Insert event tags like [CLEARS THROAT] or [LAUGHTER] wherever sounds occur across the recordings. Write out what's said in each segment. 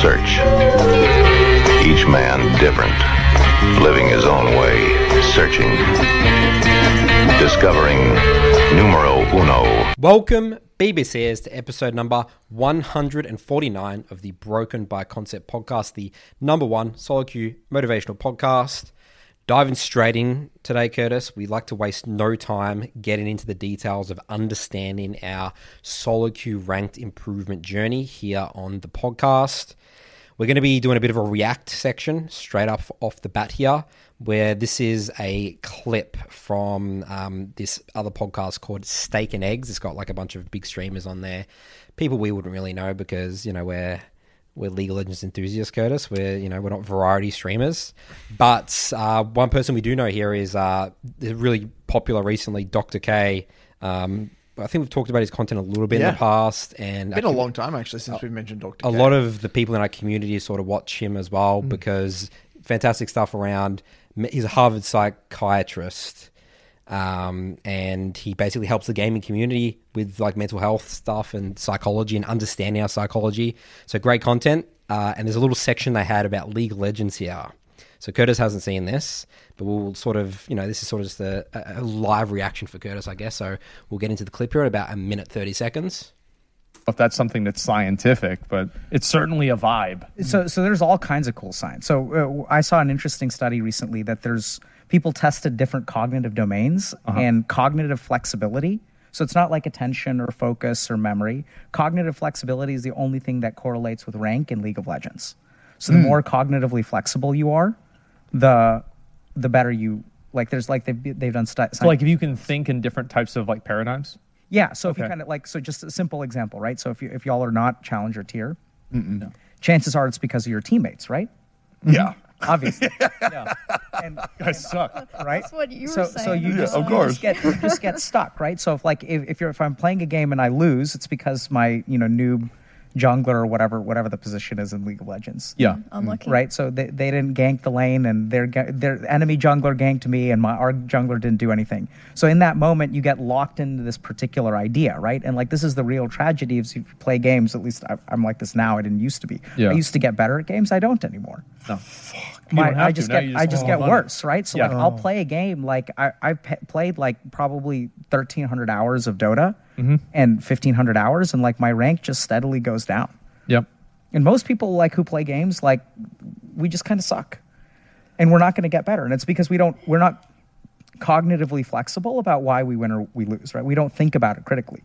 search. Each man different, living his own way, searching, discovering numero uno. Welcome, BBCers, to episode number 149 of the Broken by Concept podcast, the number one solo queue motivational podcast. Diving straight in today, Curtis, we like to waste no time getting into the details of understanding our solo queue ranked improvement journey here on the podcast. We're going to be doing a bit of a react section straight up off the bat here, where this is a clip from um, this other podcast called Steak and Eggs. It's got like a bunch of big streamers on there, people we wouldn't really know because you know we're we're League of Legends enthusiasts, Curtis. We're you know we're not variety streamers, but uh, one person we do know here is uh, really popular recently, Doctor K. Um, I think we've talked about his content a little bit in the past, and it's Been a long time actually since we've mentioned Doctor. a lot of the people in our community sort of watch him as well because fantastic stuff around. He's a Harvard psychiatrist, um, and he basically helps the gaming community with like mental health stuff and psychology and understanding our psychology. So great content. Uh, and there's a little section they had about League of Legends here. So Curtis hasn't seen this, but we'll sort of, you know, this is sort of just a, a a live reaction for Curtis, I guess. So we'll get into the clip here in about a minute thirty seconds. if that's something that's scientific, but it's certainly a vibe. So, so there's all kinds of cool science. So, uh, I saw an interesting study recently that there's people tested different cognitive domains and cognitive flexibility. So it's not like attention or focus or memory. Cognitive flexibility is the only thing that correlates with rank in League of Legends. So the more cognitively flexible you are, the the better you like. There's like they've they've done stu- So like if you can think in different types of like paradigms. yeah. So if you kind of like, so just a simple example, right? So if you if y'all are not challenger tier, chances are it's because of your teammates, right? Yeah. [LAUGHS] Obviously, [LAUGHS] yeah. And I suck. [LAUGHS] right? That's what you were so, So you Yeah, just, of you just get you just get stuck, right? So if like if, if you're if I'm playing a game and I lose, it's because my you know noob jungler or whatever whatever the position is in League of Legends. Yeah. Mm, Unlucky. Right, so they, they didn't gank the lane, and their their enemy jungler ganked me, and my our jungler didn't do anything. So in that moment, you get locked into this particular idea, right? And like this is the real tragedy if you play games. At least I, I'm like this now. I didn't used to be. Yeah. I used to get better at games. I don't anymore. No. My, I just Now get you I just just get money. worse, right? So Yeah. like I'll play a game like I I've pe- played like probably thirteen hundred hours of Dota Mm-hmm. and fifteen hundred hours, and like my rank just steadily goes down. Yep. And most people like who play games like we just kind of suck, and we're not going to get better, and it's because we don't we're not cognitively flexible about why we win or we lose, right? We don't think about it critically.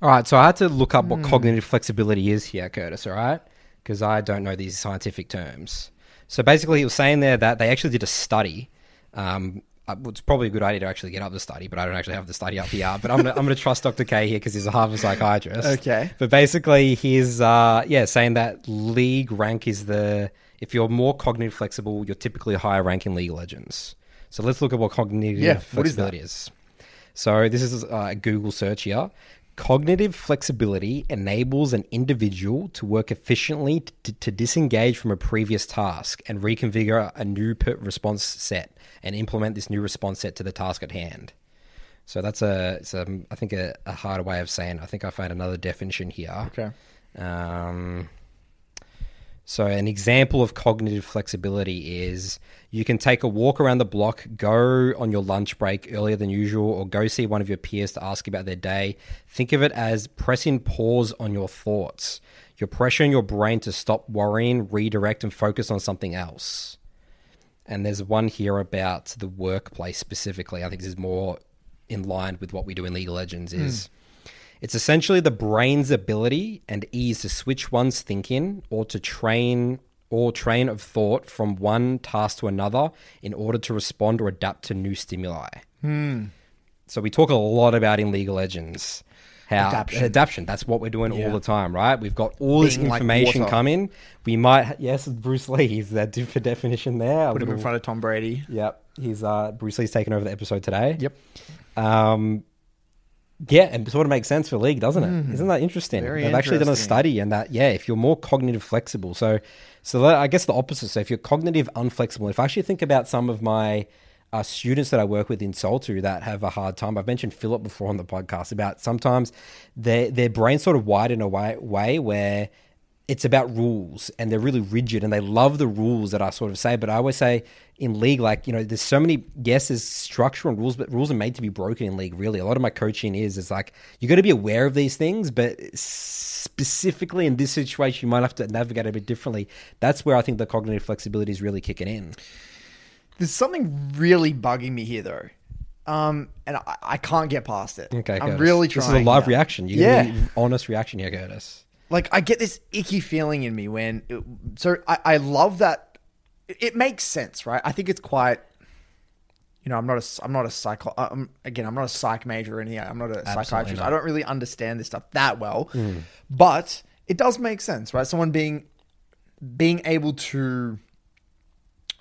All right, so I had to look up what cognitive flexibility is here, Curtis, all right? Because I don't know these scientific terms. So basically, he was saying there that they actually did a study. Um, uh, it's probably a good idea to actually get up the study, but I don't actually have the study up here. But I'm I'm gonna trust Dr. K here because he's a Harvard psychiatrist. Okay. But basically, he's uh, yeah saying that league rank is the if you're more cognitive flexible, you're typically a higher rank in League of Legends. So let's look at what cognitive Yeah, what is flexibility is. So this is uh, a Google search here. Cognitive flexibility enables an individual to work efficiently to, to disengage from a previous task and reconfigure a new response set and implement this new response set to the task at hand. So that's a, it's a I think a, a harder way of saying. I think I found another definition here. Okay. Um, so, an example of cognitive flexibility is you can take a walk around the block, go on your lunch break earlier than usual, or go see one of your peers to ask about their day. Think of it as pressing pause on your thoughts. You're pressuring your brain to stop worrying, redirect, and focus on something else. And there's one here about the workplace specifically. I think this is more in line with what we do in League of Legends. Is hmm. It's essentially the brain's ability and ease to switch one's thinking or to train or train of thought from one task to another in order to respond or adapt to new stimuli. So we talk a lot about in League of Legends how Adaption. adaption. That's what we're doing all the time, right? We've got all this Being like information water. coming. We might yes, Bruce Lee. He's that different definition there. Put him in front of Tom Brady. Yep, he's uh, Bruce Lee's taken over the episode today. Yep. Um, yeah, and sort of makes sense for league, doesn't it? not that interesting? Mm. Very They've actually done a study, and that yeah, if you're more cognitive flexible, so so that, I guess the opposite. So if you're cognitive unflexible, if I actually think about some of my uh, students that I work with in Soltu that have a hard time. I've mentioned Philip before on the podcast about sometimes their their brain sort of wired in a way, way where it's about rules and they're really rigid and they love the rules that I sort of say. But I always say in league, like, you know, there's so many, yes, there's structure and rules, but rules are made to be broken in league, really. A lot of my coaching is, is like, you got to be aware of these things, but specifically in this situation, you might have to navigate a bit differently. That's where I think the cognitive flexibility is really kicking in. There's something really bugging me here, though. Um, and I, I can't get past it. Okay, I'm Curtis. really trying. This is a live reaction. You yeah. honest reaction here, Curtis. Like I get this icky feeling in me when so I, I love that. It makes sense right? I think it's quite you know I'm not a I'm not a psycho I'm, again I'm not a psych major or anything. I'm not a psychiatrist. not. I don't really understand this stuff that well. Hmm. But it does make sense right? Someone being being able to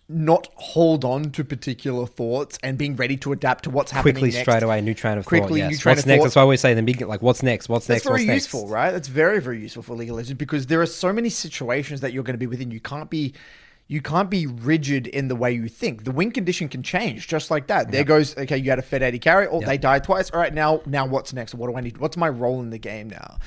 not hold on to particular thoughts and being ready to adapt to what's happening Quickly, next. straight away, new train of Quickly, thought. Yes. What's next? thought. That's why we say in the beginning, like, what's next? What's That's next? very what's useful, next? right? That's very, very useful for of because there are so many situations that you're going to be within. You can't be, you can't be rigid in the way you think. The win condition can change just like that. There goes, okay, you had a Fed AD carry, oh, they died twice. All right, now, now what's next? What do I need? What's my role in the game now?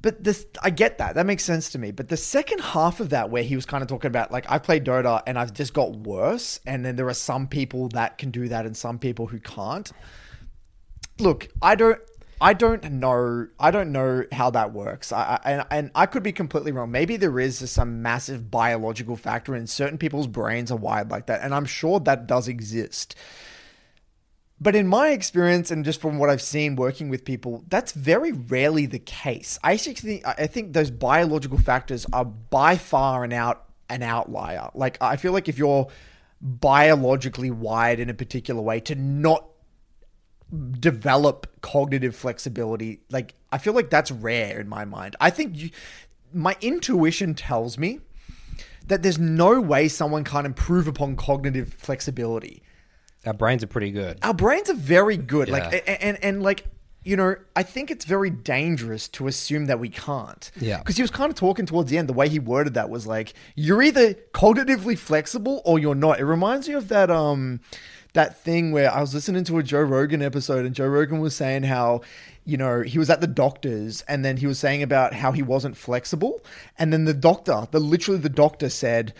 But this, I get that. That makes sense to me. But the second half of that, where he was kind of talking about, like, I played Dota and I've just got worse, and then there are some people that can do that and some people who can't look, I don't. I don't know. I don't know how that works. I, I and, and I could be completely wrong. Maybe there is some massive biological factor, and certain people's brains are wired like that, and I'm sure that does exist. But in my experience, and just from what I've seen working with people, that's very rarely the case. I actually think I think those biological factors are by far an out an outlier. Like I feel like if you're biologically wired in a particular way to not develop cognitive flexibility like i feel like that's rare in my mind i think you, my intuition tells me that there's no way someone can't improve upon cognitive flexibility Our brains are pretty good. our brains are very good like and, and and like you know i think it's very dangerous to assume that we can't Yeah. because he was kind of talking towards the end the way he worded that was like you're either cognitively flexible or you're not it reminds me of that um that thing where i was listening to a joe rogan episode and joe rogan was saying how you know he was at the doctor's and then he was saying about how he wasn't flexible and then the doctor the literally the doctor said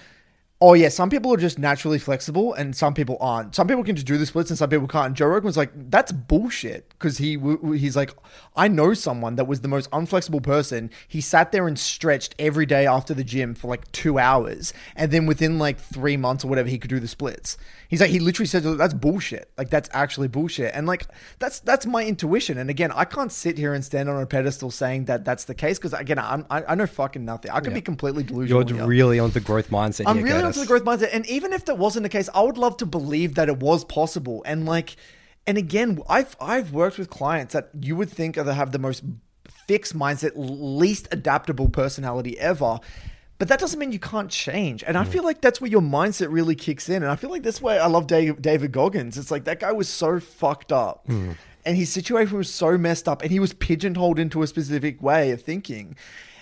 Oh yeah, some people are just naturally flexible, and some people aren't. Some people can just do the splits, and some people can't. And Joe Rogan was like, "That's bullshit," because he he's like, "I know someone that was the most unflexible person. He sat there and stretched every day after the gym for like two hours, and then within like three months or whatever, he could do the splits." He's like, he literally said, "That's bullshit. Like that's actually bullshit." And like that's that's my intuition. And again, I can't sit here and stand on a pedestal saying that that's the case because again, I'm, I I know fucking nothing. I could be completely delusional. You're here. really on the growth mindset. I'm here, really Curtis. onto the growth mindset, and even if that wasn't the case, I would love to believe that it was possible. And like, and again, I've I've worked with clients that you would think are have the most fixed mindset, least adaptable personality ever. But that doesn't mean you can't change. And I Mm. feel like that's where your mindset really kicks in. And I feel like that's why I love Dave, David Goggins. It's like that guy was so fucked up. Mm. And his situation was so messed up. And he was pigeonholed into a specific way of thinking.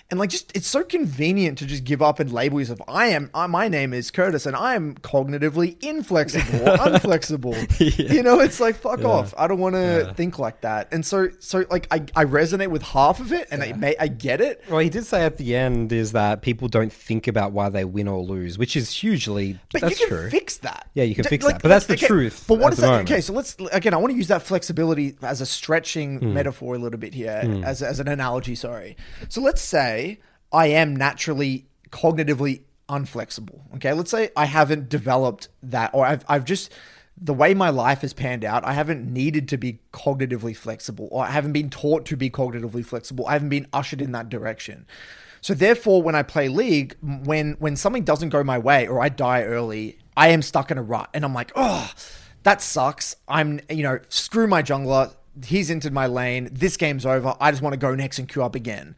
And like, just it's so convenient to just give up and label yourself. I am. I, my name is Curtis, and I am cognitively inflexible, [LAUGHS] unflexible. You know, it's like fuck off. I don't want to think like that. And so, so like, I, I resonate with half of it, and I may I get it. Well, he did say at the end is that people don't think about why they win or lose, which is hugely But that's you can true. fix that. Yeah, you can D- fix that. But that's the okay, truth But what at is that? moment. Okay, so let's again. I want to use that flexibility as a stretching Hmm. metaphor a little bit here, as as an analogy. Sorry. So let's say I am naturally cognitively unflexible. Okay, let's say I haven't developed that, or I've I've just the way my life has panned out, I haven't needed to be cognitively flexible, or I haven't been taught to be cognitively flexible. I haven't been ushered in that direction. So therefore, when I play League, when when something doesn't go my way or I die early, I am stuck in a rut, and I'm like, oh, that sucks. I'm you know screw my jungler. He's entered my lane. This game's over. I just want to go next and queue up again.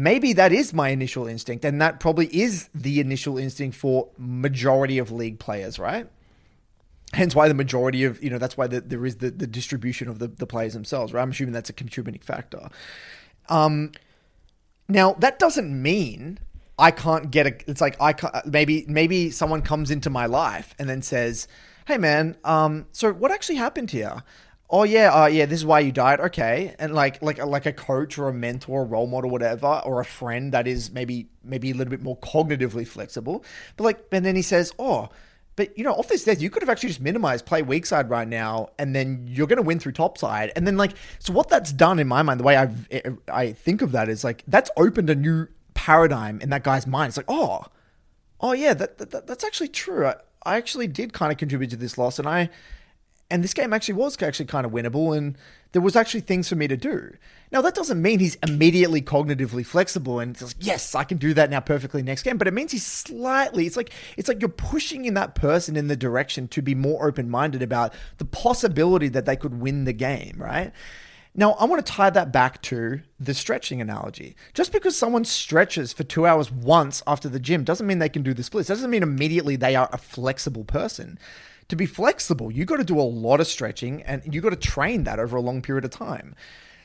Maybe that is my initial instinct, and that probably is the initial instinct for majority of League players, right? hence why the majority of you know that's why the, there is the, the distribution of the, the players themselves right i'm assuming that's a contributing factor um now that doesn't mean i can't get a it's like i can't, maybe maybe someone comes into my life and then says hey man, um, so what actually happened here? Oh yeah, uh, yeah, this is why you died. Okay, and like like like a coach or a mentor, a role model, whatever, or a friend that is maybe maybe a little bit more cognitively flexible. But like, and then he says, oh. But you know, off this death, you could have actually just minimized play weak side right now, and then you're going to win through top side. And then like, so what that's done in my mind, the way I I think of that is like that's opened a new paradigm in that guy's mind. It's like, oh, oh yeah, that, that that's actually true. I, I actually did kind of contribute to this loss, and I and this game actually was actually kind of winnable, and there was actually things for me to do. Now that doesn't mean he's immediately cognitively flexible and yes, I can do that now perfectly next game, but it means he's slightly. It's like it's like you're pushing in that person in the direction to be more open minded about the possibility that they could win the game, right? Now, I want to tie that back to the stretching analogy. Just because someone stretches for two hours once after the gym doesn't mean they can do the splits. Doesn't mean immediately they are a flexible person. To be flexible, you got to do a lot of stretching and you got to train that over a long period of time.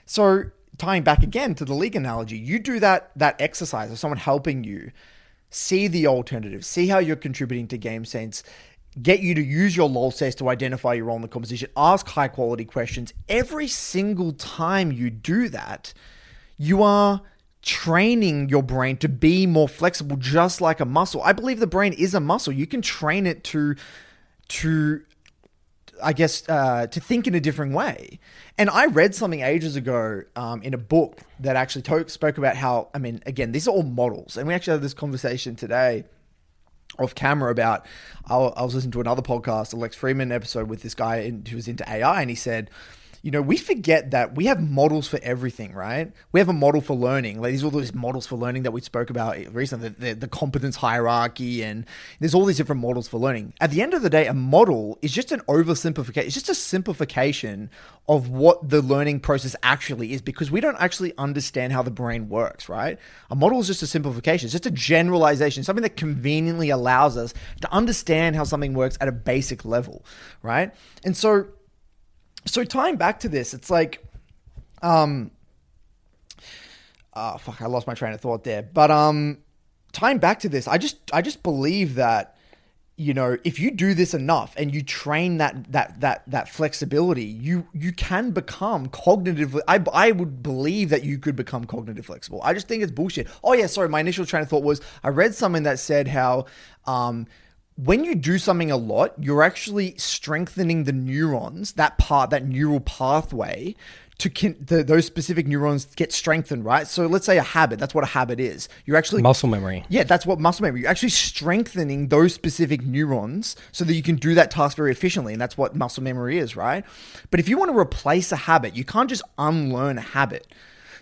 So, tying back again to the league analogy, you do that that exercise of someone helping you see the alternatives, see how you're contributing to game sense, get you to use your lol says to identify your role in the composition, ask high quality questions. Every single time you do that, you are training your brain to be more flexible just like a muscle. I believe the brain is a muscle. You can train it to to I guess uh, to think in a different way. And I read something ages ago um, in a book that actually to- spoke about how I mean, again, these are all models, and we actually had this conversation today off camera about I was listening to another podcast, a Lex Fridman episode with this guy who was into AI, and he said you know, we forget that we have models for everything, right? We have a model for learning. Like these are all these models for learning that we spoke about recently, the, the, the, competence hierarchy, and there's all these different models for learning. At the end of the day, a model is just an oversimplification. It's just a simplification of what the learning process actually is because we don't actually understand how the brain works, right? A model is just a simplification. It's just a generalization, something that conveniently allows us to understand how something works at a basic level, right? And so so tying back to this, it's like, um, oh fuck, I lost my train of thought there. But um, tying back to this, I just I just believe that you know if you do this enough and you train that that that that flexibility you you can become cognitively I, I would believe that you could become cognitive flexible i just think it's bullshit oh yeah sorry my initial train of thought was i read something that said how um when you do something a lot, you're actually strengthening the neurons, that part, that neural pathway to con- the, those specific neurons get strengthened, right? So let's say a habit, that's what a habit is. You're actually muscle memory. Yeah, that's what muscle memory. You're actually strengthening those specific neurons so that you can do that task very efficiently, and that's what muscle memory is, right? But if you want to replace a habit, you can't just unlearn a habit.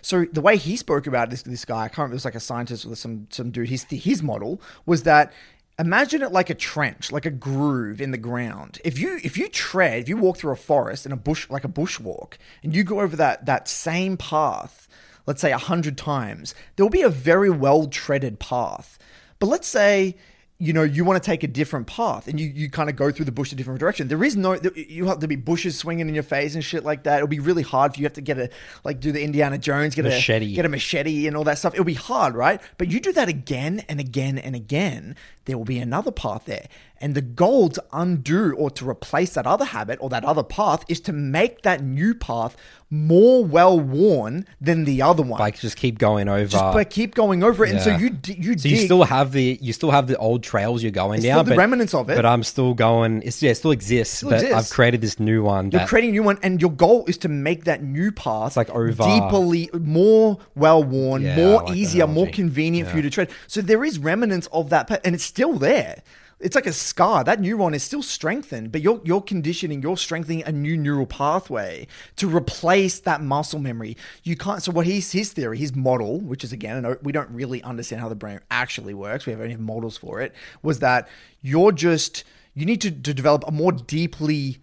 So the way he spoke about this, this guy, I can't remember, it was like a scientist or some some dude. His his model was that imagine it like a trench, like a groove in the ground. If you if you tread, if you walk through a forest in a bush like a bushwalk, and you go over that that same path, let's say a hundred times, there will be a very well treaded path. But let's say you know you want to take a different path and you, you kind of go through the bush a different direction. There is no you have to be bushes swinging in your face and shit like that. It'll be really hard for you have to get a like do the indiana jones get machete. a get a machete and all that stuff. It'll be hard right? But you do that again and again and again there will be another path there and the goal to undo or to replace that other habit or that other path is to make that new path more well worn than the other one. Like just keep going over. Just but keep going over it, yeah. and so you you so you still have the you still have the old trails you're going it's down, the remnants of it. But I'm still going. It's yeah, it still exists. Still but exists. I've created this new one. You're creating a new one, and your goal is to make that new path it's like over deeply more well worn, yeah, more like easier, more convenient yeah. for you to tread. So there is remnants of that, and it's still there it's like a scar. That neuron is still strengthened, but you're you're conditioning, you're strengthening a new neural pathway to replace that muscle memory. You can't. So what he's his theory, his model, which is again, we don't really understand how the brain actually works. We have only models for it. Was that you're just you need to, to develop a more deeply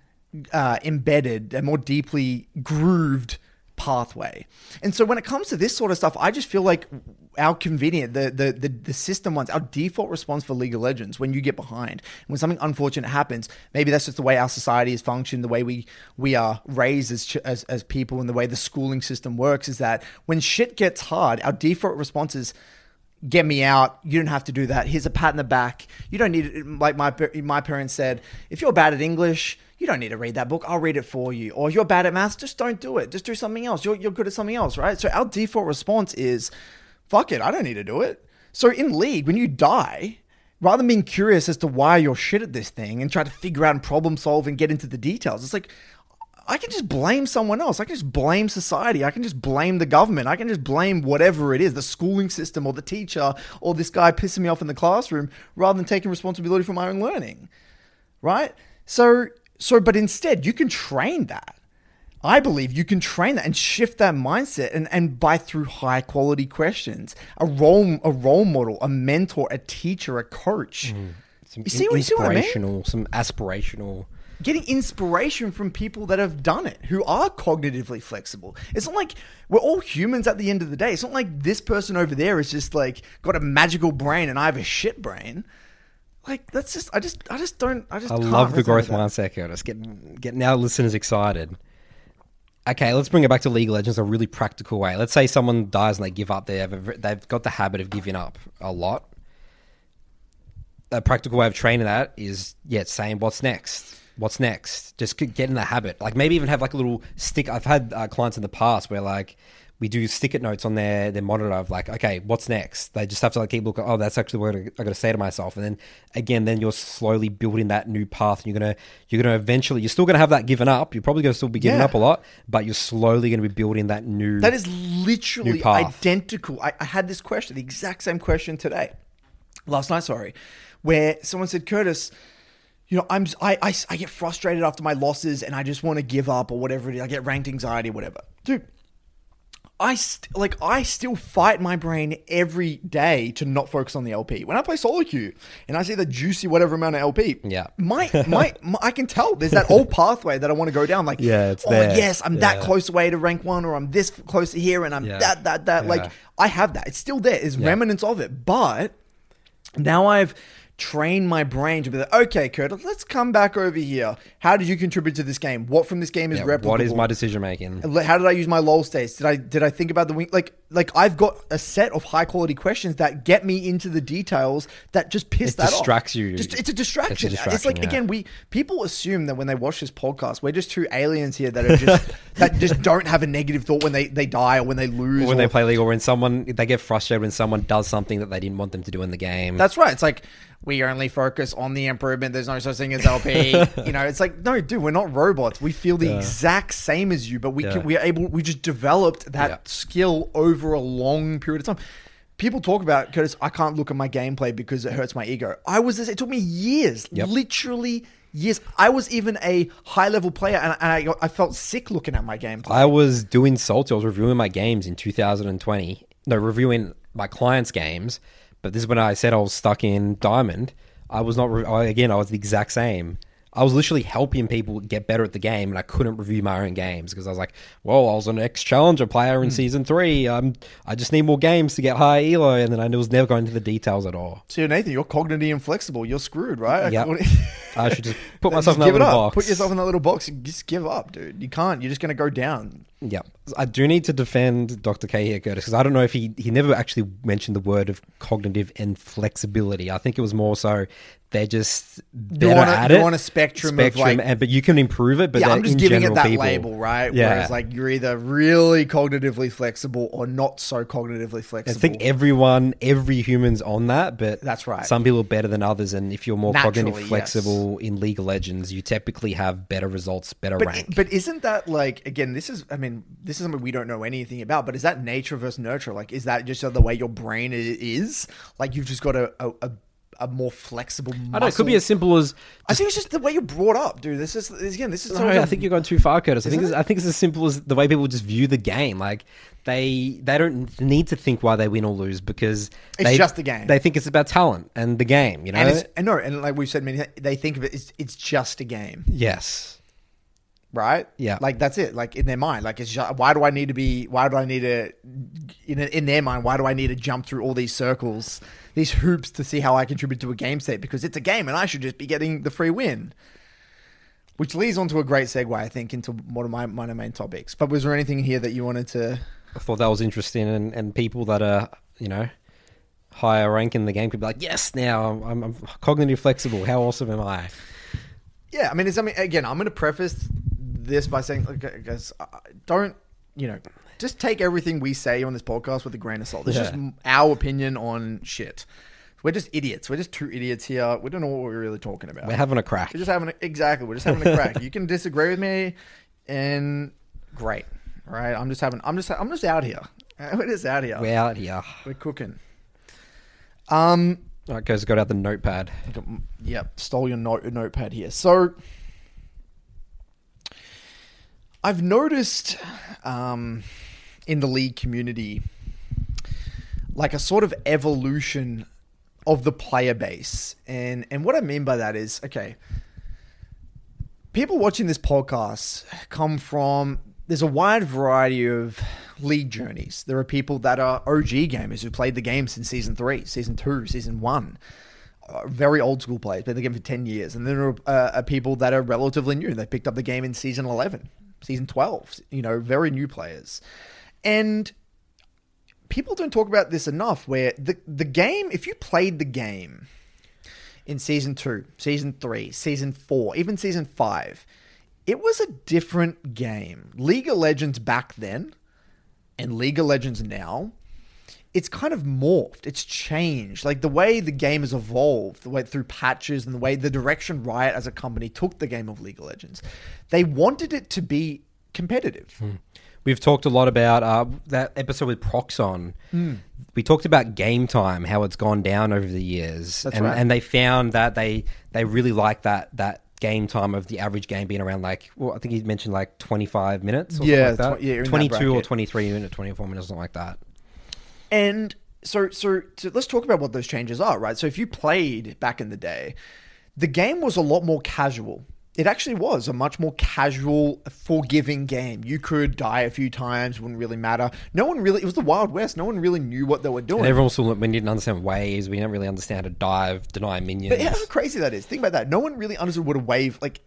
uh, embedded, a more deeply grooved pathway. And so when it comes to this sort of stuff, I just feel like our convenient, the, the the the system wants our default response for League of Legends when you get behind, when something unfortunate happens. Maybe that's just the way our society is functioned, the way we we are raised as as as people, and the way the schooling system works. Is that when shit gets hard, our default response is get me out. You don't have to do that. Here's a pat in the back. You don't need it. Like my my parents said, if you're bad at English, you don't need to read that book. I'll read it for you. Or you're bad at maths, just don't do it. Just do something else. You're, you're good at something else, right? So our default response is, fuck it. I don't need to do it. So in league, when you die, rather than being curious as to why you're shit at this thing and try to figure out and problem solve and get into the details, it's like, I can just blame someone else. I can just blame society. I can just blame the government. I can just blame whatever it is, the schooling system or the teacher or this guy pissing me off in the classroom rather than taking responsibility for my own learning. Right? So so but instead you can train that. I believe you can train that and shift that mindset and, and by through high quality questions, a role a role model, a mentor, a teacher, a coach. Mm. Some You see what- you see what I mean? inspirational, some aspirational. Getting inspiration from people that have done it, who are cognitively flexible. It's not like we're all humans at the end of the day. It's not like this person over there is just like got a magical brain and I have a shit brain. Like that's just I just I just don't I just I love the growth mindset, Curtis. Getting getting our listeners excited. Okay, let's bring it back to League of Legends a really practical way. Let's say someone dies and they give up. They have a, they've got the habit of giving up a lot. A practical way of training that is yeah, saying what's next. What's next? Just get in the habit. Like maybe even have like a little stick. I've had uh, clients in the past where like we do stick-it notes on their their monitor of like, okay, what's next? They just have to like keep looking. Oh, that's actually what I got to say to myself. And then again, then you're slowly building that new path. And you're gonna you're gonna eventually you're still gonna have that given up. You're probably gonna still be giving Yeah. up a lot, but you're slowly gonna be building that new. That is literally identical. I, I had this question, the exact same question today, last night. Sorry, where someone said, "Curtis, you know, I'm I, I I get frustrated after my losses, and I just want to give up or whatever it is. I get ranked anxiety, whatever, dude." I st- like I still fight my brain every day to not focus on the LP. When I play solo queue and I see the juicy whatever amount of LP, Yeah. my, [LAUGHS] my my I can tell there's that old pathway that I want to go down. Like, Yeah, it's oh there. yes, I'm that close away to rank one, or I'm this close to here, and I'm Yeah. that that that. Yeah. Like I have that. It's still there. It's Yeah. remnants of it, but now I've trained my brain to be like, okay, Kurt, let's come back over here. How did you contribute to this game? What from this game is Yeah, replicable? what is my decision making? How did I use my lol states? Did I did I think about the wing? Like like I've got a set of high quality questions that get me into the details that just piss It that off. distracts you. Just, it's a distraction. It's, distraction, like yeah. again, we people assume that when they watch this podcast, we're just two aliens here that are just [LAUGHS] that just don't have a negative thought when they they die or when they lose Or when or- they play League, or when someone they get frustrated when someone does something that they didn't want them to do in the game. That's right. It's like we only focus on the improvement. There's no such thing as LP. [LAUGHS] you know, it's like no, dude, we're not robots. We feel the exact same as you, but we Yeah. can we are able. We just developed that Yeah. skill over a long period of time. People talk about Curtis. I can't look at my gameplay because it hurts my ego. I was. this- It took me years, Yep. literally years. I was even a high level player, and, and I, I felt sick looking at my gameplay. I was doing salty. I was reviewing my games in 2020. No, reviewing my clients' games. But this is when I said I was stuck in Diamond. I was not. Re- I, again, I was the exact same. I was literally helping people get better at the game, and I couldn't review my own games because I was like, "Well, I was an ex challenger player in Hmm. season three. Um, I just need more games to get high elo." And then I was never going into the details at all. so Nathan, you're cognitively inflexible. You're screwed, right? [LAUGHS] What- I should just [LAUGHS] put Just myself in that give it little up. box. Put yourself in that little box. and Just give up, dude. You can't. You're just gonna go down. Yeah, I do need to defend Dr. K here, Curtis, because I don't know if he he never actually mentioned the word of cognitive inflexibility. I think it was more so they're just better on a- at it. on a spectrum of, like- and, but you can improve it. But yeah, I'm just in giving it that people. label, right? Yeah. Whereas like you're either really cognitively flexible or not so cognitively flexible. I think everyone, every human's on that, but That's right. Some people are better than others, and if you're more Naturally, cognitive flexible in League of Legends, you typically have better results, better but, rank. but isn't that like again? This is, I mean, this is something we don't know anything about. But is that nature versus nurture? Like, is that just the way your brain is? Like, you've just got a a, a, a more flexible. Muscle. I don't know. It could be as simple as I think it's just the way you're brought up, dude. This is this- again. This is. No, I think you're going too far, Curtis. I think it's, I think it's as simple as the way people just view the game. Like they they don't need to think why they win or lose because It's they, just a game. They think it's about talent and the game. You know. and it's and no, and like we've said many, they think of it. It's it's just a game. yes. right? Yeah. Like that's it. Like in their mind, like it's just, why do I need to be? Why do I need to? In in their mind, why do I need to jump through all these circles, these hoops to see how I contribute to a game state? Because it's a game, and I should just be getting the free win. Which leads on to a great segue, I think, into one of my my main topics. But was there anything here that you wanted to? I thought that was interesting, and, and people that are you know higher rank in the game could be like, yes, now I'm, I'm, I'm cognitive flexible. How awesome am I? Yeah, I mean, it's, I mean, again, I'm going to preface this by saying, like, uh, don't you know, just take everything we say on this podcast with a grain of salt. This is just our opinion on shit. We're just idiots. We're just two idiots here. We don't know what we're really talking about. We're having a crack. We're just having a, exactly. We're just having a [LAUGHS] crack. You can disagree with me, and great. All right, I'm just having. I'm just. I'm just out here. [LAUGHS] We're just out here. We're out here. We're cooking. Um. All right, guys, got out the notepad. Yep, stole your note notepad here. So I've noticed um, in the league community like a sort of evolution of the player base. And and what I mean by that is, okay, people watching this podcast come from there's a wide variety of league journeys. There are people that are OG gamers who played the game since season three, season two, season one. Uh, very old school players, played the game for 10 years. And then there are, uh, are people that are relatively new. They picked up the game in season 11, season 12, you know, very new players. And people don't talk about this enough where the, the game, if you played the game in season two, season three, season four, even season five, it was a different game. League of Legends back then and League of Legends now, it's kind of morphed. It's changed. Like the way the game has evolved, the way through patches and the way the direction Riot as a company took the game of League of Legends, they wanted it to be competitive. Hmm. We've talked a lot about uh, that episode with Phroxzon. Hmm. We talked about game time, how it's gone down over the years, That's and, right. and they found that they they really like that that game time of the average game being around like well, I think he mentioned like twenty five minutes, or Yeah, something like that. tw- yeah, twenty two or twenty three minutes, twenty four minutes, something like that. And so, so, so let's talk about what those changes are, right? So, if you played back in the day, the game was a lot more casual. It actually was a much more casual, forgiving game. You could die a few times, wouldn't really matter. No one really, it was the Wild West. No one really knew what they were doing. And everyone still we didn't understand waves. We didn't really understand how to dive, deny minions. But yeah, how crazy that is. Think about that. No one really understood what a wave like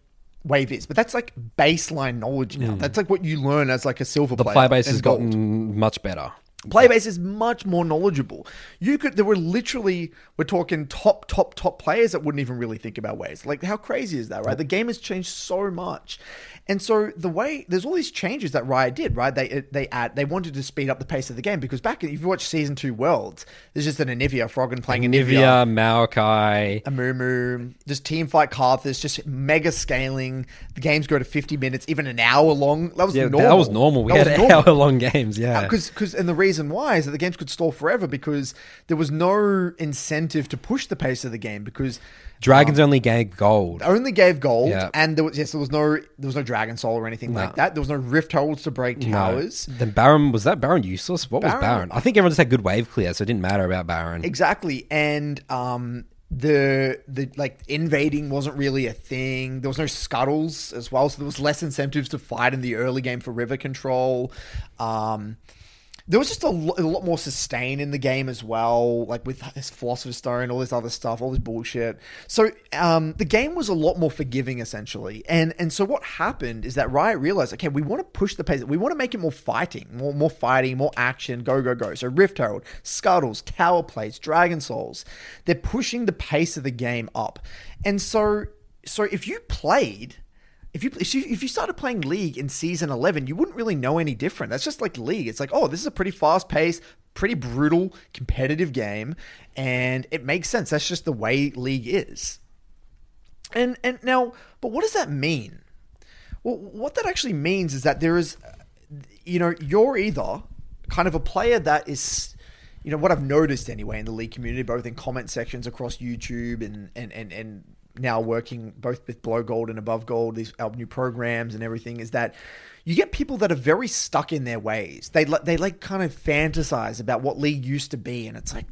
wave is, but that's like baseline knowledge now. Hmm. That's like what you learn as like a silver the player. player base has gold. gotten much better. Player base is much more knowledgeable. You could there were literally we're talking top top top players that wouldn't even really think about waves. Like how crazy is that, right? The game has changed so much. And so the way there's all these changes that Riot did, right? They uh, they add they wanted to speed up the pace of the game because back in, if you watch season 2 Worlds, there's just an Anivia Froggen playing Anivia. Maokai, Amumu, just team fight Karthus, just mega scaling. The games go to 50 minutes, even an hour long. That was yeah, normal. that was normal. We That had hour long games. Yeah, uh, Because, because, and the reason why is that the games could stall forever because there was no incentive to push the pace of the game because Dragons only gave gold. only gave gold Yeah. and there was yes there was no there was no Dragon Soul or anything like that. There was no Rift Heralds to break towers. No. Then Baron was that Baron useless? What was Baron- Baron? I think everyone just had good wave clear, so it didn't matter about Baron. Exactly, and um, the the like invading wasn't really a thing. There was no scuttles as well, so there was less incentives to fight in the early game for river control. Um, there was just a, lo- a lot more sustain in the game as well, like with this Philosopher's Stone, all this other stuff, all this bullshit. So um, the game was a lot more forgiving, essentially. And and so what happened is that Riot realized, okay, we want to push the pace. We want to make it more fighting, more more fighting, more action, go go go. So Rift Herald, Scuttles, Tower Plates, Dragon Souls, they're pushing the pace of the game up. And so so if you played if you if you started playing League in season eleven, you wouldn't really know any different. That's just like League. It's like, oh, this is a pretty fast paced, pretty brutal, competitive game, and it makes sense. That's just the way League is. And and now, but what does that mean? Well, what that actually means is that there is, you know, you're either kind of a player that is, you know, what I've noticed anyway in the league community, both in comment sections across YouTube and and and and now working both with below gold and above gold, these our new programs and everything, is that you get people that are very stuck in their ways. They they like kind of fantasize about what league used to be, and it's like,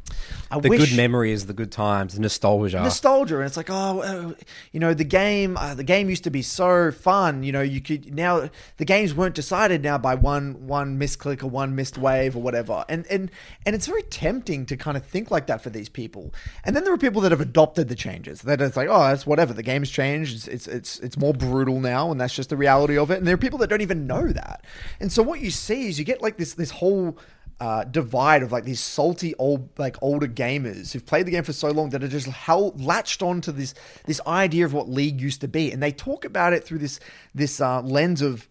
I the wish good memories, the good times, the nostalgia. nostalgia and it's like oh uh, you know the game uh, the game used to be so fun you know you could now the games weren't decided now by one one misclick or one missed wave or whatever. And and and it's very tempting to kind of think like that for these people. And then there are people that have adopted the changes. That it's like oh that's whatever. The game's changed. It's it's it's, it's more brutal now and that's just the reality of it. And there are people that don't even know that and so what you see is you get like this this whole uh, divide of like these salty old like older gamers who've played the game for so long that are just held, latched on to this this idea of what league used to be and they talk about it through this this uh, lens of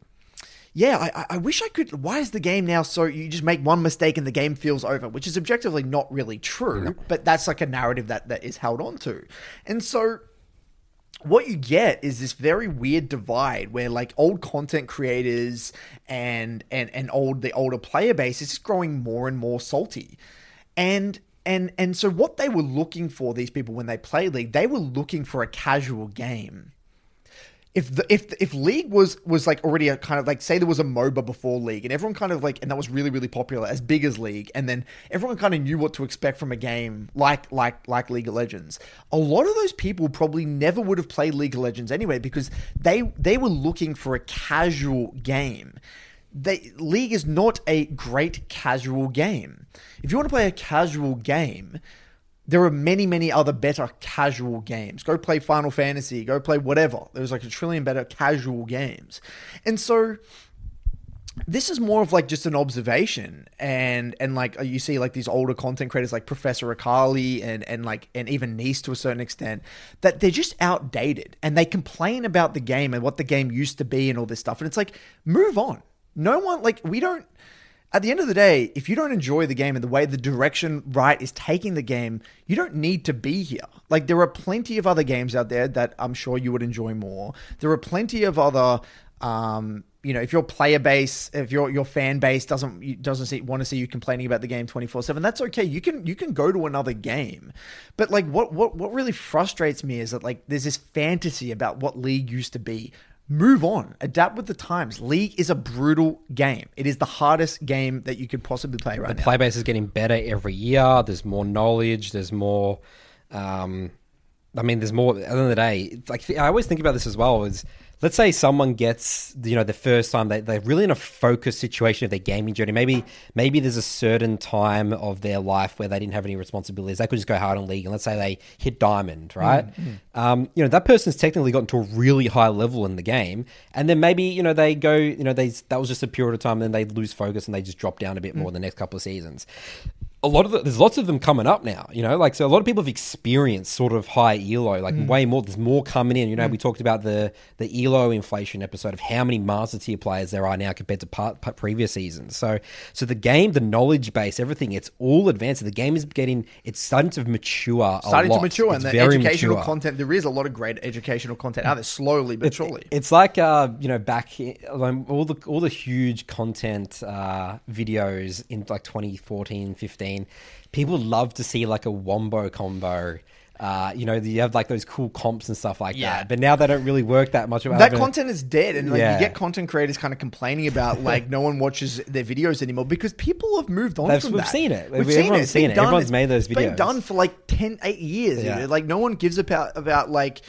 yeah, I, I wish I could. Why is the game now so you just make one mistake and the game feels over, which is objectively not really true, but that's like a narrative that, that is held on to. And so what you get is this very weird divide where like old content creators and and and old the older player base is growing more and more salty. And and and so what they were looking for these people when they play league, they were looking for a casual game if the if if league was was like already a kind of like say there was a MOBA before league and everyone kind of like and that was really really popular as big as league and then everyone kind of knew what to expect from a game like like like League of Legends. A lot of those people probably never would have played League of Legends anyway because they they were looking for a casual game. They, League is not a great casual game. If you want to play a casual game, there are many, many other better casual games. Go play Final Fantasy, go play whatever. There's like a trillion better casual games. And so this is more of like just an observation and and like you see like these older content creators like Professor Akali and and like and even Nice to a certain extent that they're just outdated and they complain about the game and what the game used to be and all this stuff and it's like move on. No one like we don't at the end of the day, if you don't enjoy the game and the way the direction Riot is taking the game, you don't need to be here. Like there are plenty of other games out there that I'm sure you would enjoy more. There are plenty of other um, you know, if your player base, if your your fan base doesn't doesn't see, want to see you complaining about the game twenty four seven, that's okay. You can you can go to another game, but like what what what really frustrates me is that like there's this fantasy about what League used to be move on, adapt with the times. League is a brutal game. It is the hardest game that you could possibly play right the now. play base is getting better every year. There's more knowledge. There's more. Um, I mean, there's more. At the end of the day, like I always think about this as well. Is let's say someone gets you know the first time they, they're really in a focused situation of their gaming journey. Maybe maybe there's a certain time of their life where they didn't have any responsibilities. They could just go hard on league and let's say they hit diamond mm, right? Mm. um, you know that person's technically gotten to a really high level in the game. And then maybe you know they go you know they that was just a period of time and then they lose focus and they just drop down a bit mm. more in the next couple of seasons a lot of the, there's lots of them coming up now, you know, like so a lot of people have experienced sort of high elo, like way more. There's more coming in. You know, we talked about the the elo inflation episode of how many master tier players there are now compared to part, part previous seasons. So so the game, the knowledge base, everything, it's all advanced. The game is getting, it's starting to mature. A Starting lot. to mature, It's and the educational mature. content. There is a lot of great educational content out there, slowly but surely. It's like uh, you know back in, like, all the all the huge content uh, videos in like 2014, 15. People love to see like a wombo combo. Uh, you know, you have like those cool comps and stuff like Yeah. that. But now they don't really work that much. that content is dead and like Yeah. you get content creators kind of complaining about [LAUGHS] like no one watches their videos anymore because people have moved on They've- from we've that. seen it. We've Everyone's It's been seen it. done. Everyone's made those videos. It's been done for like 10 8 years Yeah. dude. like no one gives about about like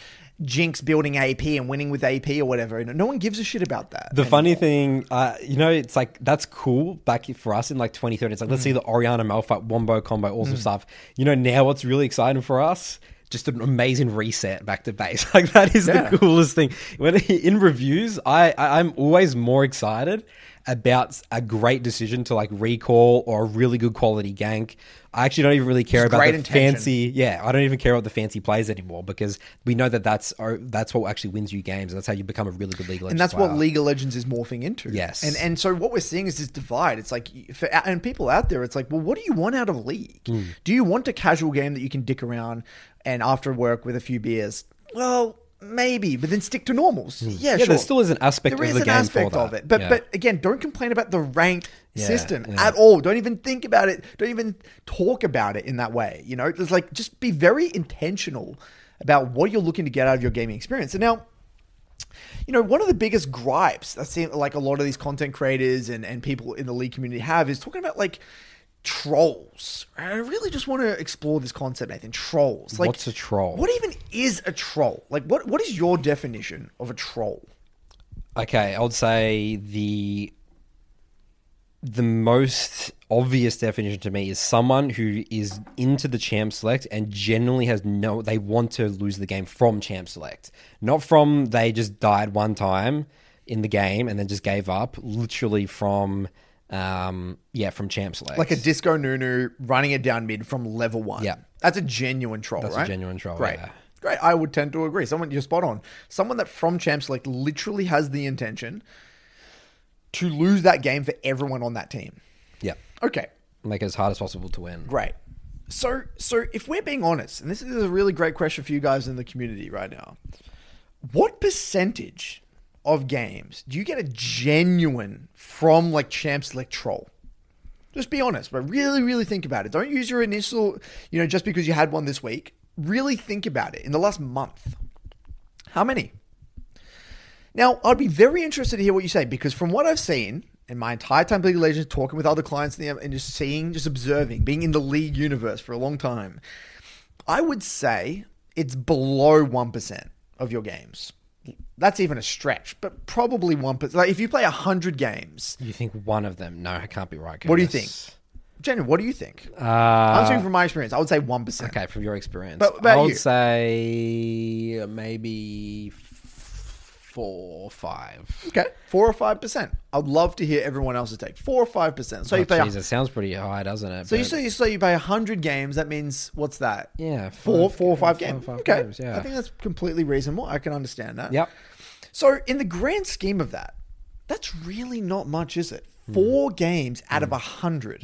jinx building ap and winning with ap or whatever no one gives a shit about that The And- funny thing, uh, you know, it's like that's cool back for us in like 2013. It's like let's see Mm. the Orianna Malphite wombo combo, all awesome stuff. You know, now what's really exciting for us? Just an amazing reset back to base. [LAUGHS] Like that is Yeah. the coolest thing. When [LAUGHS] in reviews, I, I I'm always more excited about a great decision to like recall or a really good quality gank. I actually don't even really care Just about the intention. fancy. Yeah, I don't even care about the fancy plays anymore because we know that that's oh, that's what actually wins you games. And that's how you become a really good League of Legends and that's what. League of Legends is morphing into. Yes. and and so what we're seeing is this divide. It's like for and people out there, it's like, well, what do you want out of League? Hmm. Do you want a casual game that you can dick around and after work with a few beers? Well. Maybe, but then stick to normals. Yeah, Hmm. Yeah, sure. there still is an aspect There of is the an game aspect for of it, but Yeah. but again, don't complain about the ranked Yeah, system yeah. at all. Don't even think about it. Don't even talk about it in that way. You know, it's like just be very intentional about what you're looking to get out of your gaming experience. And now, you know, one of the biggest gripes I see like a lot of these content creators and, and people in the league community have is talking about like trolls. I really just want to explore this concept, Nathan. Trolls. Like What's a troll? What even is a troll? Like what what is your definition of a troll? Okay, I would say the the most obvious definition to me is someone who is into the champ select and generally has no they want to lose the game from champ select. Not from they just died one time in the game and then just gave up, literally from Um, yeah, from Champs Select. Like a Disco Nunu running it down mid from level one. Yeah. That's a genuine troll, That's a genuine troll, Great. yeah. Great. I would tend to agree. Someone, you're spot on. Someone that from Champs Select literally has the intention to lose that game for everyone on that team. yeah, Okay. make it as hard as possible to win. Great. So, so if we're being honest, and this is a really great question for you guys in the community right now, what percentage of games do you get a genuine from like Champ Select troll? Just be honest, but really, really think about it. Don't use your initial, you know, just because you had one this week. Really think about it in the last month. How many? Now, I'd be very interested to hear what you say because from what I've seen in my entire time playing of Legends, talking with other clients the- and just seeing, just observing, being in the league universe for a long time, I would say it's below 1% of your games. That's even a stretch, but probably 1%. Like if you play 100 games, You think one of them? No, it can't be right. what do you think? Jenny, what do you think? Uh, I'm speaking from my experience. I would say 1%. okay, from your experience, But- but I would you- say maybe f- or five. Okay, 4 or 5%. I'd love to hear everyone else's take. 4 or 5%. So you pay. it sounds pretty high, doesn't it? So you But- say you say you play hundred games. That means what's that? Yeah, four, five- four or five four or games. five okay, games, yeah. I think that's completely reasonable. I can understand that. Yep. So in the grand scheme of that, that's really not much, is it? Hmm. Four games out of a hundred.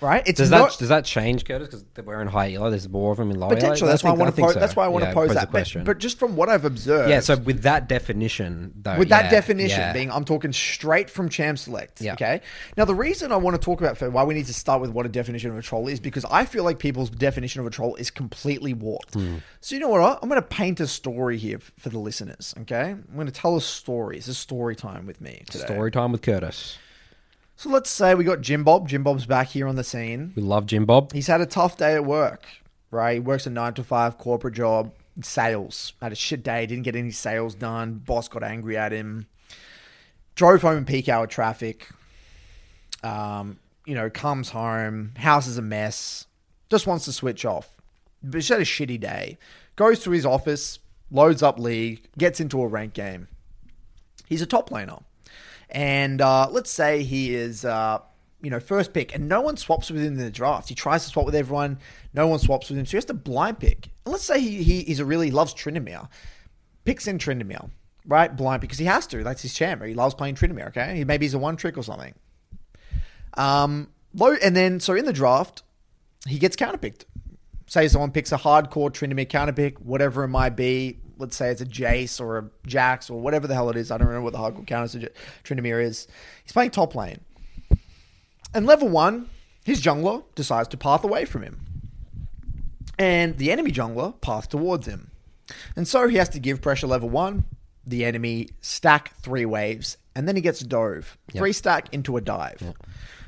Right? It's Does not that does that change, Curtis? Because we're in high elo. There's more of them in low elo. potentially. That's why I think- want to pose. so. That's why I want Yeah, to pose the that. But, question. but just from what I've observed, yeah, so with that definition, though, with that definition yeah. being i'm talking straight from champ select Yeah. okay now the reason i want to talk about for why we need to start with what a definition of a troll is because i feel like people's definition of a troll is completely warped Hmm. so you know what i'm going to paint a story here for the listeners okay i'm going to tell a story it's a story time with me today. story time with Curtis. So let's say we got jim bob jim bob's back here on the scene We love Jim Bob. he's had a tough day at work, right? He works a nine to five corporate job, sales. Had a shit day, didn't get any sales done. Boss got angry at him. Drove home in peak hour traffic. Um, you know, comes home, house is a mess. Just wants to switch off. But he's had a shitty day. Goes to his office, loads up league, gets into a rank game. He's a top laner. And uh, let's say he is, uh, you know, first pick, and no one swaps with him in the draft. He tries to swap with everyone, no one swaps with him, so he has to blind pick. And let's say he, he he's a really loves Tryndamere, picks in Tryndamere, right? Blind because he has to. That's his chamber. He loves playing Tryndamere. Okay, he maybe he's a one trick or something. Um, low, and then so in the draft, he gets counterpicked. Say someone picks a hardcore Tryndamere counterpick, whatever it might be. Let's say it's a Jace or a Jax or whatever the hell it is. I don't remember what the hardcore counter to Tryndamere is. He's playing top lane. And level one, his jungler decides to path away from him. And the enemy jungler paths towards him. And so he has to give pressure level one, the enemy stack three waves, and then he gets a dove. Three stack into a dive.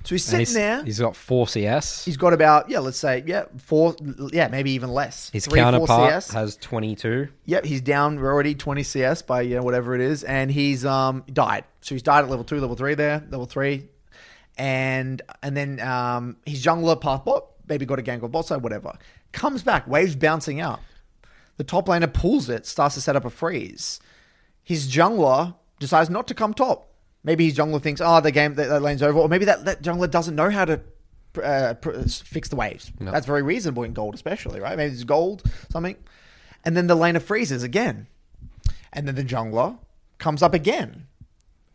So he's sitting he's, there. he's got four CS. He's got about yeah, let's say yeah, four, yeah, maybe even less. His Three, four counterpart CS. has 22. Yep, he's down already twenty CS by you know whatever it is, and he's um died. So he's died at level two, level three there, level three, and and then um his jungler path bot maybe got a gank of bot side whatever comes back, waves bouncing out. The top laner pulls it, starts to set up a freeze. His jungler decides not to come top. Maybe his jungler thinks, oh, the game that, that lane's over, or maybe that, that jungler doesn't know how to uh, pr- fix the waves. That's very reasonable in gold, especially, right? Maybe it's gold, something. And then the laner freezes again. And then the jungler comes up again.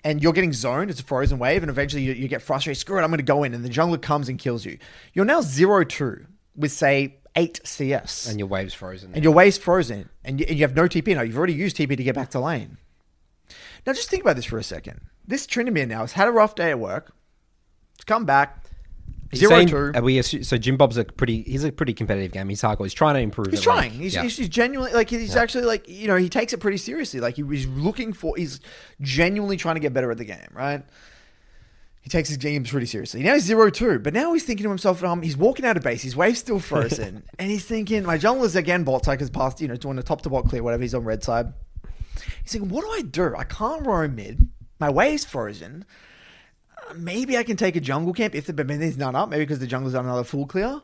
And you're getting zoned, it's a frozen wave, and eventually you, you get frustrated. Screw it, I'm going to go in. And the jungler comes and kills you. You're now 0 2 with, say, 8 CS. And your wave's frozen. and your wave's frozen. And you, and you have no TP now. You've already used TP to get back to lane. Now just think about this for a second. This Tryndamere now has had a rough day at work. He's come back. He's Zero saying- two. are we assu- so Jim Bob's a pretty. He's a pretty competitive game. He's hardcore. He's trying to improve. He's trying. like- he's, yeah. he's, genuinely like he's actually like you know he takes it pretty seriously. Like he was looking for. He's genuinely trying to get better at the game. Right. He takes his games pretty seriously. Now he's zero two, but now he's thinking to himself, um, he's walking out of base, his wave's still frozen, [LAUGHS] and he's thinking, my jungler's again bot side because past, you know, doing a top to bot clear, whatever, he's on red side. He's thinking, what do I do? I can't roam mid. My wave's frozen. Maybe I can take a jungle camp if the there's none up, maybe because the jungle's done another full clear.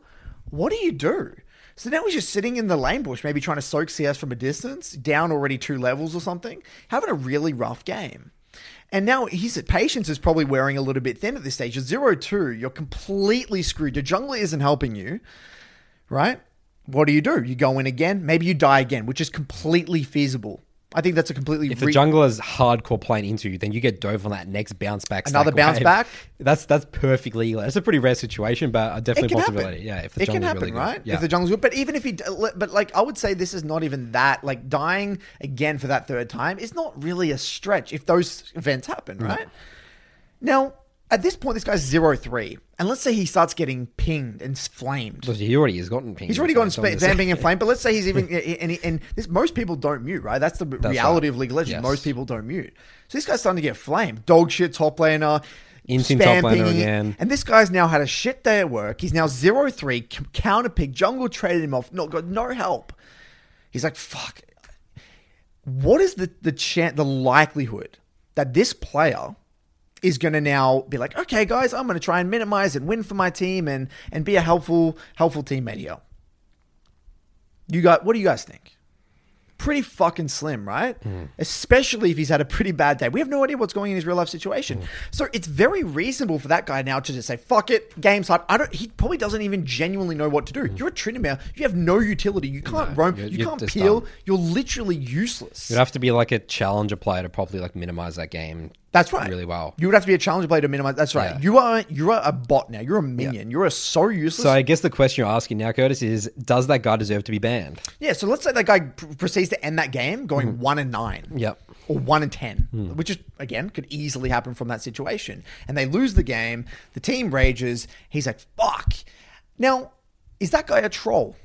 What do you do? So now he's just sitting in the lane bush, maybe trying to soak CS from a distance, down already two levels or something, having a really rough game. And now his patience is probably wearing a little bit thin at this stage. You're zero two, you're completely screwed. Your jungler isn't helping you, right? What do you do? You go in again, maybe you die again, which is completely feasible. I think that's a completely If the re- jungler's hardcore playing into you, then you get dove on that next bounce back. Another bounce wave. back? [LAUGHS] That's that's perfectly. It's a pretty rare situation, but a definitely possibility. happen. Yeah, if the it can happen, really right? Yeah. If the jungle's good, but even if he, but like I would say, this is not even that. Like dying again for that third time is not really a stretch if those events happen, right? Now, at this point, this guy's zero three, and let's say he starts getting pinged and flamed. Because he already has gotten pinged. He's already gotten sp- gonna say- vamping and flame, but let's say he's even and, he, and this most people don't mute, right? That's the reality right. of League of Legends. Yes. Most people don't mute. So this guy's starting to get flamed. Dog shit top laner. Instant top laner again. And this guy's now had a shit day at work. He's now 0-3, c- counter pick. Jungle traded him off. No, got no help. He's like, fuck. What is the the chan the likelihood that this player is going to now be like, okay, guys, I'm going to try and minimize and win for my team and and be a helpful helpful teammate here. You got what do you guys think? Pretty fucking slim, right? Hmm. Especially if he's had a pretty bad day. We have no idea what's going in his real life situation. Hmm. So it's very reasonable for that guy now to just say, fuck it, game's hard. I don't he probably doesn't even genuinely know what to do. Hmm. You're a Tryndamere, you have no utility. You can't roam, you're- you can't peel, you're literally useless. You'd have to be like a challenger player to properly like minimize that game. That's right. Really well. You would have to be a challenge player to minimize. That's right. Yeah. You are you are a bot now. You're a minion. You're a so useless. So I guess the question you're asking now, Curtis, is does that guy deserve to be banned? yeah. So let's say that guy pr- proceeds to end that game going mm-hmm. one and nine. Yep. Or one and ten, hmm. which is again could easily happen from that situation. And they lose the game. The team rages. He's like, "Fuck." Now, is that guy a troll?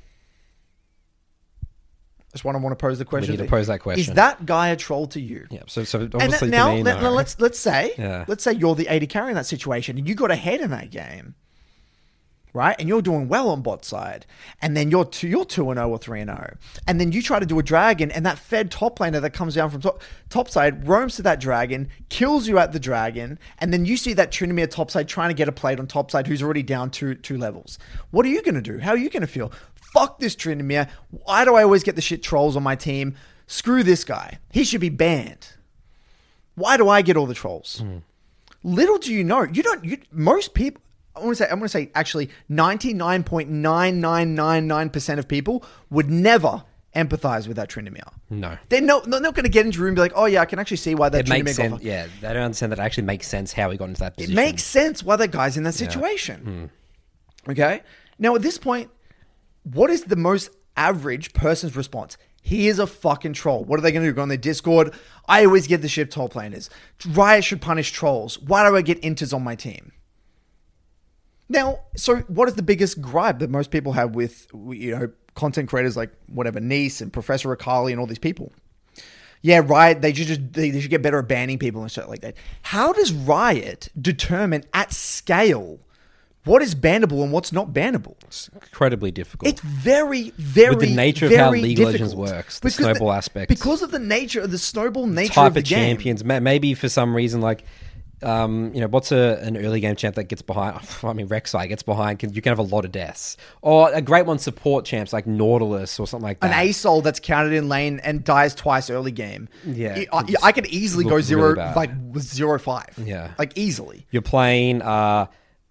That's what I want to pose the question. need to pose that Is question. Is that guy a troll to you? Yeah. So, so And obviously that- now, me, let, us let's say Yeah. let's say you're the AD carry in that situation and you got ahead in that game, right? And you're doing well on bot side, and then you're two you're two and zero or three and zero, and then you try to do a dragon, and that fed top laner that comes down from top, top side roams to that dragon, kills you at the dragon, and then you see that Tryndamere top side trying to get a plate on top side who's already down two two levels. What are you gonna do? How are you gonna feel? Fuck this Tryndamere. Why do I always get the shit trolls on my team? Screw this guy. He should be banned. Why do I get all the trolls? Hmm. Little do you know, you don't. You most people. I want to say. I'm going to say actually, 99.9999% of people would never empathize with that Tryndamere. No. They're no, they're not going to get into a room and be like, oh yeah, I can actually see why that it makes sense. Yeah, they don't understand that it actually makes sense how he got into that Position. It makes sense why that guy's in that situation. Hmm. Okay. Now at this point, what is the most average person's response? He is a fucking troll. What are they going to do? Go on their Discord? I always get the ship top laners. Riot should punish trolls. Why do I get inters on my team? Now, so what is the biggest gripe that most people have with you know content creators like whatever Nice and Professor Akali and all these people? Yeah, Riot. They should just they, they should get better at banning people and shit like that. How does Riot determine at scale what is bannable and what's not bannable? It's incredibly difficult. It's very, very With the nature of how League of Legends works, the Because snowball aspects. Because of the nature of the snowball nature type of the of game. champions. Ma- Maybe for some reason, like, um, you know, what's a, an early game champ that gets behind? [LAUGHS] I mean, Rek'Sai gets behind. Can, you can have a lot of deaths. Or a great one, support champs like Nautilus or something like that. An. ASOL that's counted in lane and dies twice early game. Yeah. I, I- I could easily go zero, bad. like with zero five. Yeah. like easily. You're playing uh,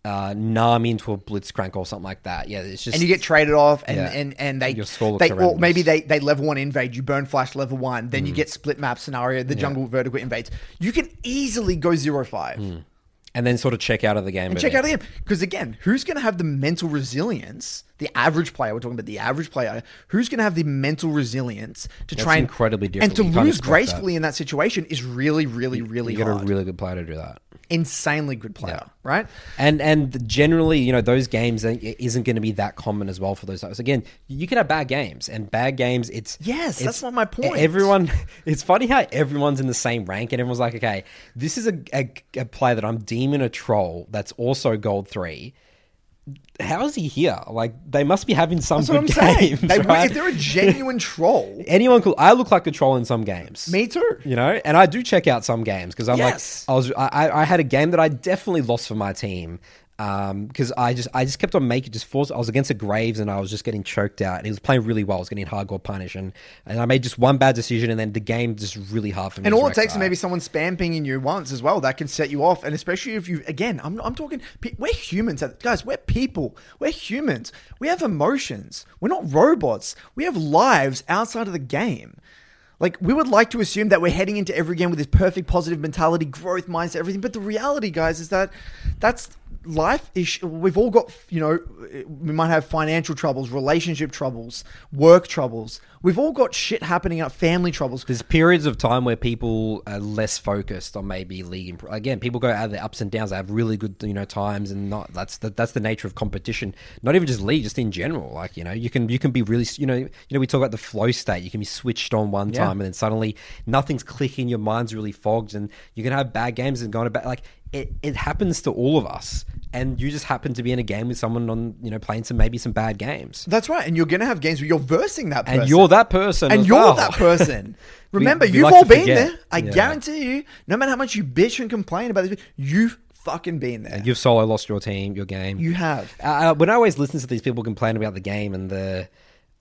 uh, Nami into a Blitzcrank or something like that. Yeah, it's just and you get traded off, and Yeah. and, and they Your score looks they or maybe they they level one invade, you burn flash level one, Mm. then you get split map scenario, the jungle vertical invades. You can easily go zero five. and then sort of check out of the game. And check out of the game. Because again, who's going to have the mental resilience? The average player, we're talking about the average player, who's going to have the mental resilience to That's try and incredibly and difficult. to You lose expect that. gracefully in that situation is really, really, really You get a really good player to do that. Insanely good player, right? And and generally, you know, those games isn't going to be that common as well for those types. Again, you can have bad games, and bad games. It's Yes, it's- that's not my point. Everyone, [LAUGHS] it's funny how everyone's in the same rank, and everyone's like, okay, this is a, a, a player that I'm deeming a troll. That's also gold three. How is he here? Like they must be having some That's what good I'm games. saying. They, right? If they're a genuine troll, [LAUGHS] Anyone could. I look like a troll in some games. me too. You know, and I do check out some games because I'm Yes. like, I was, I, I had a game that I definitely lost for my team. Um, because I just I just kept on making just force. I was against the Graves and I was just getting choked out. And he was playing really well. I was getting hardcore punish and, and I made just one bad decision and then the game just really hard for me. And all it takes is maybe someone spam pinging you once as well. That can set you off. And especially if you, again, I'm, I'm talking, we're humans. Guys, we're people. We're humans. We have emotions. We're not robots. We have lives outside of the game. Like, we would like to assume that we're heading into every game with this perfect positive mentality, growth mindset, everything. But the reality, guys, is that that's life is we've all got you know we might have financial troubles relationship troubles work troubles we've all got shit happening out family troubles There's periods of time where people are less focused on maybe league. Imp- Again, people go out of their ups and downs. They have really good, you know, times, and not that's the, that's the nature of competition. Not even just league, just in general. Like you know, you can you can be really, you know, you know, we talk about the flow state. You can be switched on one Yeah. time, and then suddenly nothing's clicking. Your mind's really fogged, and you can have bad games and going about like it. It happens to all of us, and you just happen to be in a game with someone on, you know, playing some maybe some bad games, That's right, and you're going to have games where you're versing that person, and you're that person, and you're well. that person. [LAUGHS] Remember, we you've like all been forget. there. I Yeah. guarantee you. No matter how much you bitch and complain about this, you've fucking been there. You've solo lost your team, your game. You have. Uh, when I always listen to these people complain about the game and the,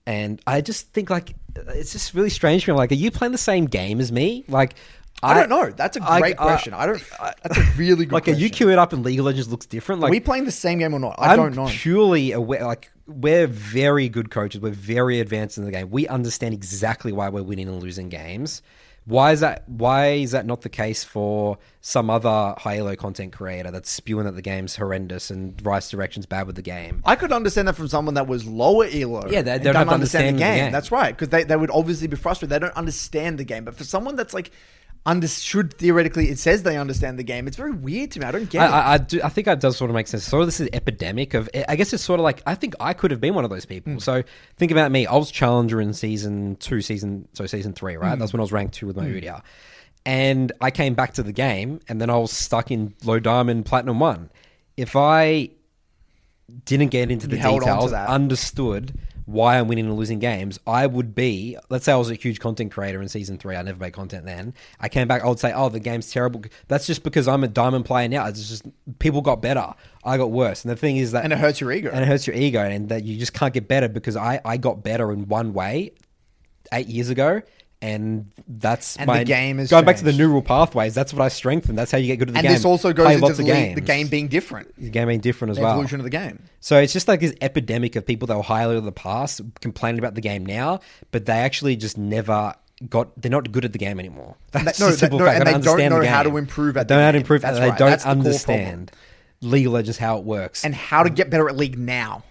and I just think like it's just really strange for me. Like, are you playing the same game as me? Like, I, don't know. That's a great I- uh, question. I don't. That's a really good. [LAUGHS] like, question. are you queuing up in League of Legends looks different? Like, Are we playing the same game or not? I I'm don't know. purely aware. Like, we're very good coaches. We're very advanced in the game. We understand exactly why we're winning and losing games. Why is that? Why is that not the case for some other high elo content creator that's spewing that the game's horrendous and Riot's Direction's bad with the game? I could understand that from someone that was lower elo. Yeah, they- they don't to understand understand the the game. game. That's right, because they, they would obviously be frustrated. They don't understand the game. But for someone that's like, under, should theoretically, it says they understand the game. It's very weird to me. I don't get I, it. I, I, do, I think that does sort of make sense. Sort of this is epidemic of. I guess it's sort of like I think I could have been one of those people. Hmm. So think about me. I was challenger in season two, season so season three, right? Hmm. That's when I was ranked two with my Udia, and I came back to the game, and then I was stuck in low diamond platinum one. If I didn't get into the You held on to details, understood why I'm winning and losing games, I would be, let's say I was a huge content creator in season three, I never made content then. I came back, I would say, oh, the game's terrible. That's just because I'm a diamond player now. It's just people got better. I got worse. And the thing is that. and it hurts your ego. And it hurts your ego, and that you just can't get better because I, I got better in one way eight years ago. And that's And my the game has going back to the neural pathways. That's what I strengthen. That's how you get good at the and game. And this also goes Play into the, league- the game being different. the game being different as The well. evolution of the game. So it's just like this epidemic of people that were highly in the past complaining about the game now, but they actually just never got. They're not good at the game anymore. [LAUGHS] That's no, a simple no, fact. and They don't understand know how to improve at They don't know how to game. improve. That's they right. don't That's understand League of Legends how it works. And how to get better at league now.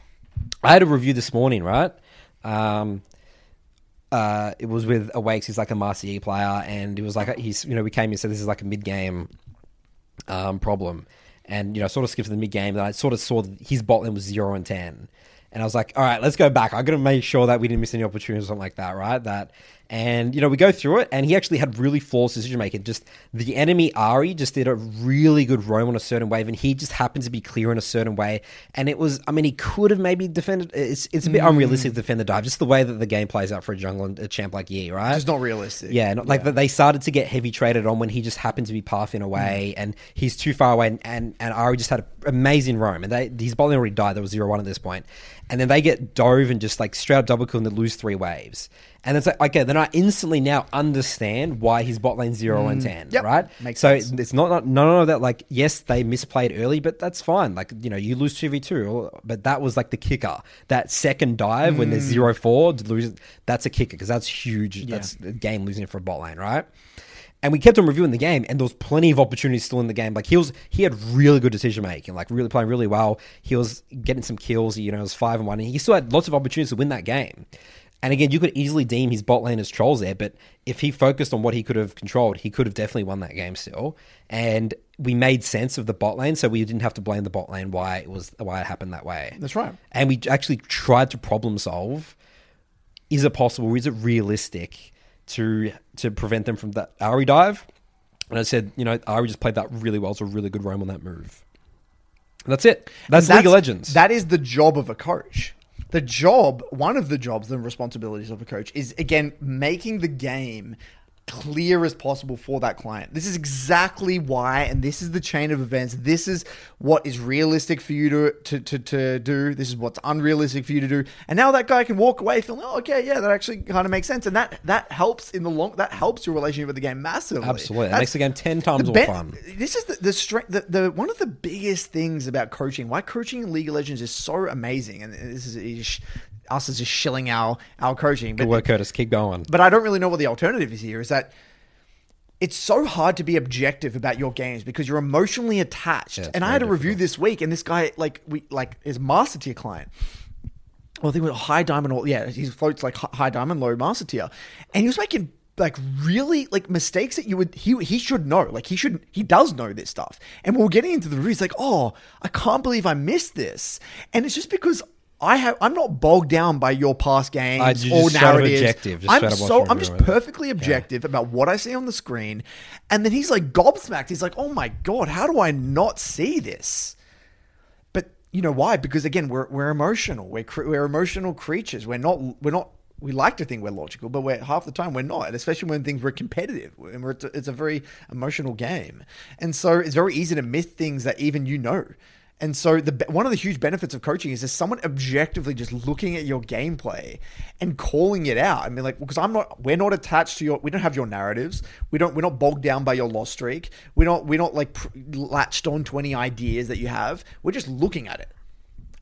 I had a review this morning, right? Um, uh, it was with Awakes. He's like a Master E player, and it was like he's you know we came and said this is like a mid game um, problem, and you know sort of skipped to the mid game. And I sort of saw his bot lane was zero and ten, and I was like, all right, let's go back. I got to make sure that we didn't miss any opportunities or something like that, right? That. And you know we go through it, and he actually had really flawless decision making. Just the enemy Ahri just did a really good roam on a certain wave, and he just happened to be clear in a certain way. And it was, I mean, he could have maybe defended. It's it's a bit mm. unrealistic to defend the dive, just the way that the game plays out for a jungle and a champ like Yi, right? It's not realistic. Yeah, not, like they started to get heavy traded on when he just happened to be pathing mm. away, and he's too far away, and and, and Ahri just had an amazing roam, and they his bowling already died. There was zero one at this point, and then they get dove and just like straight up double kill and they lose three waves, and it's like okay, then I instantly now understand why his bot lane zero and mm. ten, Yep. right? Makes so sense. it's not not none of that. Like yes, they misplayed early, but that's fine. Like you know, you lose two v two, but that was like the kicker. That second dive when there's mm. zero four, to lose that's a kicker because that's huge. That's a game losing it for a bot lane, right? And we kept on reviewing the game, and there was plenty of opportunities still in the game. Like he was, he had really good decision making, like really playing really well. He was getting some kills. You know, it was five and one, and he still had lots of opportunities to win that game. And again, you could easily deem his bot lane as trolls there, but if he focused on what he could have controlled, he could have definitely won that game still. And we made sense of the bot lane, so we didn't have to blame the bot lane why it was why it happened that way. That's right. And we actually tried to problem solve. Is it possible? Is it realistic to to prevent them from that Ahri dive? And I said, you know, Ahri just played that really well. It's a really good roam on that move. And that's it. That's, League of Legends. That is the job of a coach. The job, one of the jobs, the responsibilities of a coach is again making the game clear as possible for that client. This is exactly why, and this is the chain of events. This is what is realistic for you to, to, to, to do. This is what's unrealistic for you to do. And now that guy can walk away feeling, oh, okay, yeah, that actually kind of makes sense. And that that helps in the long, that helps your relationship with the game massively. Absolutely. That makes the game 10 times more ben- fun. This is the the strength. The, the one of the biggest things about coaching, why coaching in League of Legends is so amazing, and this is, is us is just shilling our our coaching. Good But work, Curtis. Keep going. but I don't really know what the alternative is here. Is that it's so hard to be objective about your games because you're emotionally attached. Yeah, and I had a review this week, and this guy like we like is master tier client. Well, I think it was high diamond. Or, yeah, he floats like high diamond, low master tier, and he was making like really like mistakes that you would he he should know. Like he should he does know this stuff. And we we're getting into the review. He's like, oh, I can't believe I missed this, and it's just because. I have. I'm not bogged down by your past games I- or just straight up narratives. objective, I'm so. I'm just review of it. perfectly objective about what I see on the screen, and then he's like gobsmacked. He's like, "Oh my god, how do I not see this?" But you know why? Because again, we're we're emotional. We're cre- we're emotional creatures. We're not we're not. We like to think we're logical, but we're half the time we're not. Especially when things were competitive. And we're, it's a very emotional game, and so it's very easy to miss things that even you know. And so the one of the huge benefits of coaching is there's someone objectively just looking at your gameplay and calling it out. I mean, like because I'm not, we're not attached to your, we don't have your narratives. We don't, we're not bogged down by your loss streak. We're not, we're not like latched on to any ideas that you have. We're just looking at it,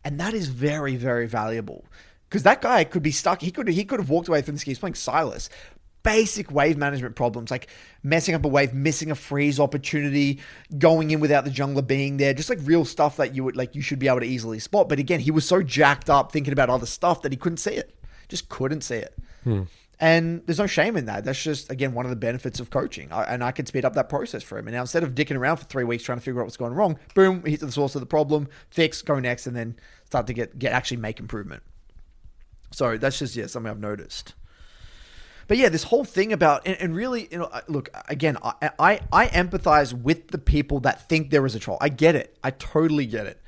and that is very, very valuable because that guy could be stuck. He could, he could have walked away from this game. He's playing Sylas. Basic wave management problems like messing up a wave, missing a freeze opportunity, going in without the jungler being there, just like real stuff that you would like you should be able to easily spot. But again, he was so jacked up thinking about other stuff that he couldn't see it. Just couldn't see it. Hmm. And there's no shame in that. That's just again one of the benefits of coaching, I, and I could speed up that process for him. And now instead of dicking around for three weeks trying to figure out what's going wrong, boom, hit the source of the problem, fix, go next, and then start to get get actually make improvement. So that's just yeah something I've noticed. But yeah, this whole thing about and, and really, you know, look again. I, I I empathize with the people that think there is a troll. I get it. I totally get it.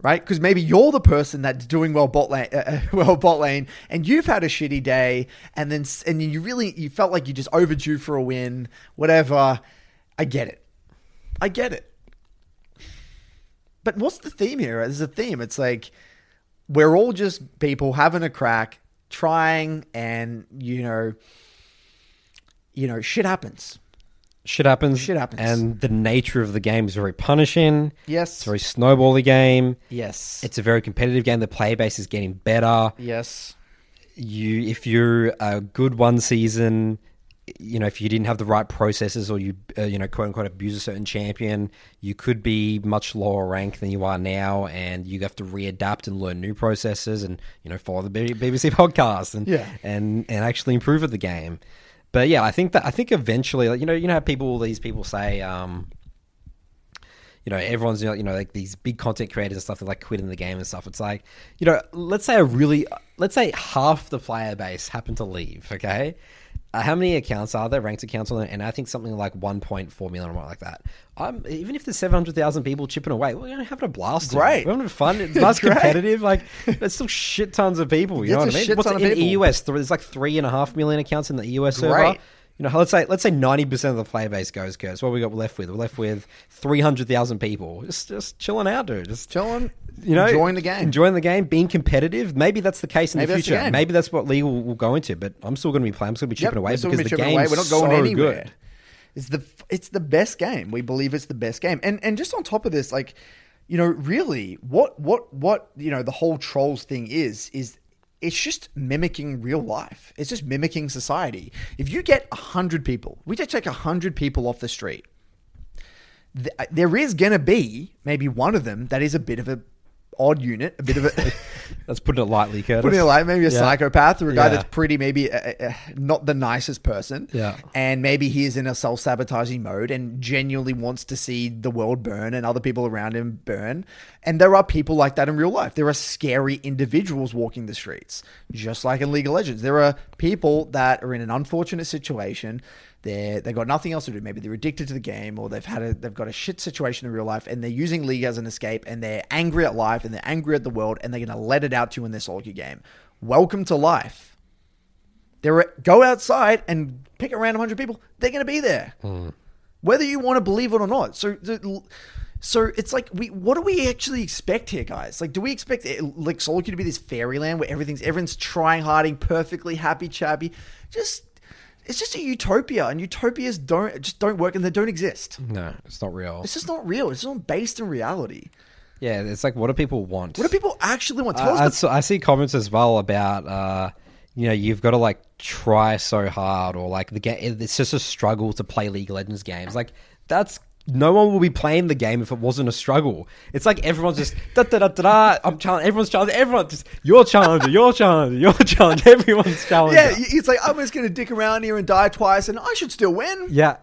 Right? Because maybe you're the person that's doing well bot lane, uh, [LAUGHS] well bot lane, and you've had a shitty day, and then and you really you felt like you just overdue for a win, whatever. I get it. I get it. But what's the theme here? There's a theme. It's like we're all just people having a crack, trying, and you know, you know, shit happens. Shit happens. Shit happens. And the nature of the game is very punishing. Yes. It's a very snowbally game. Yes. It's a very competitive game. The player base is getting better. yes. You, if you're a good one season, you know, if you didn't have the right processes or you, uh, you know, quote unquote, abuse a certain champion, you could be much lower rank than you are now, and you have to readapt and learn new processes, and you know, follow the BBC [LAUGHS] podcast and Yeah. and and actually improve at the game. But yeah, I think that I think eventually, like, you know, you know how people these people say, um, you know, everyone's you know, like these big content creators and stuff that like quitting the game and stuff. It's like, you know, let's say a really, let's say half the player base happen to leave. Okay, uh, how many accounts are there? Ranked accounts on it, and I think something like 1.4 million or more like that. I'm even if there's 700,000 people chipping away, we're gonna have a blast. Great. we're having fun. [LAUGHS] It's nice, competitive. Like there's still shit tons of people. You know what I mean? What's in the. EUS? There's like three and a half million accounts in the EUS server. You know, let's say let's say ninety percent of the player base goes Curse. What we got left with? We're left with three hundred thousand people, just just chilling out, dude. Just Chilling, you know, enjoying the game. enjoying the game, being competitive. Maybe that's the case in Maybe the that's the future. game. Maybe that's what league will, go into. But I'm still going to be playing. I'm still going to be chipping away we're still because gonna the be chipping game's away. We're not going so anywhere. good. It's the it's the best game. We believe it's the best game. And and just on top of this, like, you know, really, what what what you know, the whole trolls thing is is it's just mimicking real life. It's just mimicking society. If you get a hundred people, we just take a hundred people off the street. th- there is gonna be maybe one of them that is a bit of a odd unit, a bit of a [LAUGHS] Let's put it lightly, Curtis. putting it like maybe a Yeah. psychopath or a guy Yeah. that's pretty maybe uh, uh, not the nicest person. Yeah. and maybe he is in a self sabotaging mode and genuinely wants to see the world burn and other people around him burn. And there are people like that in real life. There are scary individuals walking the streets, just like in League of Legends. There are people that are in an unfortunate situation. They're, they've got nothing else to do. Maybe they're addicted to the game or they've had a, they've got a shit situation in real life and they're using League as an escape and they're angry at life and they're angry at the world and they're going to let it out to you in this solo game. Welcome to life. They're go outside and pick a random hundred people. They're going to be there, hmm. whether you want to believe it or not. So, the- so it's like we. What do we actually expect here, guys? Like, do we expect it, like queue to be this fairyland where everything's everyone's trying harding, perfectly happy, chappy? Just it's just a utopia, and utopias don't just don't work, and they don't exist. No, it's not real. It's just not real. It's not based in reality. Yeah, it's like what do people want? What do people actually want? Tell I, I, us. The, s- I see comments as well about uh, you know you've got to like try so hard or like the game. It's just a struggle to play League of Legends games. Like that's no one will be playing the game if it wasn't a struggle. It's like everyone's just [LAUGHS] da da da da. da I'm challenging. Everyone's challenging. Everyone just your challenger, your challenger, your [LAUGHS] challenger. Everyone's challenger. yeah, it's like I'm just going to dick around here and die twice, and I should still win. Yeah.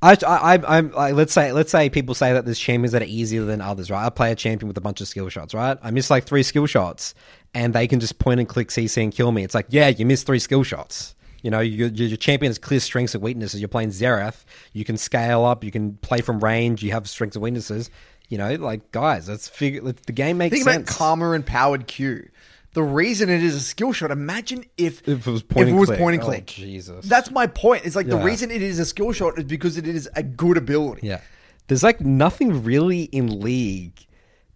I, I, I'm like, let's say, let's say people say that there's champions that are easier than others, right? I play a champion with a bunch of skill shots, right? I miss like three skill shots, and they can just point and click CC and kill me. It's like, yeah, you missed three skill shots. You know, your, your champion has clear strengths and weaknesses. You're playing Xerath. You can scale up. You can play from range. You have strengths and weaknesses. You know, like guys, let's figure. let- The game makes Think sense. about Karma and Powered Q. The reason it is a skill shot, imagine if, If it was point and click. point and Oh, click. Jesus. That's my point. It's like the reason it is a skill shot is because it is a good ability. Yeah. There's like nothing really in League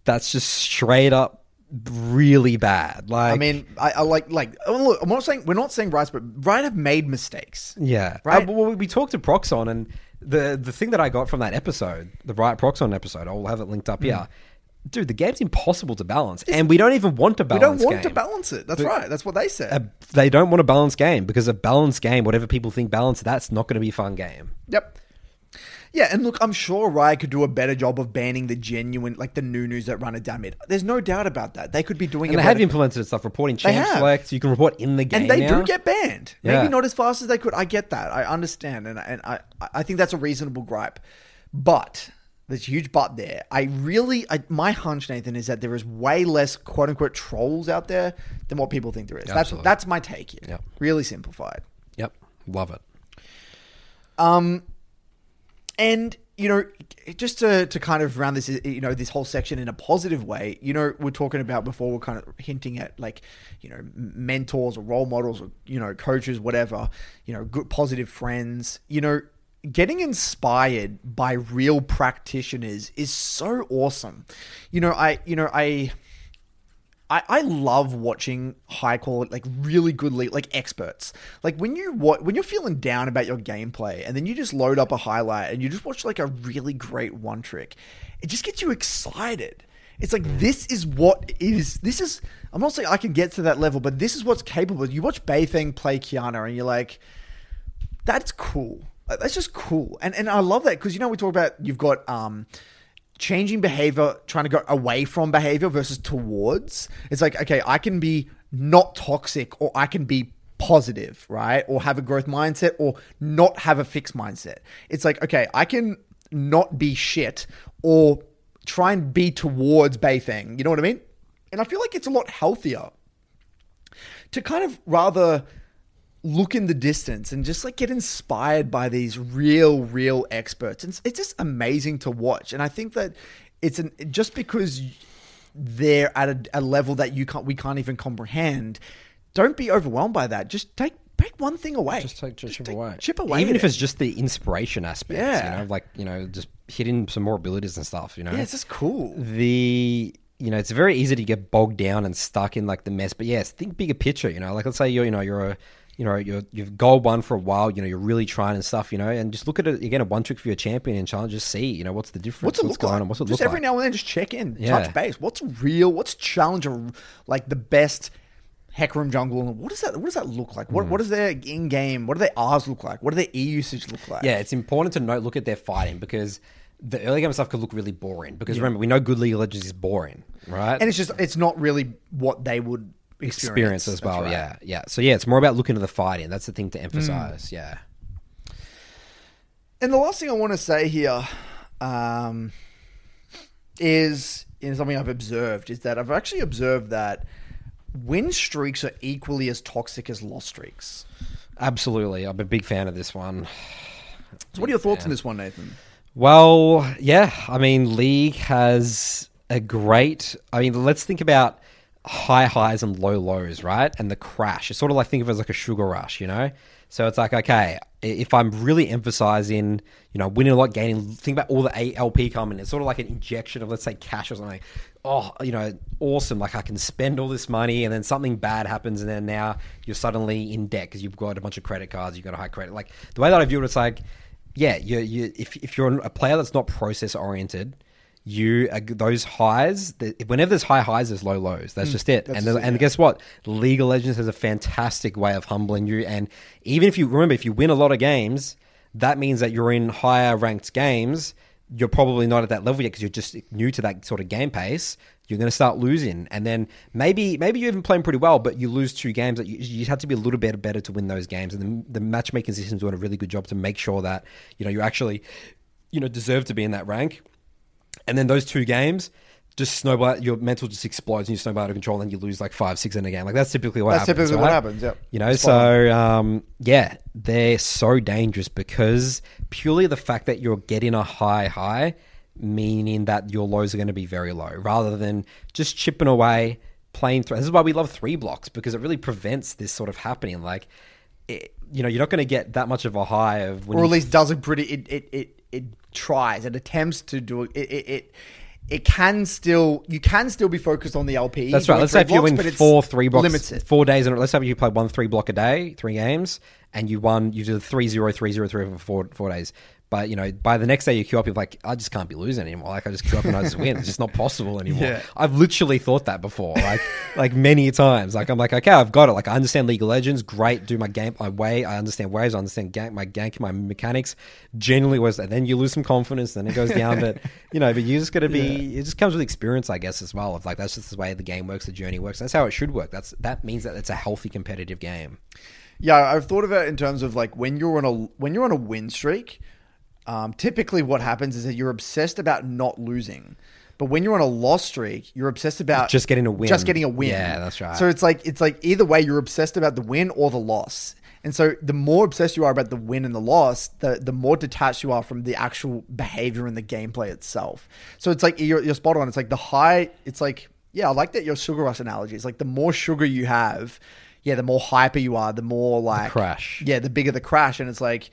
that's just straight up really bad. Like I mean, I, I like like. Oh, look, I'm not saying we're not saying Riot, but Riot have made mistakes. Yeah, Right? Uh, well, we talked to Phroxzon, and the the thing that I got from that episode, the Riot Phroxzon episode, I'll have it linked up here. Dude, the game's impossible to balance, and we don't even want to balance. We don't want to balance it. That's But- right. That's what they said. A, they don't want to balance game because a balanced game, whatever people think balance, that's not going to be a fun game. Yep. Yeah, and look, I'm sure Riot could do a better job of banning the genuine, like the new news that run a damn it. There's no doubt about that. They could be doing And it they have implemented stuff, reporting champ selects. You can report in the game, and they now. do get banned. Yeah. Maybe not as fast as they could. I get that. I understand, and and I I think that's a reasonable gripe. But there's a huge but there. I really, I, my hunch, Nathan, is that there is way less quote unquote trolls out there than what people think there is. That's Absolutely. that's my take here. Yep. Really simplified. Yep, love it. Um, And you know, just to to kind of round this, you know, this whole section in a positive way. You know, we're talking about before. We're kind of hinting at like, you know, mentors or role models or you know, coaches, whatever. You know, good positive friends. You know, getting inspired by real practitioners is so awesome. You know, I you know I. I, I love watching high quality, like really good, le- like experts. Like when you wa- when you're feeling down about your gameplay, and then you just load up a highlight and you just watch like a really great one trick, it just gets you excited. It's like this is what is. This is. I'm not saying I can get to that level, but this is what's capable. You watch Bayfeng play Qiyana, and you're like, that's cool. That's just cool. And and I love that because you know we talk about you've got um changing behavior, trying to go away from behavior versus towards. It's like okay, I can be not toxic or I can be positive, right? Or have a growth mindset or not have a fixed mindset. It's like okay, I can not be shit or try and be towards Bayfeng. You know what I mean? And I feel like it's a lot healthier to kind of rather look in the distance and just like get inspired by these real real experts and it's- it's just amazing to watch and i think that it's an just because they're at a, a level that you can't we can't even comprehend don't be overwhelmed by that just take take one thing away Just take just chip take- away. chip away Even if it. it's just the inspiration aspect. Yeah. You know, like, you know, just hitting some more abilities and stuff, you know? yeah it's just cool the you know it's very easy to get bogged down and stuck in like the mess but yes think bigger picture you know like let's say you're you know you're a you know you're you've gold one for a while you know you're really trying and stuff you know and just look at it again a one trick for your champion and challenge just see you know what's the difference What's it look going like? on what's it just look every like now and then, just check in, Yeah. touch base. What's real? What's challenger like the best Hecarim jungle? What does that? What does that look like? What hmm. What does their in game? What do their R's look like? What do their E usage look like? yeah it's important to note look at their fighting because the early game stuff could look really boring because remember we know good League of Legends is boring right and it's just it's not really what they would experience experience, as well right. yeah yeah so yeah it's more about looking at the fighting that's the thing to emphasize Hmm. yeah And the last thing I want to say here um, is is something I've observed is that I've actually observed that win streaks are equally as toxic as loss streaks. absolutely I'm a big fan of this one So, what are your thoughts on this one, Nathan? Well, yeah. I mean, League has a great. I mean, let's think about high highs and low lows, right? And the crash. It's sort of like think of it as like a sugar rush, you know? So it's like, okay, if I'm really emphasizing, you know, winning a lot, gaining, think about all the ALP coming. It's sort of like an injection of, let's say, cash or something. Oh, you know, awesome. Like I can spend all this money and then something bad happens and then now you're suddenly in debt because you've got a bunch of credit cards, you've got a high credit. Like the way that I view it, it's like, yeah, you, you, if, if you're a player that's not process oriented, you uh, those highs. The, whenever there's high highs, there's low lows. That's just it. And the, and guess what? League of Legends has a fantastic way of humbling you. And even if you remember, if you win a lot of games, that means that you're in higher ranked games. You're probably not at that level yet because you're just new to that sort of game pace. You're going to start losing, and then maybe maybe you're even playing pretty well, but you lose two games. That you, you have to be a little bit better to win those games. And the, the matchmaking system's doing a really good job to make sure that you know you actually you know deserve to be in that rank and then those two games just snowball. Your mental just explodes, and you snowball out of control, and you lose like five, six in a game. Like that's typically what That's happens. That's typically what happens, yep. You know, Spot so um, yeah, they're so dangerous because purely the fact that you're getting a high high, meaning that your lows are going to be very low, rather than just chipping away, playing through. This is why we love three blocks because it really prevents this sort of happening. Like, it, you know, you're not going to get that much of a high of when or at least does a pretty. It it it, it tries. It attempts to do it. It, it. it can still, you can still be focused on the LP. That's right. Let's say if you win four three blocks, limits it. four days, in a- let's say you play one three block a day, three games, and you won, you did three zero three zero three for four four days. But you know, by the next day you queue up, you're like, I just can't be losing anymore. Like I just queue up and I just win. It's just not possible anymore. Yeah. I've literally thought that before, like like many times. Like I'm like, okay, I've got it. Like I understand League of Legends, great. Do my game my way. I understand waves. I understand gank, my gank, my mechanics. Generally was that. Then you lose some confidence. Then it goes down. but you know, but you just got to be. It just comes with experience, I guess, as well. Of like that's just the way the game works, the journey works. That's how it should work. That's that means that it's a healthy competitive game. Yeah, I've thought of it in terms of like when you're on a when you're on a win streak. Um, typically, what happens is that you're obsessed about not losing, but when you're on a loss streak, you're obsessed about Just getting a win. Just getting a win. Yeah, that's right. So it's like it's like either way, you're obsessed about the win or the loss. And so the more obsessed you are about the win and the loss, the the more detached you are from the actual behavior and the gameplay itself. So it's like you're, you're spot on. It's like the high. It's like yeah, I like that your sugar rush analogy. It's like the more sugar you have, yeah, the more hyper you are, the more like crash. Yeah, the bigger the crash, and it's like.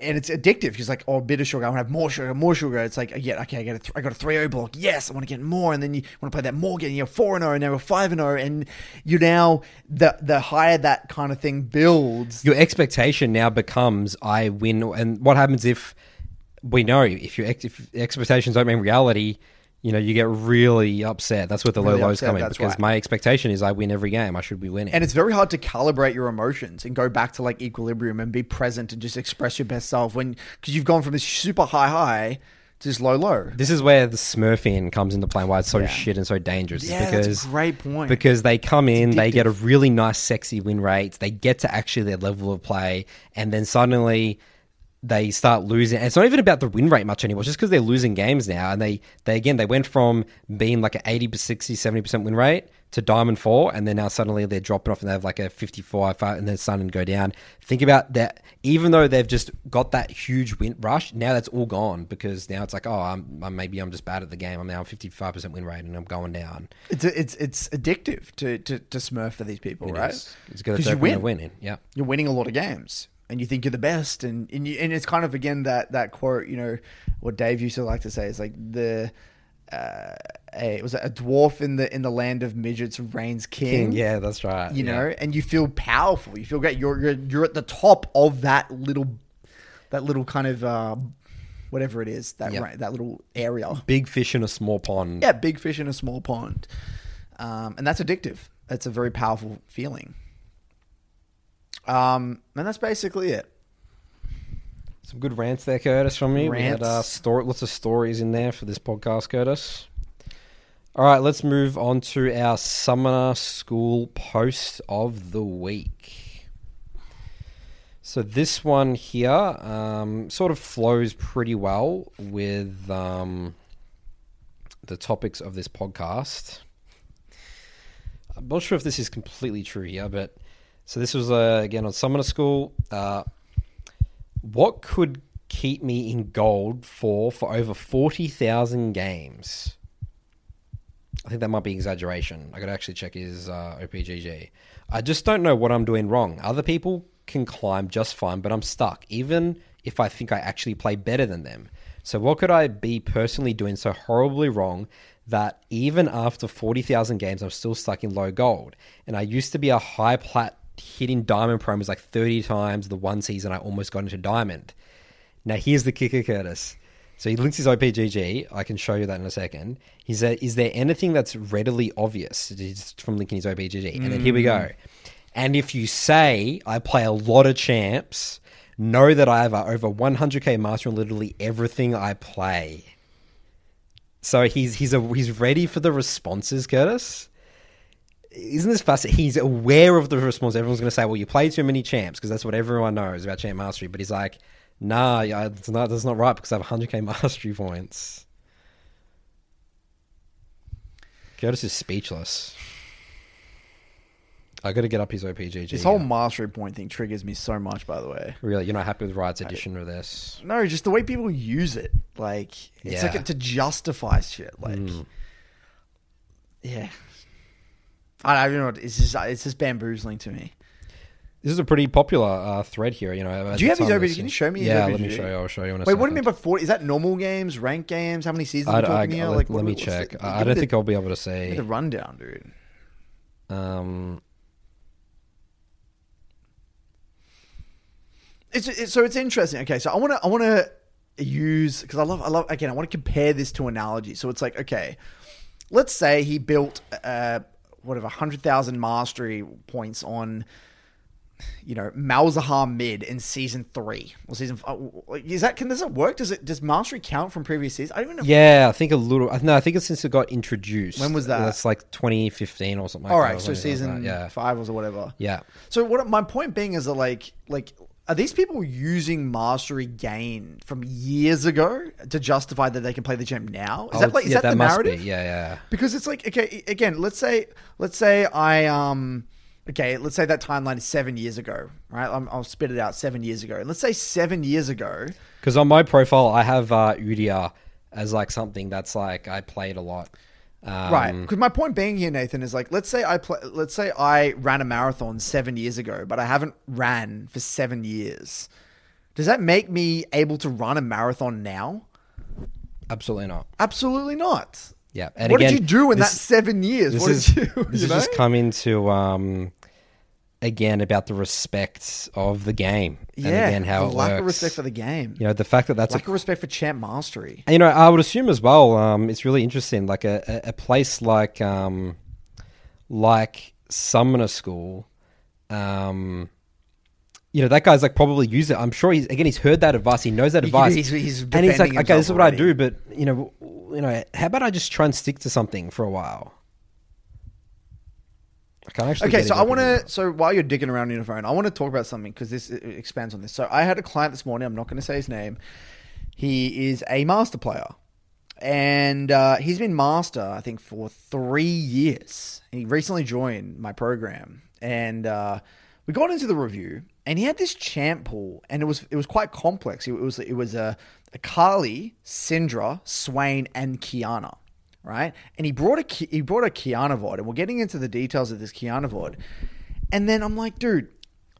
And it's addictive because like oh, a bit of sugar. I want to have more sugar, more sugar. It's like yeah, okay, I got a th- I got a three O block. Yes, I want to get more, and then you want to play that more. Getting you're four and zero, and now we're five and zero, and you now the the higher that kind of thing builds. Your expectation now becomes I win. And what happens if we know if your ex- if expectations don't mean reality? You know, you get really upset. That's where the Really low lows come in because right. my expectation is I win every game. I should be winning. and it's very hard to calibrate your emotions and go back to like equilibrium and be present and just express your best self when because you've gone from this super high high to this low low. This is where the smurfing comes into play. and Why it's so Yeah. shit and so dangerous. Yeah, because that's a great point. Because they come in, they get a really nice, sexy win rate. They get to actually their level of play, and then suddenly they start losing. And it's not even about the win rate much anymore. It's just because they're losing games now, and they they again they went from being like an 80 60 70 percent win rate to diamond four, and then now suddenly they're dropping off and they have like a 55, five, uh, and then starting to go down. Think about that. Even though they've just got that huge win rush, now that's all gone because now it's like, oh, I'm, I'm maybe I'm just bad at the game. I'm now 55 percent win rate, and I'm going down. It's it's it's addictive to to, to Smurf for these people, It right? is. It's Because you win. winning. Yeah. You're winning a lot of games, and you think you're the best, and and, you, and it's kind of again that that quote, you know, what Dave used to like to say is like the. Uh, a, it was a dwarf in the in the land of midgets reigns king. King. Yeah, that's right. you yeah. know, and you feel powerful. You feel great. You're you're you're at the top of that little that little kind of uh, whatever it is that Yep. ra- that little area. big fish in a small pond. Yeah, big fish in a small pond, um, and that's addictive. That's a very powerful feeling. Um, and that's basically it. Some good rants there, Curtis, from you. We had uh, story, lots of stories in there for this podcast, Curtis. All right, let's move on to our Summoner School post of the week. So this one here um, sort of flows pretty well with um, the topics of this podcast. I'm not sure if this is completely true here, but so this was uh, again on Summoner School. Uh, what could keep me in gold for for over 40,000 games? I think that might be exaggeration. I could actually check his uh, OPGG. I just don't know what I'm doing wrong. Other people can climb just fine, but I'm stuck, even if I think I actually play better than them. So, what could I be personally doing so horribly wrong that even after 40,000 games, I'm still stuck in low gold? And I used to be a high plat hitting diamond promos like 30 times the one season I almost got into diamond. Now, here's the kicker, Curtis. So he links his OPGG. I can show you that in a second. He said, "Is there anything that's readily obvious?" Just from linking his OPGG, and then here we go. Mm. And if you say I play a lot of champs, know that I have over 100k master in literally everything I play. So he's he's a, he's ready for the responses, Curtis. Isn't this fascinating? He's aware of the response. Everyone's going to say, "Well, you play too many champs," because that's what everyone knows about champ mastery. But he's like, "Nah, yeah, it's not. That's not right because I have 100k mastery points." Curtis is speechless. I got to get up his OPGG. This whole mastery point thing triggers me so much. By the way, really, you're not happy with Riot's edition of this? no, just the way people use it. Like it's Yeah. like to justify shit. Like, hmm. yeah. I don't know. It's just it's just bamboozling to me. This is a pretty popular uh, thread here. You know, Do you have of OPG? Can you show me his Yeah, let me show you. I'll show you in a Wait, what do you mean by forty? Is that normal games, ranked games? How many seasons I, are we I, talking here? let, Like, let what- me check. the- I give I me don't the- think I'll be able to say. the rundown, dude. Um, It's, it's so it's interesting. Okay, so I want to I want to use because I love I love again I want to compare this to analogy. So it's like okay, let's say he built uh whatever hundred thousand mastery points on you know Malzahar mid in season three or season. uh, Is that can does it work? Does it does mastery count from previous seasons? I don't even know. yeah, I think a little. No, I think it's since it got introduced. When was that? That's like 2015 or something. Like All that, right, so something like season yeah, five was or whatever. yeah. So what my point being is that like like are these people using mastery gain from years ago to justify that they can play the gem now? Is Oh, that like is yeah, that, the must be. narrative? Yeah, yeah. Because it's like okay, again, let's say let's say I um okay, let's say that timeline is seven years ago, right? I'm, I'll spit it out seven years ago, and let's say seven years ago, Because on my profile, I have uh, Udyr as like something that's like I played a lot. Um, right? Because my point being here, Nathan, is like let's say I play, let's say I ran a marathon seven years ago, but I haven't ran for seven years. Does that make me able to run a marathon now? Absolutely not. Absolutely not. Yeah. And what again, did you do in this- that seven years? What is did you? [LAUGHS] this you is just coming to um, again about the respect of the game. yeah, and again how the it lack works. of respect for the game. You know the fact that that's a lack of respect for champ mastery. And, you know, I would assume as well. Um, it's really interesting. Like a, a, a place like um, like Summoner School. Um, you know that guy's like probably used it. I'm sure he's again he's heard that advice. He knows that advice. he's- he's and he's like, okay, this is what I do. But you know, you know, how about I just try and stick to something for a while? I can't actually. Okay, so I want to. So while you're digging around in your phone, I want to talk about something because this expands on this. So I had a client this morning. I'm not going to say his name. He is a master player, and uh, he's been master I think for three years. He recently joined my program, and uh, we got into the review, and he had this champ pool, and it was it was quite complex. It was it was a, a Kali, Syndra, Swain, and Qiyana right? And he brought a Ki- he brought a Qiyana VOD, and we're getting into the details of this Qiyana VOD. And then I'm like, dude,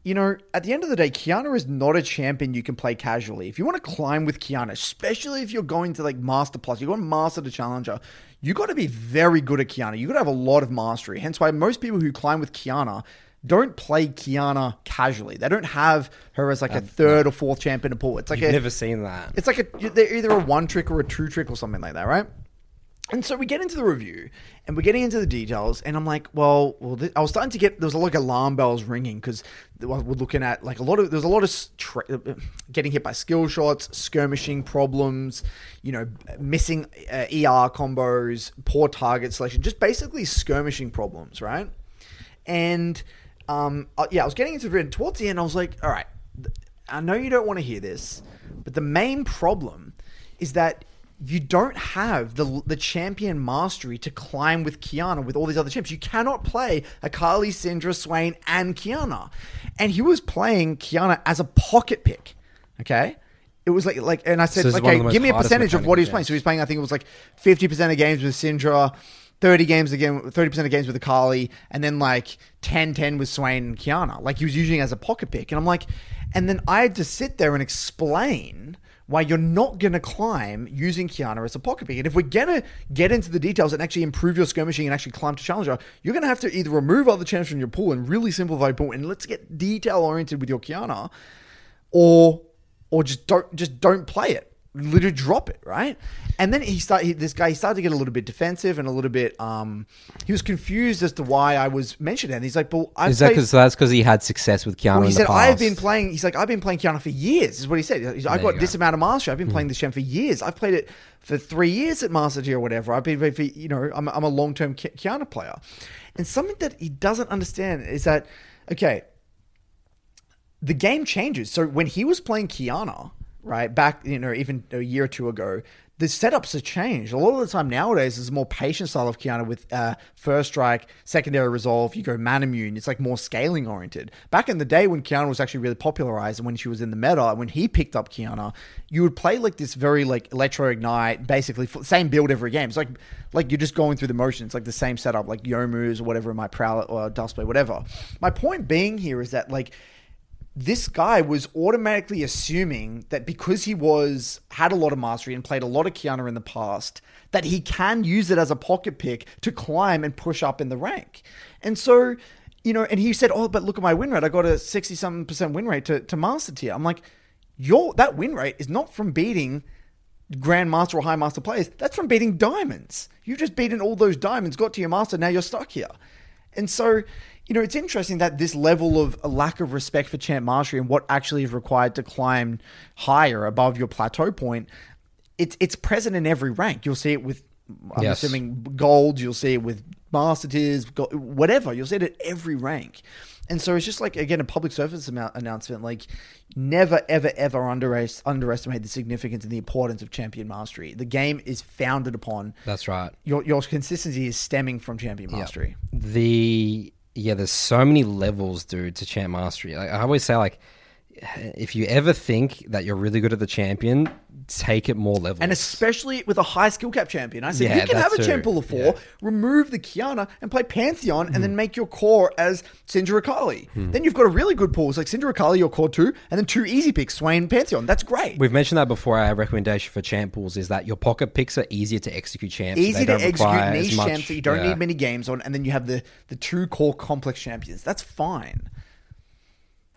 you know, at the end of the day, Qiyana is not a champion you can play casually. If you want to climb with Qiyana, especially if you're going to like Master Plus, you're going Master to Challenger, you got to be very good at Qiyana. You got to have a lot of mastery. Hence why most people who climb with Qiyana don't play Qiyana casually. They don't have her as like a third or fourth champion to pull. It's like You've a, never seen that. it's like a they're either a one trick or a two trick or something like that, right? And so we get into the review and we're getting into the details, and I'm like, well, well, I was starting to get there was a lot of alarm bells ringing because we're looking at like a lot of there's a lot of tra- uh, getting hit by skill shots, skirmishing problems, you know, missing uh, ER combos, poor target selection, just basically skirmishing problems, right? And um, uh, yeah, I was getting into the and towards the end. I was like, all right, I know you don't want to hear this, but the main problem is that you don't have the the champion mastery to climb with Qiyana with all these other champs. You cannot play Akali, Syndra, Swain, and Qiyana. And he was playing Qiyana as a pocket pick. Okay. It was like like, and I said, one okay, of the most give me a percentage of what he was playing. So he was playing, I think it was like fifty percent of games with Syndra, 30 games again, 30% of games with Akali, and then like 10 10 with Swain and Qiyana. Like he was using it as a pocket pick. And I'm like, and then I had to sit there and explain why you're not going to climb using Qiyana as a pocket pick. And if we're going to get into the details and actually improve your skirmishing and actually climb to Challenger, you're going to have to either remove other champs from your pool and really simplify pool and let's get detail oriented with your Qiyana or or just don't just don't play it. Literally drop it, right? And then he started. He, this guy he started to get a little bit defensive and a little bit. Um, he was confused as to why I was mentioning. And he's like, "Well, I Is that because that's because he had success with Qiyana well, he said? I've been playing. He's like, I've been playing Qiyana for years. Is what he said. He's I've got this amount of mastery. I've been playing this gem for years. I've played it for three years at Master Tier or whatever. I've been, for, you know, I'm, I'm a long term Qiyana player. And something that he doesn't understand is that, okay, the game changes. So when he was playing Qiyana, right back, you know, even a year or two ago, the setups have changed. A lot of the time nowadays, there's a more patient style of Qiyana with uh, first strike, secondary resolve. You go man immune. It's like more scaling oriented. Back in the day when Qiyana was actually really popularized and when she was in the meta, when he picked up Qiyana, you would play like this very like electro ignite, basically same build every game. It's like like you're just going through the motions, like the same setup, like Youmuu's or whatever, my Prowler or Duskblade, whatever. My point being here is that like this guy was automatically assuming that because he was had a lot of mastery and played a lot of Qiyana in the past, that he can use it as a pocket pick to climb and push up in the rank. And so, you know, and he said, "Oh, but look at my win rate. I got a sixty something percent win rate to, to master tier." I'm like, "Your that win rate is not from beating." Grandmaster or High Master players, that's from beating diamonds. You've just beaten all those diamonds, got to your master, now you're stuck here. And so, you know, it's interesting that this level of lack of respect for champ mastery and what actually is required to climb higher above your plateau point, it's it's present in every rank. You'll see it with, I'm Yes. assuming, gold. You'll see it with master tiers, whatever. You'll see it at every rank. And so it's just like again a public service announcement. Like, never, ever, ever underestimate the significance and the importance of champion mastery. The game is founded upon That's right. your your consistency is stemming from champion mastery. the yeah there's so many levels dude to champ mastery. Like, i always say like if you ever think that you're really good at the champion take it more levels And especially with a high skill cap champion. I said Yeah, you can that have a too. champ pool of four, Yeah. remove the Qiyana and play Pantheon, and Hmm. then make your core as Syndra Akali. Then you've got a really good pool. It's like Syndra Akali, your core two, and then two easy picks, Swain, Pantheon. That's great. We've mentioned that before. Our recommendation for champ pools is that your pocket picks are easier to execute champs. Easy They to don't execute require as niche much- champs that you don't yeah. need many games on, and then you have the the two core complex champions. That's fine.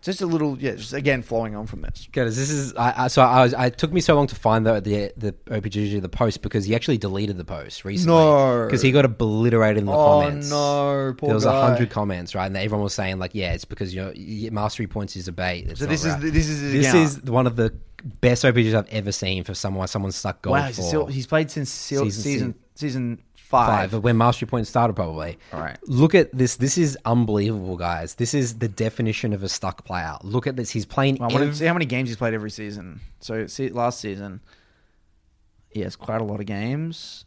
Just a little, yeah. Just again, flowing on from this. Because this is, I, I so I was, I took me so long to find the the the OPGG the post because he actually deleted the post recently. No. because he got obliterated in the Oh, comments. no, poor there was a guy. hundred comments, right? And everyone was saying like, yeah, it's because your your mastery points is a bait. It's So not this is right. the- this is this account. is one of the best OPGs I've ever seen for someone someone stuck gold Wow, for he's, still, he's played since Season season, season five, five. when mastery points started probably. All right. Look at this. This is unbelievable, guys. This is the definition of a stuck player. Look at this. He's playing. I want to see how many games he's played every season. So see, last season, he has quite a lot of games.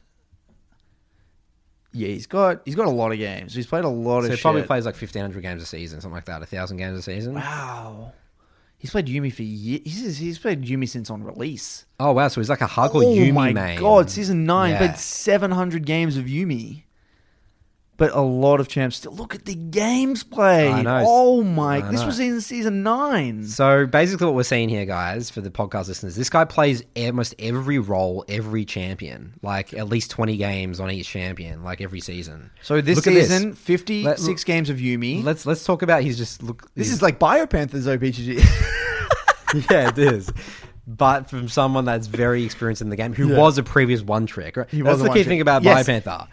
Yeah, he's got he's got a lot of games. He's played a lot so of So he shit. probably plays like fifteen hundred games a season, something like that. A thousand games a season. Wow, he's played Yuumi for years. He's, he's played Yuumi since on release. Oh wow! So he's like a hardcore oh Yuumi my main. god, season nine Yeah. played seven hundred games of Yuumi. But a lot of champs still look at the games played. Know. Oh my! I This know. was in season nine. So basically, what we're seeing here, guys, for the podcast listeners, this guy plays almost every role, every champion, like at least twenty games on each champion, like every season. So this Look at season, fifty Let- six games of Yuumi. Let's let's talk about. He's just look. This is like Biopanthers OPGG. [LAUGHS] yeah, it is. But from someone that's very experienced in the game, who was a previous one trick, right? He that's was a the key trick. thing about Yes. Biopanther.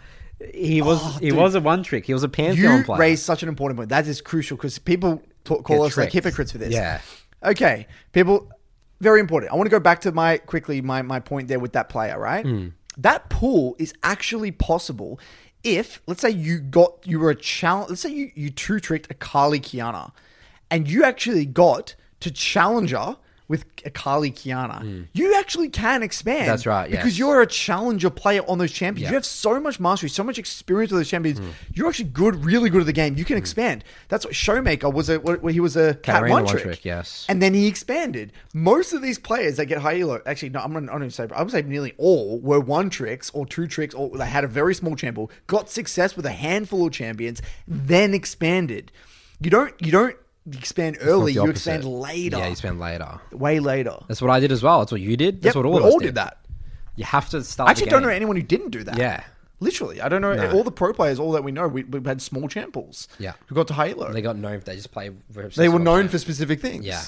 He was Oh, he dude. was a one trick. He was a pantheon you player. raised such an important point. That is crucial because people call Get us like hypocrites for this. Yeah. Okay, people, very important. I want to go back to my quickly my my point there with that player. Right, Hmm. that pool is actually possible if let's say you got you were a challenge. Let's say you you two tricked a Kali Qiyana, and you actually got to challenger with Akali Qiyana, you actually can expand. That's right, Because yes. you're a challenger player on those champions. Yeah. You have so much mastery, so much experience with those champions. Hmm. You're actually good, really good at the game. You can expand. That's what Showmaker was. A what, he was a cat one one trick. trick, yes. And then he expanded. Most of these players that get high elo, actually, no, I'm not, I'm not going to say, I would say nearly all were one tricks or two tricks, or they had a very small champion, got success with a handful of champions, then expanded. You don't, you don't expand early. You opposite. expand later, Yeah, you expand later. way later. That's what I did as well. That's what you did. That's Yep, what all we of us all did. did that. You have to start. I actually don't know anyone who didn't do that. Yeah. Literally, I don't know No. all the pro players. All that we know, we, we had small champles. Yeah. who got to Halo. They They, got known. They just play. very were known for specific things. Yeah.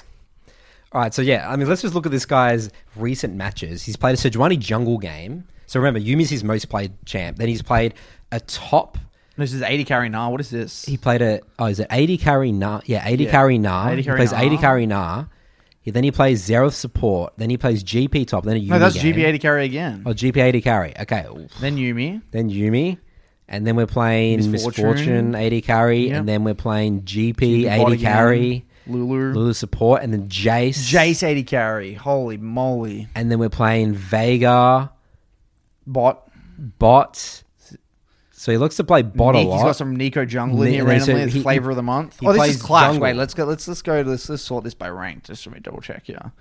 All right, so yeah, I mean, let's just look at this guy's recent matches. He's played a Sejuani jungle game. So remember, Yuumi's his most played champ. Then he's played a top. This is AD carry now. What is this? He played a. Oh, is it AD carry Na? Yeah, AD Yeah. carry Na. AD he carry plays Na. AD carry Na. He, then he plays Xerath support. Then he plays GP top. Then a Yuumi no, that's game. GP AD carry again. Oh, GP AD carry. Okay. Then Yuumi. Then Yuumi. And then we're playing Miss Fortune. Misfortune, AD carry. Yep. And then we're playing GP, GP AD again. carry. Lulu. Lulu support. And then Jayce. Jayce AD carry. Holy moly. And then we're playing Veigar. Bot. bot. So he looks to play bot a Nick, lot. He's got some Neeko jungle in here so randomly. he- It's flavor of the month. he Oh, this plays is Clash. jungle. Wait, let's go. Let's let's go. Let's let's sort this by rank. Just let me double check here.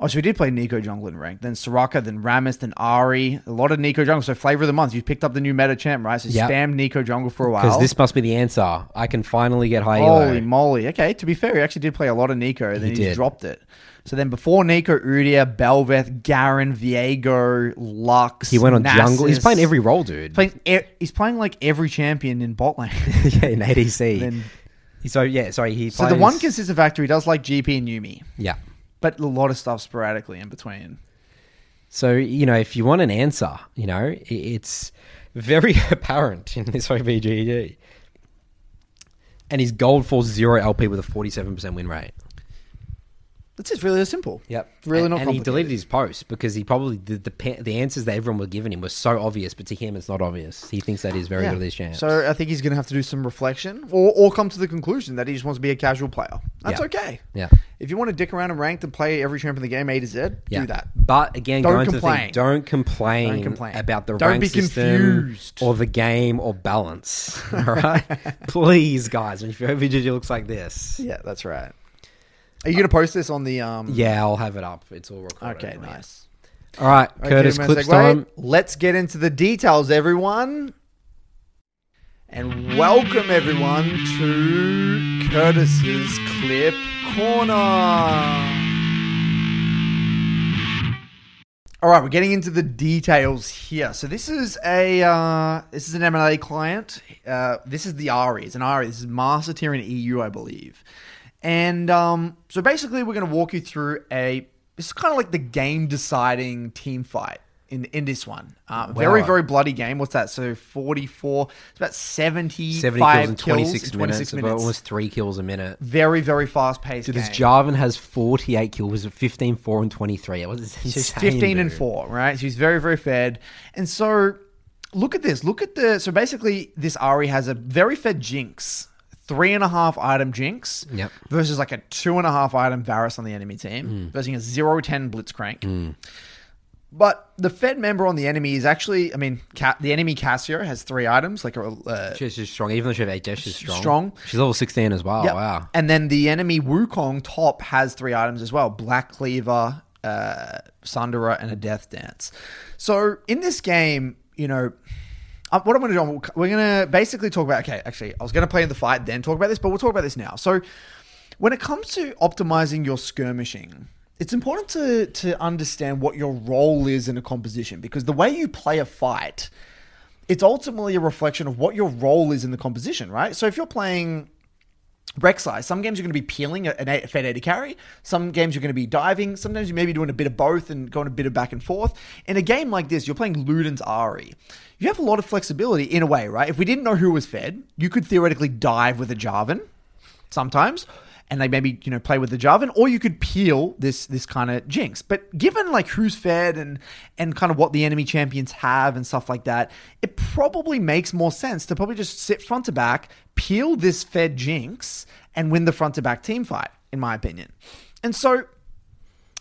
Oh, so we did play Neeko jungle in rank. Then Soraka, then Rammus, then Ahri. A lot of Neeko jungle. So flavor of the month. You picked up the new meta champ, right? So Yep. spam Neeko jungle for a while. Because this must be the answer. I can finally get high Holy elo. moly. Okay, to be fair, he actually did play a lot of Neeko, then he, did. dropped it. So then before Neeko, Udyr, Bel'Veth, Garen, Viego, Lux. He went on jungle. He's playing every role, dude. Playing, e- he's playing like every champion in bot lane. [LAUGHS] yeah, in ADC. Then- so yeah, sorry. He so plays, the one consistent factor, he does like GP and Yuumi, yeah. But a lot of stuff sporadically in between. So you know, if you want an answer, you know, it's very [LAUGHS] apparent in this OPGG. And his gold falls zero LP with a forty-seven percent win rate. That's just really simple. Yep. Really and, not And he deleted his post because he probably the, the the answers that everyone were giving him were so obvious, but to him it's not obvious. He thinks that he's very Yeah. good at these champs. So I think he's going to have to do some reflection or, or come to the conclusion that he just wants to be a casual player. That's Yeah. okay. yeah. If you want to dick around and rank and play every champ in the game A to Z, Yeah. do that. But again, Don't going to the complain. thing, don't complain, Don't complain. about the Don't rank be system confused. or the game or balance. [LAUGHS] All right, please, guys. If your OPGG looks like this, Yeah, that's right. Are you going to post this on the um? yeah, I'll have it up. It's all recorded. Okay, anyway. nice. All right, Okay, Curtis, clips segue. time. Let's get into the details, everyone. And welcome everyone to Curtis's Clip Corner. All right, we're getting into the details here. So this is a uh, this is an M&A client. Uh, this is the Ahri. It's an Ahri. This is master tier in EU, I believe. And um, so basically, we're going to walk you through a. This is kind of like the game deciding team fight in in this one. Uh, Very Wow. very bloody game. What's that? So forty four. It's about seventy 70 kills in 26 in minutes, about almost three kills a minute. Very very fast paced. Dude, game. this Jarvan has 48 kills, 15, 4, and 23. It was insane, She's 15 and dude. 4, right? She's very, very fed. And so look at this. Look at the. So basically, this Ahri has a very fed Jinx. Three and a half item Jinx Yep. versus like a two and a half item Varus on the enemy team versus a zero ten Blitzcrank. But the fed member on the enemy is actually, I mean, Ca- the enemy Cassio has three items, like uh, She's just strong. Even though she has 8 death, she's strong. Strong. She's level 16 as well. Yep. Wow. And then the enemy Wukong top has three items as well: Black Cleaver, uh, Sundera, and a Death Dance. So in this game, you know. Uh, what I'm going to do, we're going to basically talk about. Okay, actually, I was going to play in the fight, then talk about this, but we'll talk about this now. So, when it comes to optimizing your skirmishing, it's important to to understand what your role is in a composition because the way you play a fight, it's ultimately a reflection of what your role is in the composition, right? So if you're playing Rek'Sai, some games you're going to be peeling an eight- Fed AD carry. Some games you're going to be diving. Sometimes you may be doing a bit of both and going a bit of back and forth. In a game like this, you're playing Luden's Ahri. You have a lot of flexibility in a way, right? If we didn't know who was Fed, you could theoretically dive with a Jarvan sometimes and they maybe you know play with the Jarvan, or you could peel this this kind of jinx. But given like who's fed and and kind of what the enemy champions have and stuff like that, it probably makes more sense to probably just sit front to back, peel this fed jinx, and win the front to back team fight. In my opinion, And so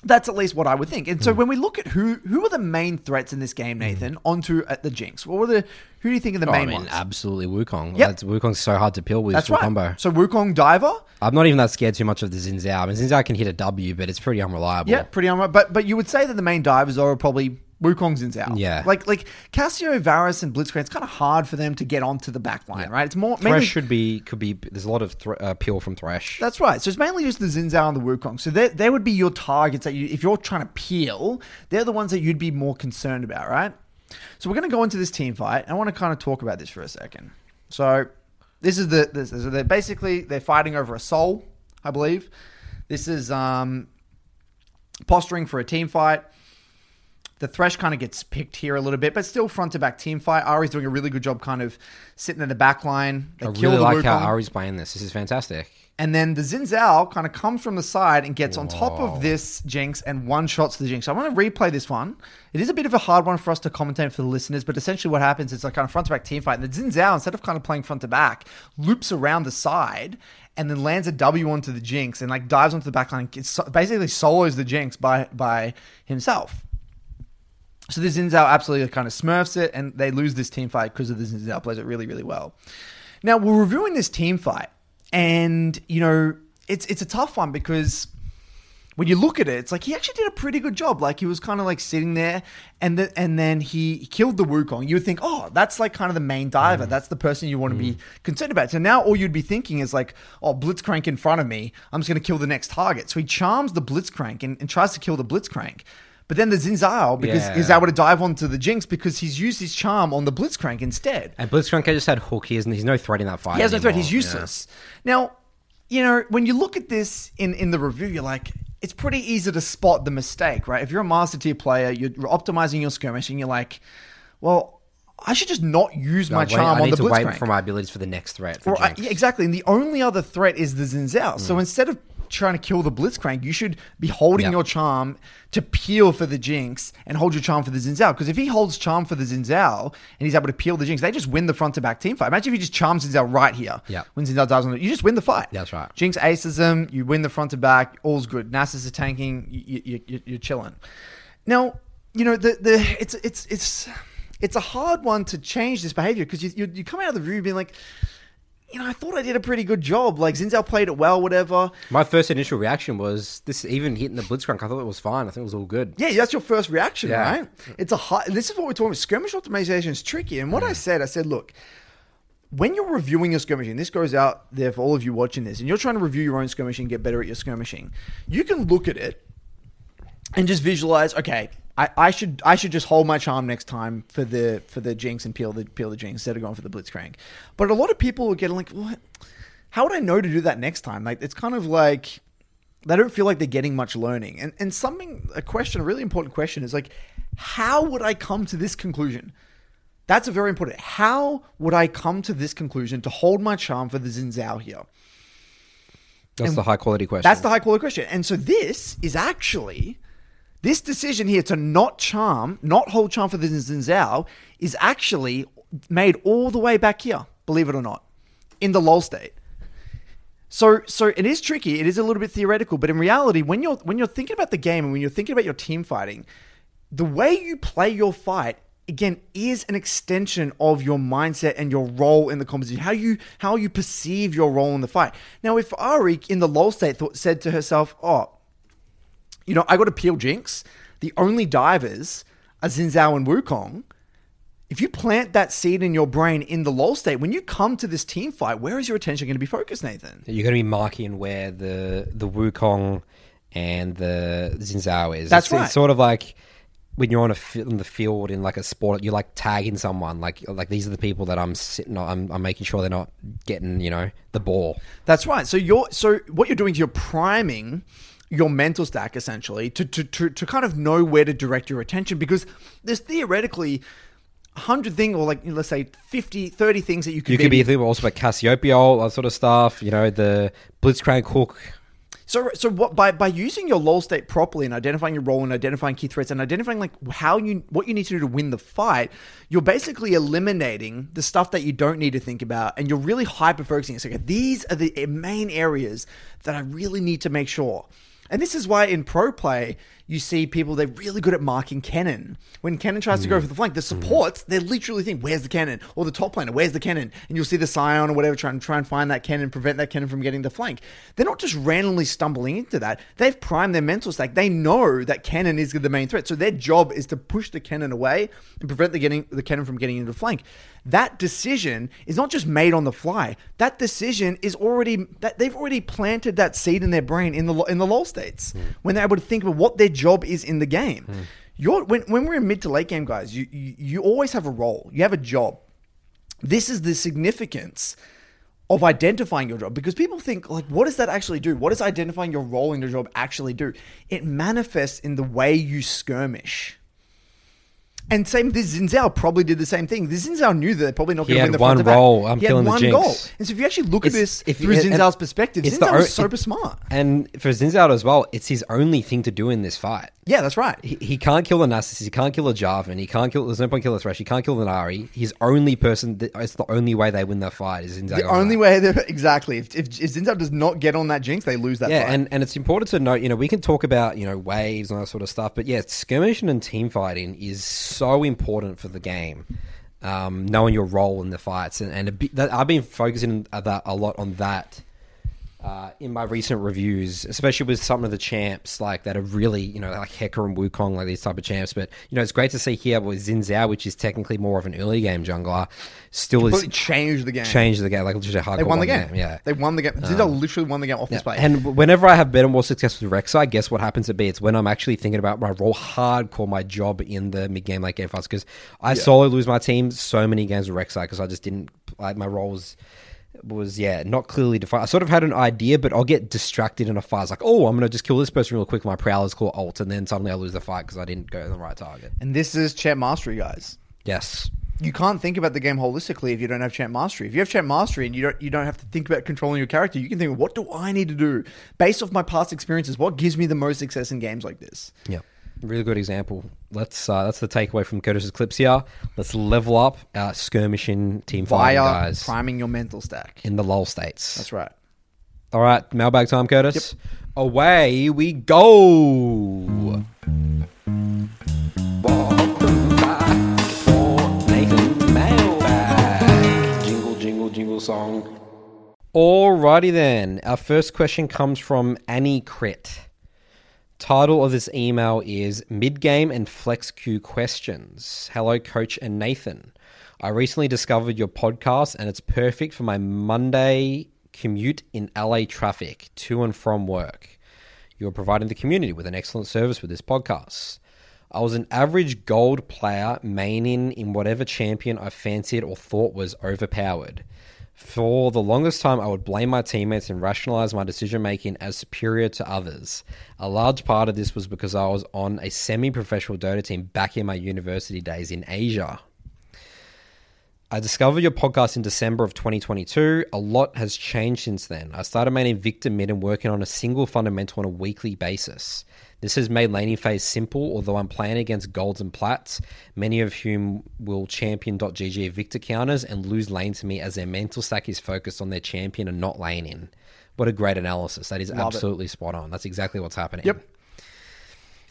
that's at least what I would think. And so Hmm. when we look at who who are the main threats in this game, Nathan, onto at the Jinx, what were the who do you think are the Oh, I main mean, ones? absolutely Wukong. Yep. That's, Wukong's so hard to peel with That's right. combo. So Wukong Diver, I'm not even that scared too much of the Xin Zhao. I mean, Xin Zhao can hit a W, but it's pretty unreliable. yeah, pretty unright. But but you would say that the main divers are probably Wukong Xin Zhao. Yeah. Like like Cassio, Varus, and Blitzcrank, it's kind of hard for them to get onto the back line, right? It's more Thresh mainly should be could be. There's a lot of thr uh, peel from Thresh. That's right. So it's mainly just the Xin Zhao and the Wukong. So they, they would be your targets that you, if you're trying to peel, they're the ones that you'd be more concerned about, right? So we're going to go into this team fight. I want to kind of talk about this for a second. So this is the this is they're basically they're fighting over a soul, I believe. This is um posturing for a team fight. The Thresh kind of gets picked here a little bit, but still front to back team fight. Ahri's doing a really good job kind of sitting in the back line. They I kill really like how Wukong. Ahri's playing this. This is fantastic. And then the Xin Zhao kind of comes from the side and gets on top of this Jinx and one shots the Jinx. So I want to replay this one. It is a bit of a hard one for us to commentate for the listeners, but essentially what happens is like kind of front to back team fight. And the Xin Zhao, instead of kind of playing front to back, loops around the side and then lands a W onto the Jinx and like dives onto the back line, gets, basically solos the Jinx by by himself. So the Xin Zhao absolutely kind of smurfs it, and they lose this team fight because of the Xin Zhao plays it really, really well. Now we're reviewing this team fight, and you know it's it's a tough one because when you look at it, it's like he actually did a pretty good job. Like he was kind of like sitting there, and the, and then he killed the Wukong. You would think, oh, that's like kind of the main diver. Mm. That's the person you want to be mm. concerned about. So now all you'd be thinking is like, oh, Blitzcrank in front of me. I'm just going to kill the next target. So he charms the Blitzcrank and, and tries to kill the Blitzcrank. But then the Xin Zhao, because Yeah. he's able to dive onto the Jinx because he's used his charm on the Blitzcrank instead. And Blitzcrank just had hook. He isn't. He's no threat in that fight. He has no threat. He's useless. Now, you know, when you look at this in, in the review, you're like, it's pretty easy to spot the mistake, right? If you're a master tier player, you're optimizing your skirmish, and you're like, well, I should just not use Yeah. my Wait, charm I on need the to wait for my abilities for the next threat. For Or, uh, yeah, exactly. And the only other threat is the Xin Zhao. Mm. So instead of trying to kill the Blitzcrank, you should be holding Yeah. your charm to peel for the Jinx and hold your charm for the Xin Zhao. Because if he holds charm for the Xin Zhao and he's able to peel the Jinx, they just win the front to back team fight. Imagine if you just charm Xin Zhao right here. Yeah. When Xin Zhao dies on it, you just win the fight. That's right. Jinx aces him, you win the front to back, all's good. Nasus is tanking, you, you, you, you're chilling. Now, you know, the, the it's it's it's it's a hard one to change this behavior because you, you you come out of the review being like, you know, I thought I did a pretty good job. Like Xin Zhao played it well, whatever. My first initial reaction was this. Even hitting the Blitzcrank, I thought it was fine. I think it was all good. Yeah, that's your first reaction, Yeah. right? It's a hard, this is what we're talking about. Skirmish optimization is tricky. And what I said, I said, look, when you're reviewing your skirmishing, this goes out there for all of you watching this, and you're trying to review your own skirmishing, get better at your skirmishing, you can look at it and just visualize, okay, I, I should I should just hold my charm next time for the for the jinx and peel the peel the jinx instead of going for the blitzcrank. But a lot of people are getting like, what? How would I know to do that next time? Like it's kind of like they don't feel like they're getting much learning. And and something a question, a really important question is like, how would I come to this conclusion? That's a very important. How would I come to this conclusion to hold my charm for the Xin Zhao here? That's the high quality question. That's the high quality question. And so this is actually this decision here to not charm, not hold charm for the Xin Zhao is actually made all the way back here, believe it or not, in the lull state. So so it is tricky. It is a little bit theoretical, but in reality, when you're when you're thinking about the game and when you're thinking about your team fighting, the way you play your fight again is an extension of your mindset and your role in the composition How you how you perceive your role in the fight. Now, if Ahri in the lull state thought, said to herself, "Oh, you know, I got to peel Jinx. The only divers are Xin Zhao and Wukong." If you plant that seed in your brain in the lull state, when you come to this team fight, where is your attention going to be focused, Nathan? You're going to be marking where the the Wukong and the Xin Zhao is. That's it's, right. It's sort of like when you're on a the field in like a sport, you're like tagging someone. Like like these are the people that I'm sitting. on. I'm, I'm making sure they're not getting you know the ball. That's right. So you're so what you're doing is you're priming your mental stack essentially to to to, to kind of know where to direct your attention because there's theoretically a hundred things or like let's say 50 30 things that you could You could be thinking also about Cassiopeia, all that sort of stuff. You know the Blitzcrank hook. So, so what by by using your lull state properly and identifying your role and identifying key threats and identifying like how you what you need to do to win the fight, you're basically eliminating the stuff that you don't need to think about, and you're really hyper focusing. It's like these are the main areas that I really need to make sure. And this is why in pro play, you see people, they're really good at marking Kennen. When Kennen tries to go mm. for the flank, the mm. supports, they literally think, where's the Kennen? Or the top laner, where's the Kennen? And you'll see the Sion or whatever try and try and find that Kennen, prevent that Kennen from getting the flank. They're not just randomly stumbling into that. They've primed their mental stack. They know that Kennen is the main threat. So their job is to push the Kennen away and prevent the getting the Kennen from getting into the flank. That decision is not just made on the fly. That decision is already that they've already planted that seed in their brain in the in the lull states hmm. when they're able to think about what their job is in the game. Hmm. You're, when when we're in mid to late game, guys, you, you you always have a role. You have a job. This is the significance of identifying your job because people think like what does that actually do what does identifying your role in your job actually do it manifests in the way you skirmish and same this Xin Zhao probably did the same thing. This Xin Zhao knew that they're probably not going to win the front one back. role, I'm he had killing the one Jinx. goal. And so if you actually look at this if- through and- Xin Zhao's perspective, it's the Xin Zhao o- was super it- smart. And for Xin Zhao as well, it's his only thing to do in this fight. Yeah, that's right. He, he can't kill the Nasus, he can't kill the Jarvan, he can't kill. There's no point killing the Thresh, he can't kill the Nari. His only person, that, it's the only way they win that fight is Xin Zhao. the only way [LAUGHS] exactly if, if, if does not get on that jinx, they lose that Yeah, fight. and, and it's important to note, you know, we can talk about, you know, waves and all that sort of stuff, but yeah, skirmishing and team fighting is so important for the game. Um, knowing your role in the fights, and, and a bit, that, I've been focusing that, a lot on that uh, in my recent reviews, especially with some of the champs like that are really, you know, like Hecker and Wukong, like these type of champs. But you know, it's great to see here with Xin Zhao, which is technically more of an early game jungler, still Completely is changed the game. changed the game, like literally hardcore They won the game. Yeah, They won the game. Xin Zhao literally won the game off this play. and whenever I have better, more success with Rek'Sai, guess what happens to be? It's when I'm actually thinking about my role hardcore, my job in the mid game, late game fights. Because I solo lose my team so many games with Rek'Sai because I just didn't like my roles was yeah not clearly defined. I sort of had an idea, but I'll get distracted in a fight. It's like, oh, I'm gonna just kill this person real quick. My prowler's called alt, and then suddenly I lose the fight because I didn't go to the right target. and this is champ mastery, guys. Yes, you can't think about the game holistically if you don't have champ mastery. If you have champ mastery and you don't you don't have to think about controlling your character, you can think, what do I need to do based off my past experiences? What gives me the most success in games like this? yeah, really good example. Let's uh, that's the takeaway from Curtis's clips here. Let's level up our skirmishing team fighting Via guys priming your mental stack. in the lull states. That's right. All right, mailbag time, Curtis. Away we go. Welcome back mailbag. Jingle, jingle, jingle song. Alrighty then. Our first question comes from Annie Crit. Title of this email is Mid Game and Flex Q Questions. Hello, Coach and Nathan. I recently discovered your podcast and it's perfect for my Monday commute in LA traffic to and from work. You're providing the community with an excellent service with this podcast. I was an average gold player, maining in whatever champion I fancied or thought was overpowered. For the longest time, I would blame my teammates and rationalize my decision making as superior to others. A large part of this was because I was on a semi professional Dota team back in my university days in Asia. I discovered your podcast in December of 2022. A lot has changed since then. I started maining Viktor mid and working on a single fundamental on a weekly basis. This has made laning phase simple, although I'm playing against golds and plats, many of whom will champion.gg Viktor counters and lose lane to me as their mental stack is focused on their champion and not laning. What a great analysis. That is Love it. absolutely spot on. That's exactly what's happening. Yep.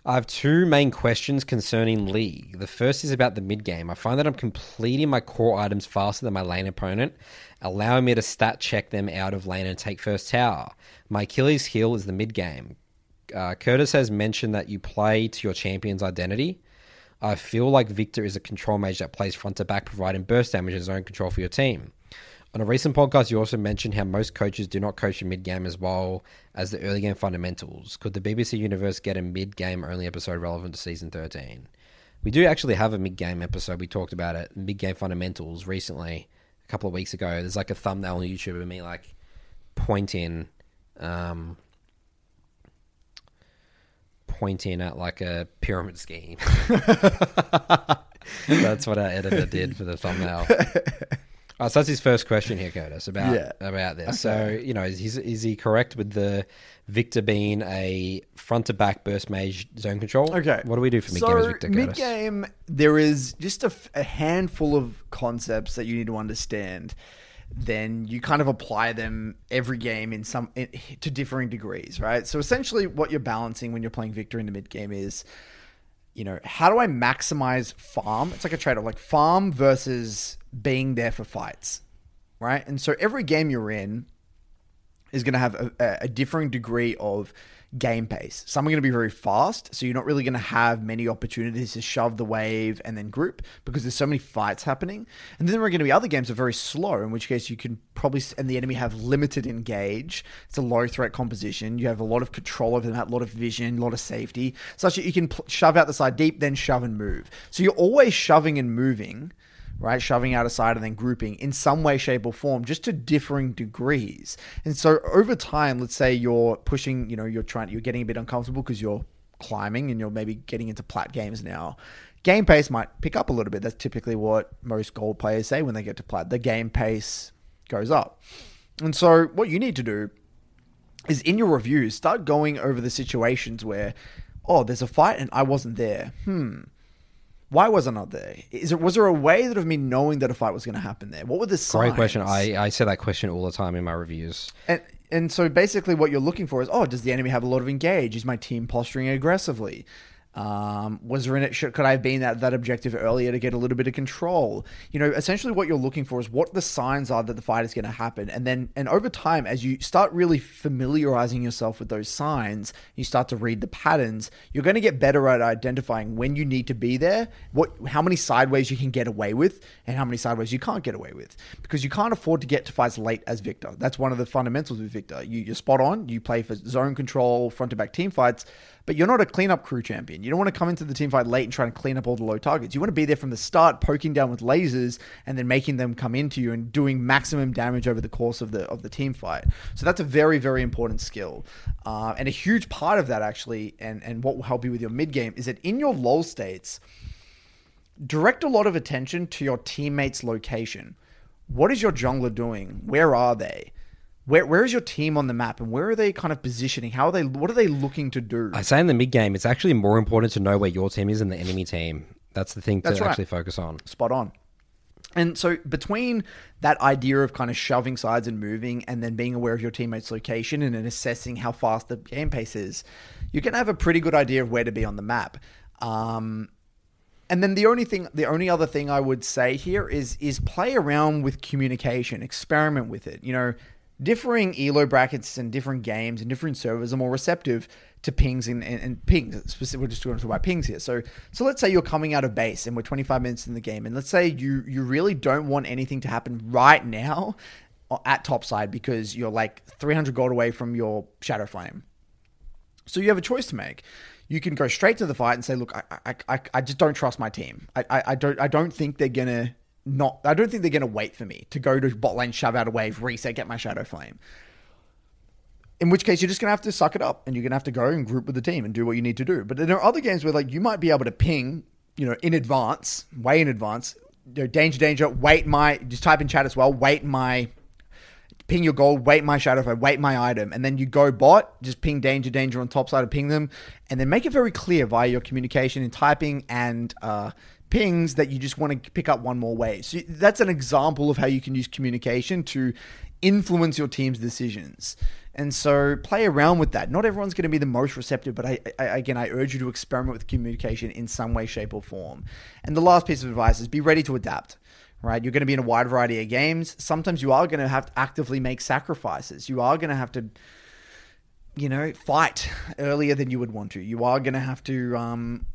I have two main questions concerning League. The first is about the mid game. I find that I'm completing my core items faster than my lane opponent, allowing me to stat check them out of lane and take first tower. My Achilles heel is the mid game. Uh, Curtis has mentioned that you play to your champion's identity. I feel like Viktor is a control mage that plays front to back, providing burst damage and zone control for your team. On a recent podcast, you also mentioned how most coaches do not coach in mid game as well as the early game fundamentals. Could the BBC Universe get a mid game only episode relevant to season 13? We do actually have a mid game episode. We talked about it, mid game fundamentals, recently, a couple of weeks ago. There's like a thumbnail on YouTube of me like pointing, um, pointing at like a pyramid scheme. [LAUGHS] That's what our editor did for the thumbnail. Uh, [LAUGHS] so that's his first question here, Curtis, about Yeah. about this. So you know, is, is he correct with the Viktor being a front to back burst mage zone control? Okay. What do we do for mid game as Viktor mid game, there is just a, f- a handful of concepts that you need to understand. Then you kind of apply them every game in some in, to differing degrees, right? So essentially, what you're balancing when you're playing Viktor in the mid game is, you know, how do I maximize farm? It's like a trade off, like farm versus being there for fights, right? And so every game you're in is going to have a, a, a differing degree of game pace. Some are going to be very fast, so you're not really going to have many opportunities to shove the wave and then group because there's so many fights happening. And then there are going to be other games that are very slow, in which case you can probably and the enemy have limited engage. It's a low threat composition. You have a lot of control over them, a lot of vision, a lot of safety, such that you can pl- shove out the side deep, then shove and move. So you're always shoving and moving right? Shoving out a side and then grouping in some way, shape, or form, just to differing degrees. And so over time, let's say you're pushing, you know, you're trying, you're getting a bit uncomfortable because you're climbing and you're maybe getting into plat games now. Game pace might pick up a little bit. That's typically what most gold players say when they get to plat. The game pace goes up. And so what you need to do is in your reviews, start going over the situations where, oh, there's a fight and I wasn't there. Hmm why was I not there? Is it was there a way that of me knowing that a fight was going to happen there? What were the signs? Great question. I, I say that question all the time in my reviews. and and so basically, what you're looking for is, oh, does the enemy have a lot of engage? Is my team posturing aggressively? Um, was there in it? Should, could I have been at that objective earlier to get a little bit of control? You know, essentially, what you're looking for is what the signs are that the fight is going to happen, and then and over time, as you start really familiarizing yourself with those signs, you start to read the patterns. You're going to get better at identifying when you need to be there, what, how many sideways you can get away with, and how many sideways you can't get away with, because you can't afford to get to fights late as Viktor. That's one of the fundamentals with Viktor. You, you're spot on. You play for zone control, front to back team fights but you're not a cleanup crew champion. You don't want to come into the team fight late and try and clean up all the low targets. You want to be there from the start, poking down with lasers and then making them come into you and doing maximum damage over the course of the of the team fight. So that's a very very important skill, uh, and a huge part of that actually, and and what will help you with your mid game is that in your lull states, direct a lot of attention to your teammates' location. What is your jungler doing? Where are they? Where where is your team on the map, and where are they kind of positioning? How are they? What are they looking to do? I say in the mid game, it's actually more important to know where your team is than the enemy team. That's the thing to right. actually focus on. Spot on. And so between that idea of kind of shoving sides and moving, and then being aware of your teammates' location and then assessing how fast the game pace is, you can have a pretty good idea of where to be on the map. Um, and then the only thing, the only other thing I would say here is is play around with communication, experiment with it. You know, differing elo brackets and different games and different servers are more receptive to pings and, and, and pings. We're just going to talk about pings here. So, so let's say you're coming out of base and we're 25 minutes in the game, and let's say you you really don't want anything to happen right now [LAUGHS] at topside because you're like 300 gold away from your shadow flame. So you have a choice to make. You can go straight to the fight and say, "Look, I, I, I, I just don't trust my team. I, I, I don't, I don't think they're gonna not. I don't think they're gonna wait for me to go to bot lane, shove out a wave, reset, get my shadow flame. In which case, you're just gonna have to suck it up, and you're gonna have to go and group with the team and do what you need to do. But there are other games where, like, you might be able to ping, you know, in advance, way in advance. You know, danger, danger. Wait my. Just type in chat as well. Wait my ping your gold, wait my shadow flame, wait my item, and then you go bot, just ping danger, danger on top side of ping them, and then make it very clear via your communication in typing and uh, pings that you just want to pick up one more wave. So that's an example of how you can use communication to influence your team's decisions. And so play around with that. Not everyone's going to be the most receptive, but I, I, again, I urge you to experiment with communication in some way, shape, or form. And the last piece of advice is be ready to adapt right? You're going to be in a wide variety of games. Sometimes you are going to have to actively make sacrifices. You are going to have to, you know, fight earlier than you would want to. You are going to have to, um,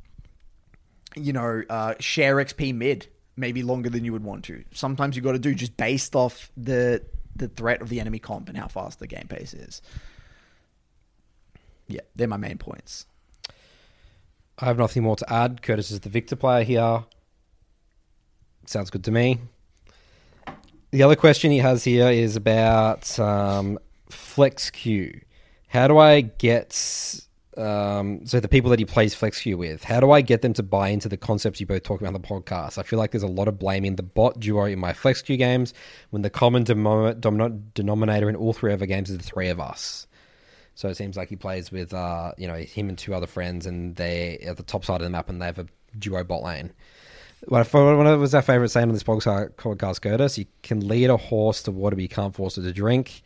you know, uh, share XP mid maybe longer than you would want to. Sometimes you got to do just based off the the threat of the enemy comp and how fast the game pace is. Yeah, they're my main points. I have nothing more to add. Curtis is the Viktor player here. Sounds good to me. The other question he has here is about um, Flex queue. How do I get um, so the people that he plays Flex Q with? How do I get them to buy into the concepts you both talk about on the podcast? I feel like there's a lot of blaming the bot duo in my Flex Q games when the common demo- domin- denominator in all three of our games is the three of us. So it seems like he plays with uh, you know him and two other friends, and they at the top side of the map, and they have a duo bot lane. What what was our favorite saying on this podcast Curtis? You can lead a horse to water, but you can't force it to drink.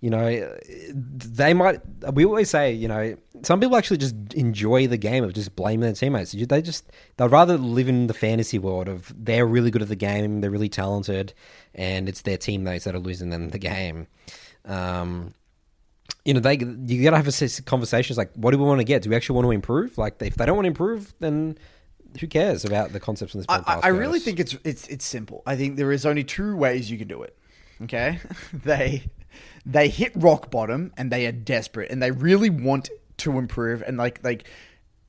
You know, they might. We always say, you know, some people actually just enjoy the game of just blaming their teammates. They just they'd rather live in the fantasy world of they're really good at the game, they're really talented, and it's their teammates that are losing them the game. Um, you know, they you gotta have a conversations like, what do we want to get? Do we actually want to improve? Like, if they don't want to improve, then who cares about the concepts in this podcast? I, I really think it's it's it's simple. I think there is only two ways you can do it. Okay, [LAUGHS] they they hit rock bottom and they are desperate and they really want to improve and like like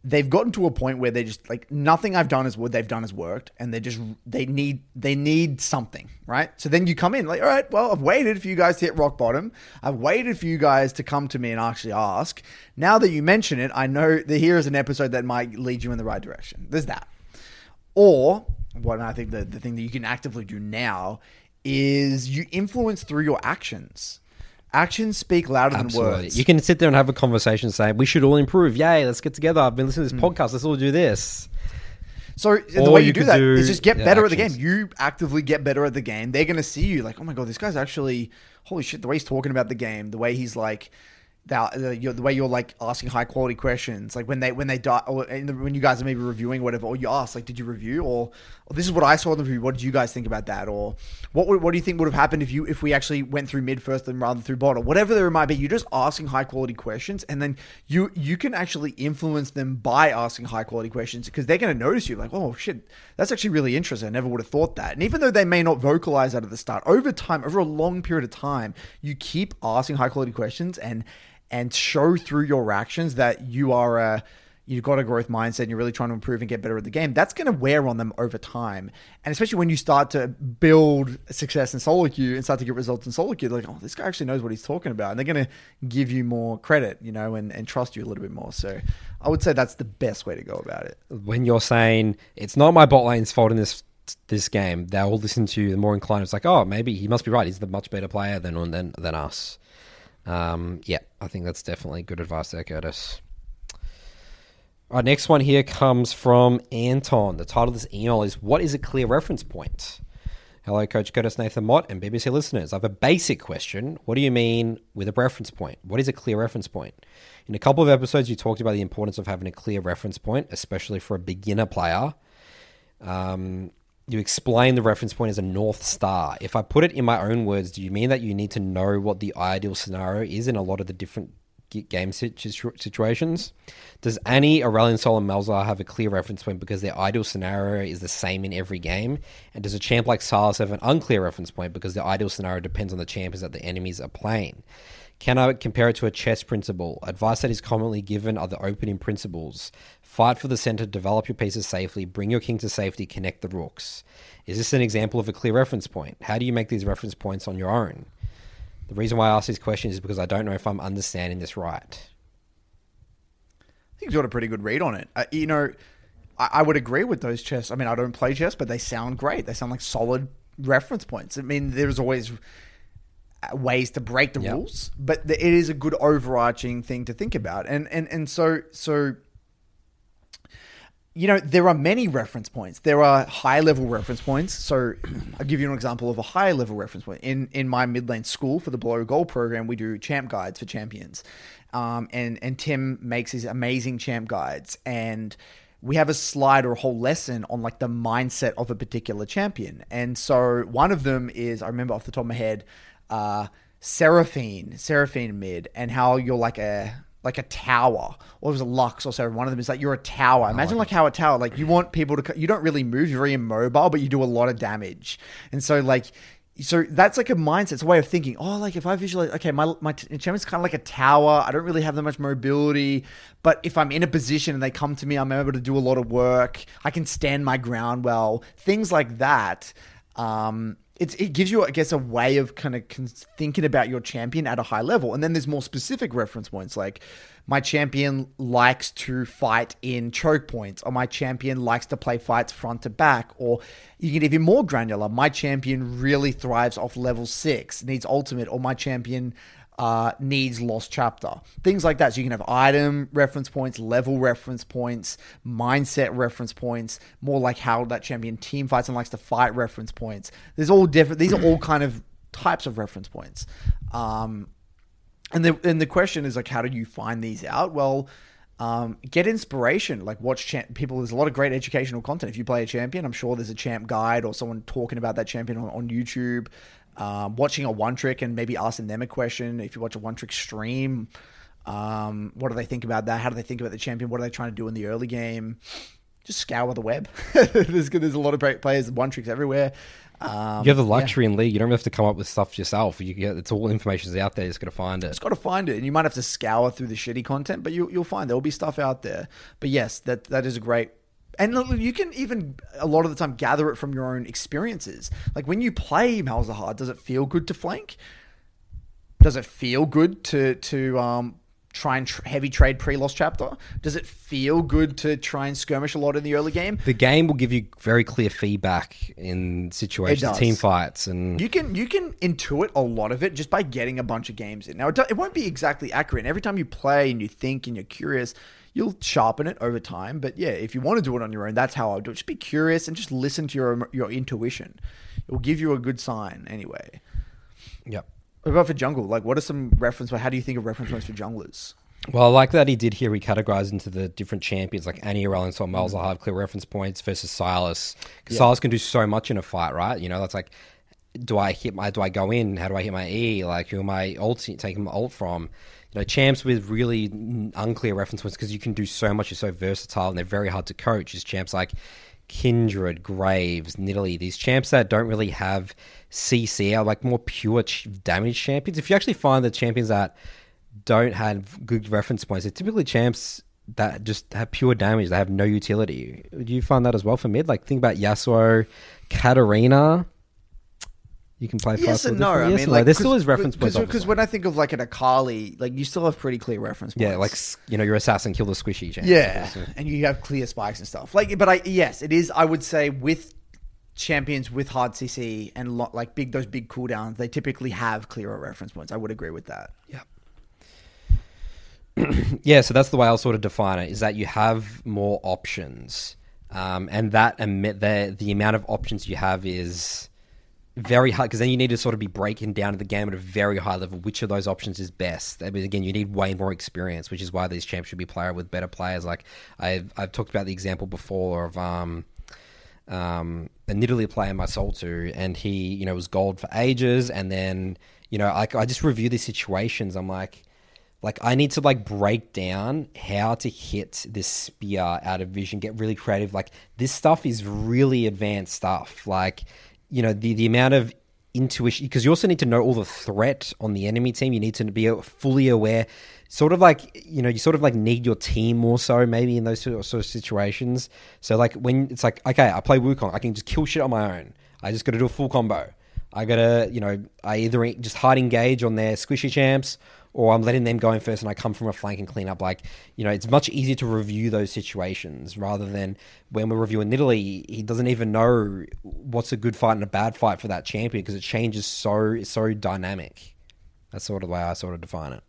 they've gotten to a point where they just like nothing I've done is what they've done has worked, and they just they need they need something, right? So then you come in like, all right, well, I've waited for you guys to hit rock bottom. I've waited for you guys to come to me and actually ask. Now that you mention it, I know that here is an episode that might lead you in the right direction. There's that, or what I think the the thing that you can actively do now is you influence through your actions. Actions speak louder Absolutely. than words. You can sit there and have a conversation saying, we should all improve. Yay, let's get together. I've been listening to this mm. podcast. Let's all do this. So the way you, you do that do is just get better actions. at the game. You actively get better at the game. They're going to see you like, oh my god, this guy's actually holy shit. The way he's talking about the game, the way he's like that the, the way you're like asking high quality questions, like when they when they die, or the, when you guys are maybe reviewing whatever, or you ask like, did you review, or, this is what I saw in the review. What did you guys think about that, or what would, what do you think would have happened if you if we actually went through mid first and rather than through bottom, whatever there might be. You're just asking high quality questions, and then you you can actually influence them by asking high quality questions because they're going to notice you like, oh shit, that's actually really interesting. I never would have thought that. And even though they may not vocalize that at the start, over time, over a long period of time, you keep asking high quality questions and and show through your actions that you are a you've got a growth mindset and you're really trying to improve and get better at the game, that's going to wear on them over time. And especially when you start to build success in solo queue and start to get results in solo queue, like, oh, this guy actually knows what he's talking about. And they're going to give you more credit, you know, and, and trust you a little bit more. So I would say that's the best way to go about it. When you're saying it's not my bot lane's fault in this this game, they'll listen to you the more inclined. It's like, oh, maybe he must be right. He's the much better player than than, than us. Um, yeah, I think that's definitely good advice there, Curtis. Our next one here comes from Anton. The title of this email is What is a clear reference point? Hello, Coach Curtis Nathan Mott and BBC listeners. I have a basic question. What do you mean with a reference point? What is a clear reference point? In a couple of episodes, you talked about the importance of having a clear reference point, especially for a beginner player. Um, you explain the reference point as a north star. If I put it in my own words, do you mean that you need to know what the ideal scenario is in a lot of the different game situations? Does Annie, Aurelion Sol, and Malzahar have a clear reference point because their ideal scenario is the same in every game? And does a champ like Sylas have an unclear reference point because the ideal scenario depends on the champions that the enemies are playing? Can I compare it to a chess principle? Advice that is commonly given are the opening principles. Fight for the center, develop your pieces safely, bring your king to safety, connect the rooks. Is this an example of a clear reference point? How do you make these reference points on your own? The reason why I ask these questions is because I don't know if I'm understanding this right. I think you've got a pretty good read on it. Uh, you know, I, I would agree with those chess. I mean, I don't play chess, but they sound great. They sound like solid reference points. I mean, there's always ways to break the yep. rules, but it is a good overarching thing to think about. And and and so so you know, there are many reference points. There are high level reference points. So [CLEARS THROAT] I'll give you an example of a high level reference point. In in my mid lane school for the Below Gold program, we do champ guides for champions. Um, and and Tim makes these amazing champ guides and we have a slide or a whole lesson on like the mindset of a particular champion. And so one of them is I remember off the top of my head uh, Seraphine, Seraphine mid, and how you're like a like a tower, or it was a Lux or so. One of them is like you're a tower. Imagine like, like how a tower, like you want people to, you don't really move, you're very immobile, but you do a lot of damage, and so like. So that's like a mindset. It's a way of thinking. Oh, like if I visualize, okay, my my enchantment's kind of like a tower. I don't really have that much mobility, but if I'm in a position and they come to me, I'm able to do a lot of work. I can stand my ground well. Things like that. Um, it's, it gives you, I guess, a way of kind of thinking about your champion at a high level. And then there's more specific reference points like my champion likes to fight in choke points, or my champion likes to play fights front to back, or you get even more granular. My champion really thrives off level six, needs ultimate, or my champion uh, needs lost chapter. Things like that. So you can have item reference points, level reference points, mindset reference points, more like how that champion team fights and likes to fight reference points. There's all different, these are all [CLEARS THROAT] kind of types of reference points. Um, and the and the question is like, how do you find these out? Well, um, get inspiration. Like watch champ- people. There's a lot of great educational content. If you play a champion, I'm sure there's a champ guide or someone talking about that champion on, on YouTube. Um, watching a one trick and maybe asking them a question. If you watch a one trick stream, um, what do they think about that? How do they think about the champion? What are they trying to do in the early game? Just scour the web. [LAUGHS] there's there's a lot of great players, one tricks everywhere. Um, You have the yeah. luxury in league. You don't have to come up with stuff yourself. You get it's all information's out there. You just got to find it. just got to find it, and you might have to scour through the shitty content, but you, you'll find there will be stuff out there. But yes, that that is a great. And you can even a lot of the time gather it from your own experiences. Like when you play Malzahar, does it feel good to flank? Does it feel good to to um, try and tr- heavy trade pre loss chapter? Does it feel good to try and skirmish a lot in the early game? The game will give you very clear feedback in situations, team fights, and You can you can intuit a lot of it just by getting a bunch of games in. Now it, do, it won't be exactly accurate. And every time you play and you think and you're curious, you'll sharpen it over time. But yeah, if you want to do it on your own, that's how I would do it. Just be curious and just listen to your your intuition. It will give you a good sign anyway. yep. What about for jungle? Like, what are some reference? How do you think of reference points for junglers? Well, I like that he did here. He categorized into the different champions, like Annie Arel Mm. Miles will have clear reference points versus Sylas. Because Sylas can do so much in a fight, right? You know, that's like, do I hit my, do I go in? How do I hit my E? Like, who am I ult, taking my ult from? You know, champs with really unclear reference points because you can do so much. You're so versatile and they're very hard to coach. Is champs like Kindred, Graves, Nidalee, these champs that don't really have CC are like more pure damage champions. If you actually find the champions that don't have good reference points, they're typically champs that just have pure damage. They have no utility. Do you find that as well for mid? Like think about Yasuo, Katarina. You can play Yes fast and no. I Yes mean, like there still is reference points. because when I think of like an Akali, like you still have pretty clear reference points. yeah, like you know, your assassin kill the squishy champ. Yeah, and you have clear spikes and stuff. Like, but I yes, it is. I would say with champions with hard CC and like big those big cooldowns, they typically have clearer reference points. I would agree with that. Yeah. [CLEARS THROAT] yeah, so that's the way I'll sort of define it: is that you have more options, um, and that the the amount of options you have is very hard because then you need to sort of be breaking down the game at a very high level. Which of those options is best? I mean, again, you need way more experience, which is why these champs should be played with better players. Like I've I've talked about the example before of um, um, a Nidalee player my soul to, and he, you know, was gold for ages, and then, you know, like I just review these situations. I'm like, like I need to like break down how to hit this spear out of vision, get really creative. Like this stuff is really advanced stuff. Like, you know, the the amount of intuition because you also need to know all the threat on the enemy team. You need to be fully aware. Sort of like you know, you sort of like need your team more so maybe in those sort of, situations. So like when it's like okay, I play Wukong, I can just kill shit on my own. I just got to do a full combo. I gotta you know I either just hard engage on their squishy champs or I'm letting them go in first and I come from a flank and clean up. Like, you know, it's much easier to review those situations rather than when we're reviewing Nidalee, he doesn't even know what's a good fight and a bad fight for that champion because it changes so it's so dynamic. That's sort of the way I sort of define it.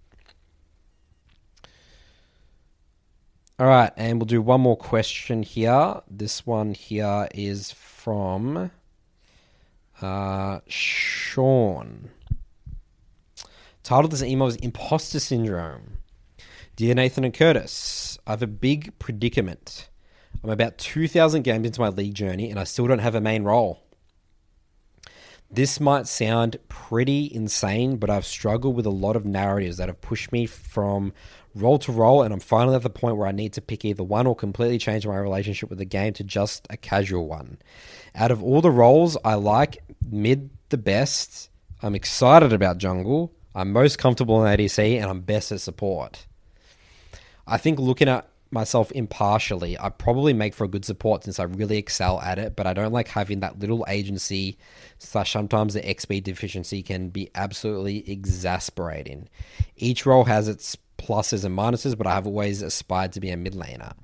All right, and we'll do one more question here. This one here is from uh, Sean. Title of this email is Imposter Syndrome. Dear Nathan and Curtis, I have a big predicament. I'm about 2,000 games into my league journey and I still don't have a main role. This might sound pretty insane, but I've struggled with a lot of narratives that have pushed me from role to role, and I'm finally at the point where I need to pick either one or completely change my relationship with the game to just a casual one. Out of all the roles I like mid the best, I'm excited about jungle, I'm most comfortable in ADC, and I'm best at support. I think looking at myself impartially, I probably make for a good support since I really excel at it, but I don't like having that little agency slash sometimes the XP deficiency can be absolutely exasperating. Each role has its pluses and minuses, but I have always aspired to be a mid laner.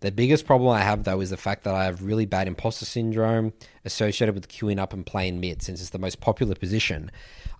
The biggest problem I have though is the fact that I have really bad imposter syndrome associated with queuing up and playing mid since it's the most popular position.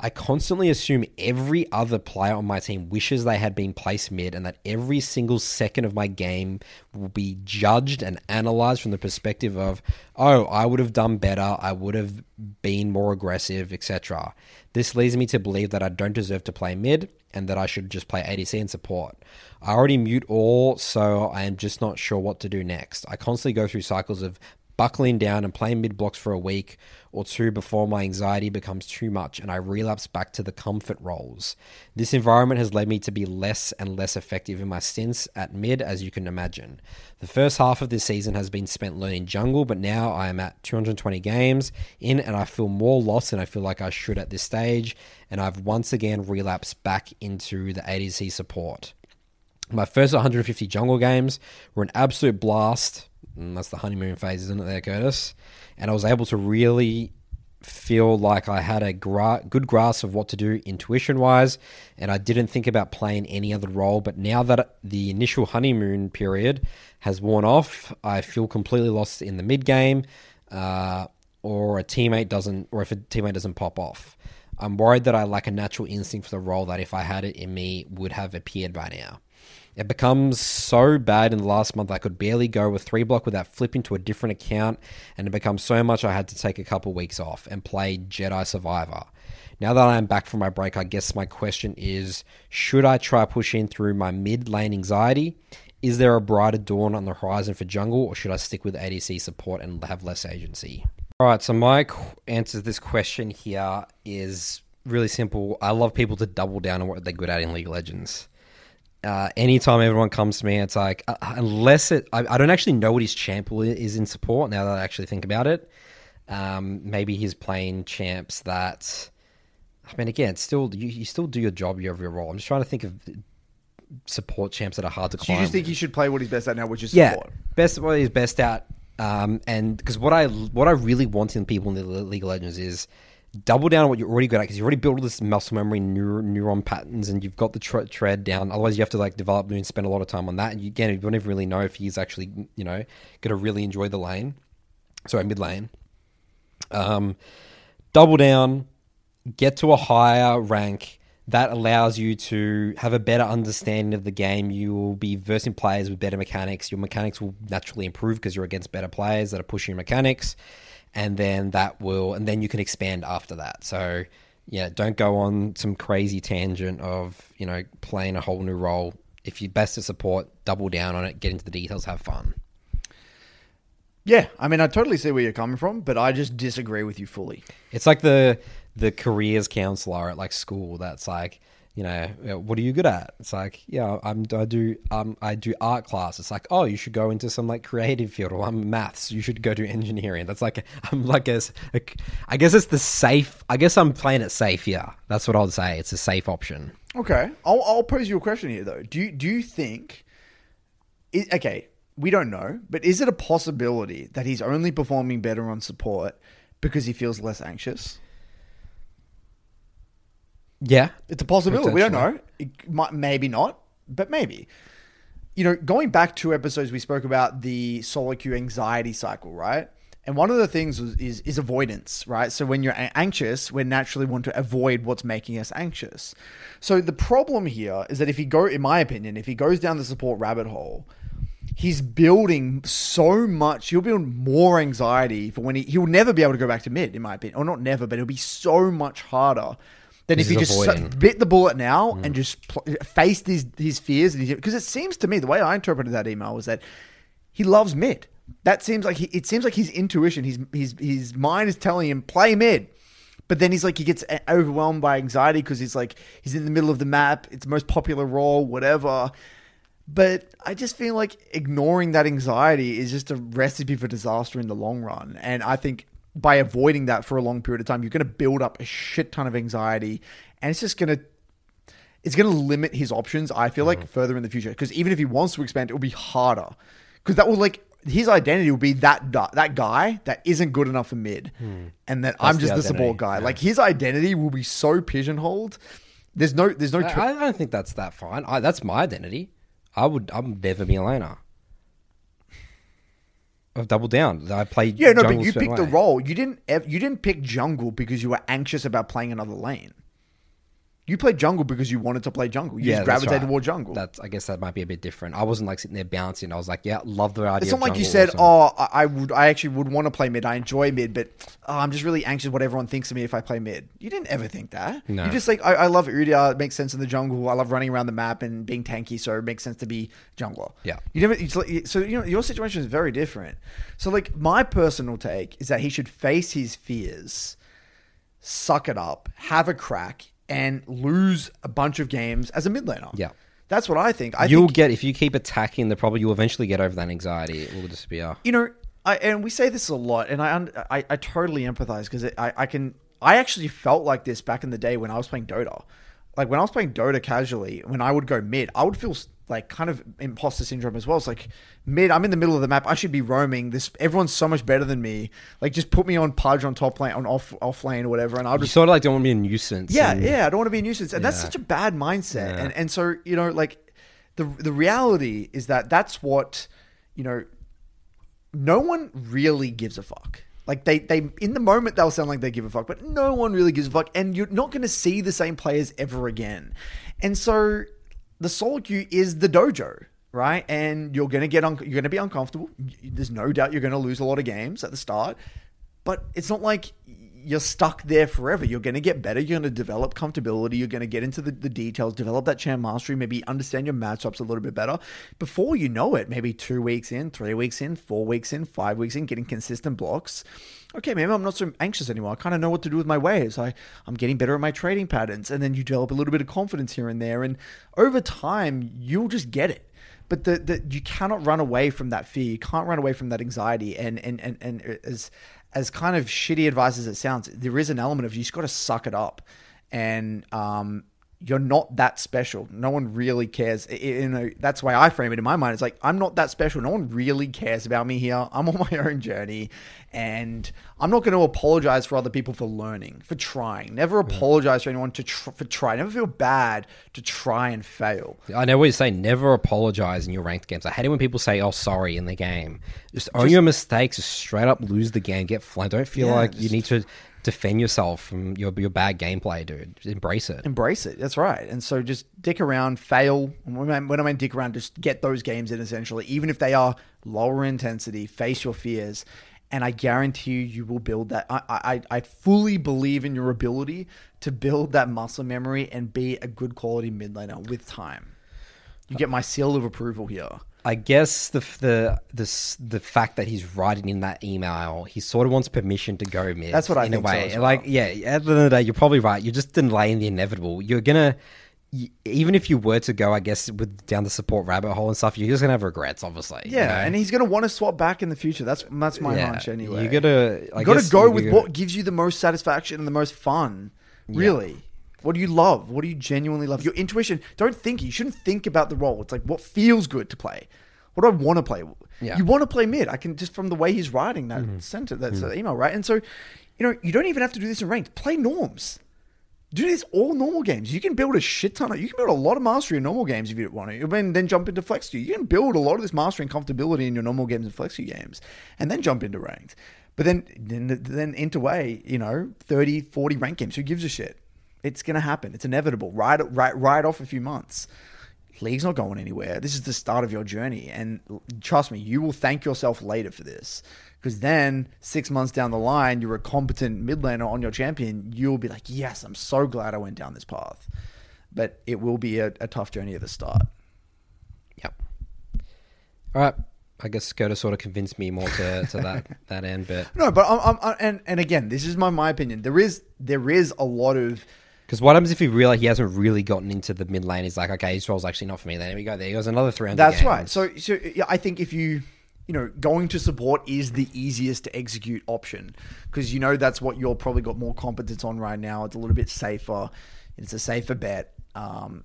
I constantly assume every other player on my team wishes they had been placed mid and that every single second of my game will be judged and analyzed from the perspective of, oh, I would have done better, I would have been more aggressive, etc. This leads me to believe that I don't deserve to play mid and that I should just play ADC and support. I already mute all, so I am just not sure what to do next. I constantly go through cycles of buckling down and playing mid blocks for a week or two before my anxiety becomes too much and I relapse back to the comfort roles. This environment has led me to be less and less effective in my stints at mid, as you can imagine. The first half of this season has been spent learning jungle, but now I am at 220 games in and I feel more lost than I feel like I should at this stage, and I've once again relapsed back into the ADC support. My first 150 jungle games were an absolute blast. And that's the honeymoon phase, isn't it, there, Curtis? And I was able to really feel like I had a gra- good grasp of what to do intuition wise, and I didn't think about playing any other role. But now that the initial honeymoon period has worn off, I feel completely lost in the mid game, uh, or a teammate doesn't, or if a teammate doesn't pop off. I'm worried that I lack a natural instinct for the role that if I had it in me would have appeared by now. It becomes so bad in the last month I could barely go with three block without flipping to a different account, and it becomes so much I had to take a couple weeks off and play Jedi Survivor. Now that I am back from my break, I guess my question is should I try pushing through my mid lane anxiety? Is there a brighter dawn on the horizon for jungle, or should I stick with ADC support and have less agency? All right, so my answer to this question here is really simple. I love people to double down on what they're good at in League of Legends uh, anytime everyone comes to me, it's like uh, unless it, I, I, don't actually know what his champ is in support. Now that I actually think about it, um, maybe he's playing champs that. I mean, again, still you, you still do your job, you have your role. I'm just trying to think of support champs that are hard to So climb. you just think he should play what he's best at now, which is yeah, support? best what he's best at. Um, and because what I what I really want in people in the League of Legends is double down on what you're already good at because you've already built all this muscle memory neur- neuron patterns and you've got the tre- tread down. Otherwise you have to like develop and spend a lot of time on that. And you, again you don't even really know if he's actually you know going to really enjoy the lane. Sorry mid lane. Um, double down get to a higher rank that allows you to have a better understanding of the game. You will be versing players with better mechanics. Your mechanics will naturally improve because you're against better players that are pushing your mechanics and then that will and then you can expand after that. So yeah don't go on some crazy tangent of you know playing a whole new role. If you're best to support double down on it get into the details have fun. Yeah, I mean, I totally see where you're coming from, but I just disagree with you fully. it's like the the careers counselor at like school that's like you know what are you good at? It's like yeah i'm i do um i do art class it's like oh you should go into some like creative field or i'm maths. You should go to engineering. That's like [LAUGHS] i'm like a, a i guess it's the safe i guess i'm playing it safe yeah. That's what i'll say. It's a safe option. Okay, I'll, I'll pose you a question here though. Do you do you think? i okay, we don't know, but is it a possibility that he's only performing better on support because he feels less anxious? Yeah It's a possibility. We don't know. It might, maybe not, but maybe. You know, going back two episodes, we spoke about the solo queue anxiety cycle, right? And one of the things was, is is avoidance, right? So when you're anxious, we naturally want to avoid what's making us anxious. So the problem here is that if he go, in my opinion, if he goes down the support rabbit hole, he's building so much. He'll build more anxiety for when he he'll never be able to go back to mid, in my opinion, or not never, but it'll be so much harder than if he just avoiding. bit the bullet now and just pl- faced his his fears. Because it seems to me the way I interpreted that email was that he loves mid. That seems like he, it seems like his intuition, his his his mind is telling him play mid. But then he's like he gets uh, overwhelmed by anxiety because he's like he's in the middle of the map. It's the most popular role, whatever. But I just feel like ignoring that anxiety is just a recipe for disaster in the long run. And I think by avoiding that for a long period of time, you're going to build up a shit ton of anxiety, and it's just going to it's going to limit his options. I feel Mm-hmm. like further in the future because even if he wants to expand, it will be harder because that will like his identity will be that that guy that isn't good enough for mid, and that I'm Hmm. the just the, support guy. yeah. Like his identity will be so pigeonholed. There's no there's no I, I don't think that's that fine I, that's my identity i would i'm never be a laner I've doubled down. I played. Yeah, no, but you picked the role. You didn't. ev- You didn't pick jungle because you were anxious about playing another lane. You played jungle because you wanted to play jungle. You Yeah, just gravitated right. toward jungle. That's. I guess that might be a bit different. I wasn't like sitting there bouncing. I was like, yeah, love the idea. It's not like you said, "Oh, I would. I actually would want to play mid. I enjoy mid, but oh, I'm just really anxious what everyone thinks of me if I play mid." You didn't ever think that. No. You just like, I, I love Udyr. It makes sense in the jungle. I love running around the map and being tanky, so it makes sense to be jungler. Yeah. You never. It's like, so you know, your situation is very different. So like, my personal take is that he should face his fears, suck it up, have a crack, and lose a bunch of games as a mid laner. Yeah. That's what I think. I You'll think get if you keep attacking the problem. You'll eventually get over that anxiety. It will disappear. you know, I, and we say this a lot, and I I, I totally empathize because I, I can I actually felt like this back in the day when I was playing Dota. Like when I was playing Dota casually, when I would go mid, I would feel like kind of imposter syndrome as well. It's like mid, I'm in the middle of the map. I should be roaming. This everyone's so much better than me. Like just put me on Pudge on top lane, on off off lane or whatever, and I'll You just sort of like don't want to be a nuisance. yeah, and- yeah. I don't want to be a nuisance, and that's such a bad mindset. Yeah. And and so you know, like the the reality is that that's what you know. No one really gives a fuck. Like they they in the moment they'll sound like they give a fuck, but no one really gives a fuck, and you're not going to see the same players ever again. And so the solo queue is the dojo. Right, and you're gonna get un- you're gonna be uncomfortable. There's no doubt you're gonna lose a lot of games at the start, but it's not like you're stuck there forever. You're going to get better. You're going to develop comfortability. You're going to get into the, the details, develop that champ mastery, maybe understand your matchups a little bit better. Before you know it, maybe two weeks in, three weeks in, four weeks in, five weeks in, getting consistent blocks. Okay, maybe I'm not so anxious anymore. I kind of know what to do with my waves. I, I'm getting better at my trading patterns. And then you develop a little bit of confidence here and there. And over time, you'll just get it but the, the you cannot run away from that fear. You can't run away from that anxiety. And and and, and as as kind of shitty advice as it sounds, there is an element of you just got to suck it up, and um, you're not that special. No one really cares. You know, that's why I frame it in my mind. It's like I'm not that special. No one really cares about me here. I'm on [LAUGHS] my own journey, and I'm not going to apologize for other people for learning, for trying. Never apologize for anyone to tr- for try. Never feel bad to try and fail. I know what you say. Never apologize in your ranked games. I hate it when people say, "Oh, sorry" in the game. Just own your mistakes. Just straight up lose the game. Get flamed. Don't feel Yeah, like you need to defend yourself from your your bad gameplay, dude. Just embrace it. embrace it. That's right. And so just dick around, fail. When I, when I mean dick around, just get those games in essentially, even if they are lower intensity, face your fears. And I guarantee you, you will build that. I, I, I fully believe in your ability to build that muscle memory and be a good quality mid laner with time. You get my seal of approval here. I guess the the the the fact that he's writing in that email, he sort of wants permission to go mid. That's what I in think a so way. as well. Like, yeah, at the end of the day, you're probably right. You're just delaying the inevitable. You're gonna. Even if you were to go, I guess, with down the support rabbit hole and stuff, you're just gonna have regrets, obviously. you Yeah, know? and he's going to want to swap back in the future. That's that's my Yeah, hunch anyway. You gotta, I you got guess to go with gotta- what gives you the most satisfaction and the most fun. Really. What do you love? What do you genuinely love? Your intuition. Don't think. You shouldn't think about the role. It's like what feels good to play. What do I want to play? Yeah. You want to play mid. I can just from the way he's writing that Mm-hmm. sentence, that's uh, email, right? And so, you know, you don't even have to do this in ranked. Play norms. Do this all normal games. You can build a shit ton of. You can build a lot of mastery in normal games if you want to. And then jump into flex queue. You can build a lot of this mastery and comfortability in your normal games and flex queue games, and then jump into ranked. But then, then, then enter way, you know, 30, 40 rank games. Who gives a shit? It's gonna happen. It's inevitable. Ride, ride, ride off a few months. League's not going anywhere. This is the start of your journey, and trust me, you will thank yourself later for this. Because then, six months down the line, you're a competent mid laner on your champion. You'll be like, "Yes, I'm so glad I went down this path." But it will be a, a tough journey at the start. Yep. All right. I guess Skoda sort of convinced me more to, to that [LAUGHS] that end, but No, but I'm, I'm, and and again, this is my my opinion. There is there is a lot of because what happens if he realize he hasn't really gotten into the mid lane? He's like, okay, his role's actually not for me. Then we go. There he goes another three hundred. That's right. So, so yeah, I think if you, you know, going to support is the easiest to execute option because you know that's what you're probably got more competence on right now. It's a little bit safer. It's a safer bet. Um,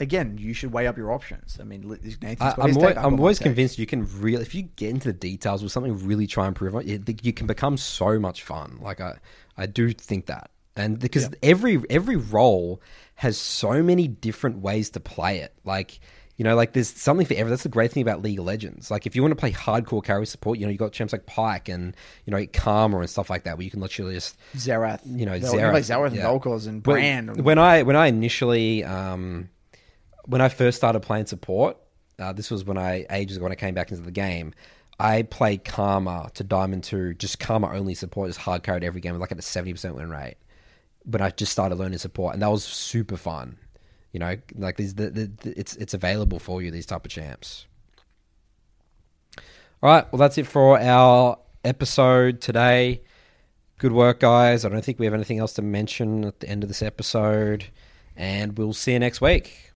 again, you should weigh up your options. I mean, Nathan's I, his always, I'm always convinced you can really, if you get into the details with something, really try and prove it. You, you can become so much fun. Like I, I do think that, and because every every role has so many different ways to play it. Like You know, like there's something for everyone. That's the great thing about League of Legends. Like if you want to play hardcore carry support, you know, you got champs like Pyke and you know Karma and stuff like that, where you can literally just Xerath. you know, Xerath, Xerath and yeah. And When- Brand. When I when I initially um, when I first started playing support, uh, this was when I ages ago when I came back into the game. I played Karma to Diamond Two, just Karma only support, just hard carried every game, with like at a seventy percent win rate. When I just started learning support, and that was super fun. You know, like these, the, the, the, it's it's available for you these type of champs. All right, well that's it for our episode today. Good work, guys. I don't think we have anything else to mention at the end of this episode, and we'll see you next week.